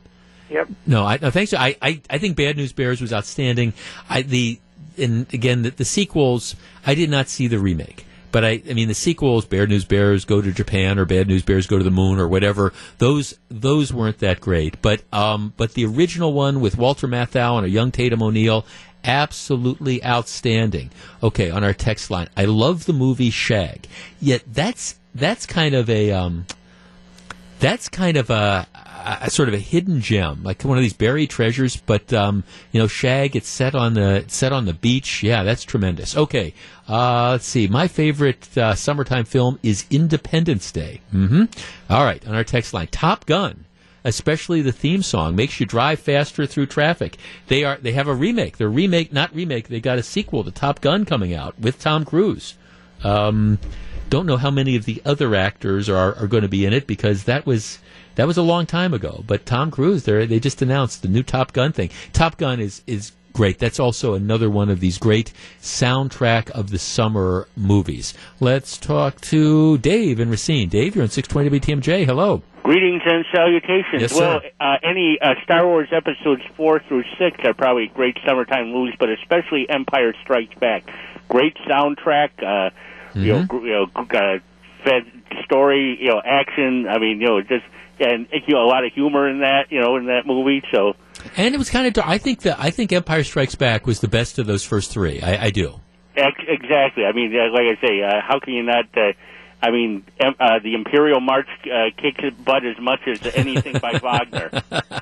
[SPEAKER 18] Yep.
[SPEAKER 1] No, I no, thanks. I, I I think Bad News Bears was outstanding. I the and again the, the sequels. I did not see the remake. But I, I mean, the sequels, Bad News Bears go to Japan or Bad News Bears go to the moon or whatever. Those those weren't that great. But um, but the original one with Walter Matthau and a young Tatum O'Neal, absolutely outstanding. Okay, on our text line, I love the movie Shag. Yet that's that's kind of a um, that's kind of a, a, sort of a hidden gem, like one of these buried treasures. But um, you know, Shag, it's set on the set on the beach. Yeah, that's tremendous. Okay, uh, let's see. My favorite uh, summertime film is Independence Day. hmm All right, on our text line, Top Gun. Especially the theme song makes you drive faster through traffic. They are they have a remake. Their remake, not remake. They got a sequel to Top Gun coming out with Tom Cruise. Um, don't know how many of the other actors are, are going to be in it because that was that was a long time ago. But Tom Cruise, they they just announced the new Top Gun thing. Top Gun is is great. That's also another one of these great soundtrack of the summer movies. Let's talk to Dave in Racine. Dave, you're on 620 WTMJ. Hello.
[SPEAKER 19] Greetings and salutations.
[SPEAKER 1] Yes,
[SPEAKER 19] well,
[SPEAKER 1] sir.
[SPEAKER 19] uh, any uh, Star Wars episodes four through six are probably great summertime movies, but especially Empire Strikes Back. Great soundtrack. Uh, You know,
[SPEAKER 1] Mm-hmm.
[SPEAKER 19] gr- you know, gr- uh, fed story. You know, action. I mean, you know, just and you know, a lot of humor in that. You know, in that movie. So
[SPEAKER 1] And it was kind of. I think that I think Empire Strikes Back was the best of those first three. I, I do.
[SPEAKER 19] Exactly. I mean, like I say, uh, how can you not? Uh, I mean, uh, the Imperial March uh, kicks butt as much as anything by Wagner.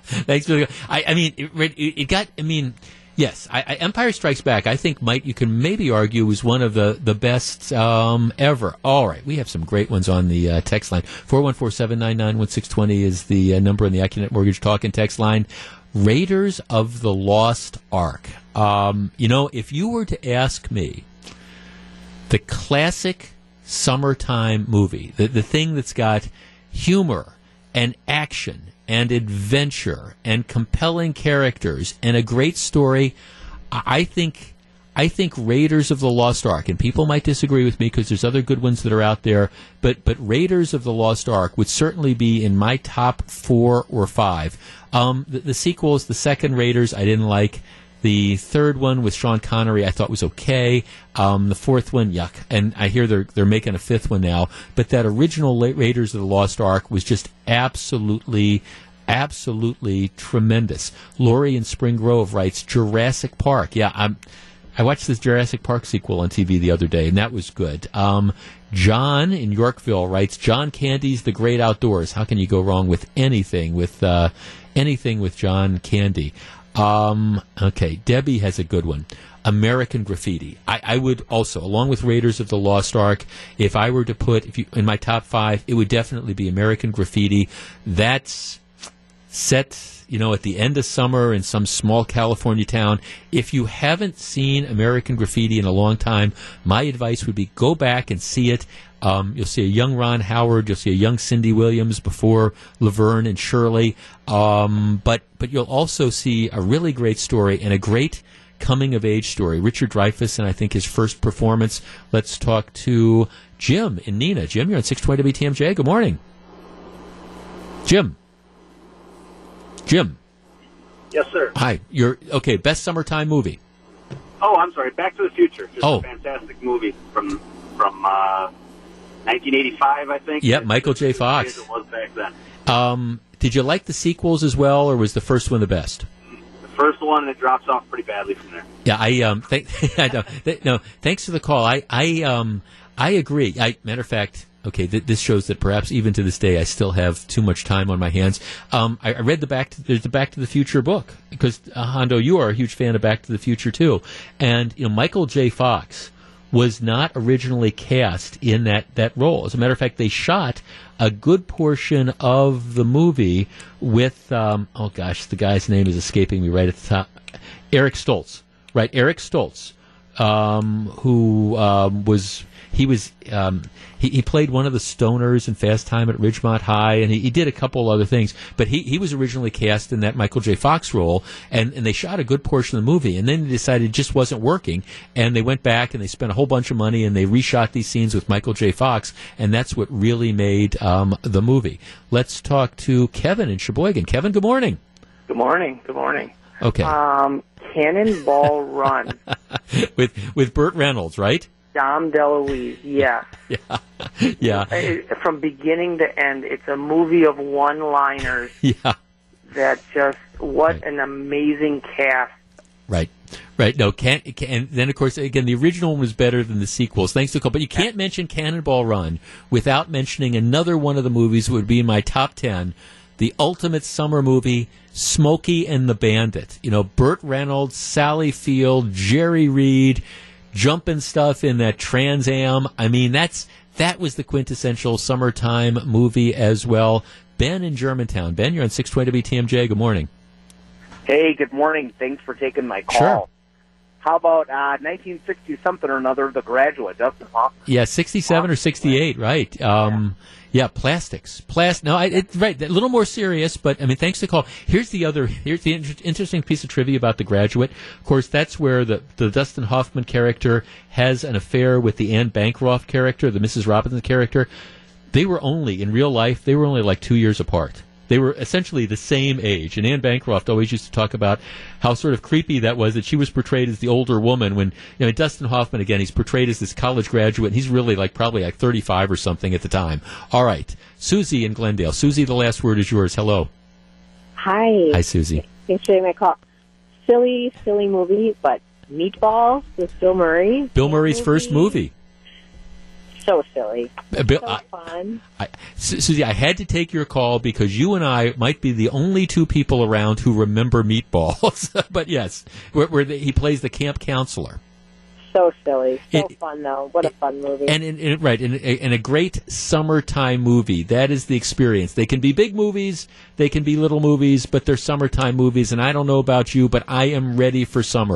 [SPEAKER 1] Thanks for the. I, I mean, it, it got. I mean, yes, I, I, Empire Strikes Back. I think might you can maybe argue was one of the the best um, ever. All right, we have some great ones on the uh, text line. Four one four seven nine nine one six twenty is the uh, number on the Accunet Mortgage Talk and text line. Raiders of the Lost Ark. Um, you know, if you were to ask me, the classic summertime movie, the, the thing that's got humor and action and adventure and compelling characters and a great story, I think I think Raiders of the Lost Ark, and people might disagree with me because there's other good ones that are out there, but but Raiders of the Lost Ark would certainly be in my top four or five. Um, the, the sequels, the second Raiders, I didn't like. The third one with Sean Connery, I thought was okay. Um, the fourth one, yuck. And I hear they're they're making a fifth one now. But that original Raiders of the Lost Ark was just absolutely, absolutely tremendous. Laurie in Spring Grove writes Jurassic Park. Yeah, I'm. I watched this Jurassic Park sequel on TV the other day, and that was good. Um, John in Yorkville writes John Candy's The Great Outdoors. How can you go wrong with anything with uh, anything with John Candy? Um, okay, Debbie has a good one. American Graffiti. I, I would also, along with Raiders of the Lost Ark, if I were to put you in my top five, it would definitely be American Graffiti. That's set, you know, at the end of summer in some small California town. If you haven't seen American Graffiti in a long time, my advice would be go back and see it. Um, you'll see a young Ron Howard. You'll see a young Cindy Williams before Laverne and Shirley. Um, but but you'll also see a really great story and a great coming of age story. Richard Dreyfuss and I think his first performance. Let's talk to Jim in Neenah. Jim, you're on 620 WTMJ. Good morning. Jim. Jim.
[SPEAKER 20] Yes, sir.
[SPEAKER 1] Hi. You're okay. Best summertime movie.
[SPEAKER 20] Oh, I'm sorry. Back to the Future. Just
[SPEAKER 1] Oh.
[SPEAKER 20] a fantastic movie from from uh, 1985, I think.
[SPEAKER 1] Yep, Michael J. Fox.
[SPEAKER 20] it was back then.
[SPEAKER 1] Um, did you like the sequels as well, or was the first one the best?
[SPEAKER 20] The first one, it drops off pretty badly from there.
[SPEAKER 1] Yeah, I um, th- I know. Th- no, thanks for the call. I, I um, I agree. I, matter of fact, okay, th- this shows that perhaps even to this day, I still have too much time on my hands. Um, I, I read the back. To, there's the Back to the Future book because uh, Hondo, you are a huge fan of Back to the Future too, and you know Michael J. Fox was not originally cast in that, that role. As a matter of fact, they shot a good portion of the movie with, um, oh gosh, the guy's name is escaping me right at the top. Eric Stoltz. Right, Eric Stoltz, um, who um, was he was um, he, he played one of the stoners in Fast Time at Ridgemont High, and he, he did a couple other things. But he, he was originally cast in that Michael J. Fox role, and, and they shot a good portion of the movie, and then they decided it just wasn't working, and they went back and they spent a whole bunch of money and they reshot these scenes with Michael J. Fox, and that's what really made um, the movie. Let's talk to Kevin in Sheboygan. Kevin, good morning.
[SPEAKER 21] Good morning. Good morning.
[SPEAKER 1] Okay.
[SPEAKER 21] Um, Cannonball Run.
[SPEAKER 1] with with Burt Reynolds, right?
[SPEAKER 21] Dom DeLuise. Yes.
[SPEAKER 1] Yeah. yeah.
[SPEAKER 21] Uh, From beginning to end, it's a movie of one-liners
[SPEAKER 1] Yeah.
[SPEAKER 21] that just what an amazing cast.
[SPEAKER 1] Right. Right. No, can't, can and then of course again the original one was better than the sequels, thanks to but you can't mention Cannonball Run without mentioning another one of the movies that would be in my top ten. The ultimate summer movie, Smokey and the Bandit. You know, Burt Reynolds, Sally Field, Jerry Reed, jumping stuff in that Trans Am. I mean, that's that was the quintessential summertime movie as well. Ben in Germantown. Ben, you're on 620 WTMJ. Good morning.
[SPEAKER 22] Hey, good morning. Thanks for taking my call.
[SPEAKER 1] Sure.
[SPEAKER 22] How about uh, 1960 something or another, The Graduate, Dustin Hoffman?
[SPEAKER 1] Yeah, 67 or 68, right. Um, yeah. Plastics. Plast- no, I, it, right, a little more serious, but I mean, thanks to call. Here's the other, here's the inter- interesting piece of trivia about The Graduate. Of course, that's where the, the Dustin Hoffman character has an affair with the Anne Bancroft character, the Mrs. Robinson character. They were only, in real life, they were only like two years apart. They were essentially the same age. And Anne Bancroft always used to talk about how sort of creepy that was that she was portrayed as the older woman when, you know, Dustin Hoffman, again, he's portrayed as this college graduate and he's really like probably like 35 or something at the time. All right. Susie in Glendale. Susie, the last word is yours. Hello.
[SPEAKER 23] Hi.
[SPEAKER 1] Hi, Susie.
[SPEAKER 23] Thanks for taking my call. Silly, silly movie, but Meatballs with Bill Murray.
[SPEAKER 1] Bill Murray's first movie.
[SPEAKER 23] So silly.
[SPEAKER 1] Uh, Bill,
[SPEAKER 23] so
[SPEAKER 1] I-
[SPEAKER 23] fun.
[SPEAKER 1] I, Susie, I had to take your call because you and I might be the only two people around who remember Meatballs. but yes, where, where the, he plays the camp counselor.
[SPEAKER 23] So silly. So
[SPEAKER 1] It-
[SPEAKER 23] fun, though. What a fun movie.
[SPEAKER 1] And, in in right, in a, in a great summertime movie, that is the experience. They can be big movies, they can be little movies, but they're summertime movies. And I don't know about you, but I am ready for summer.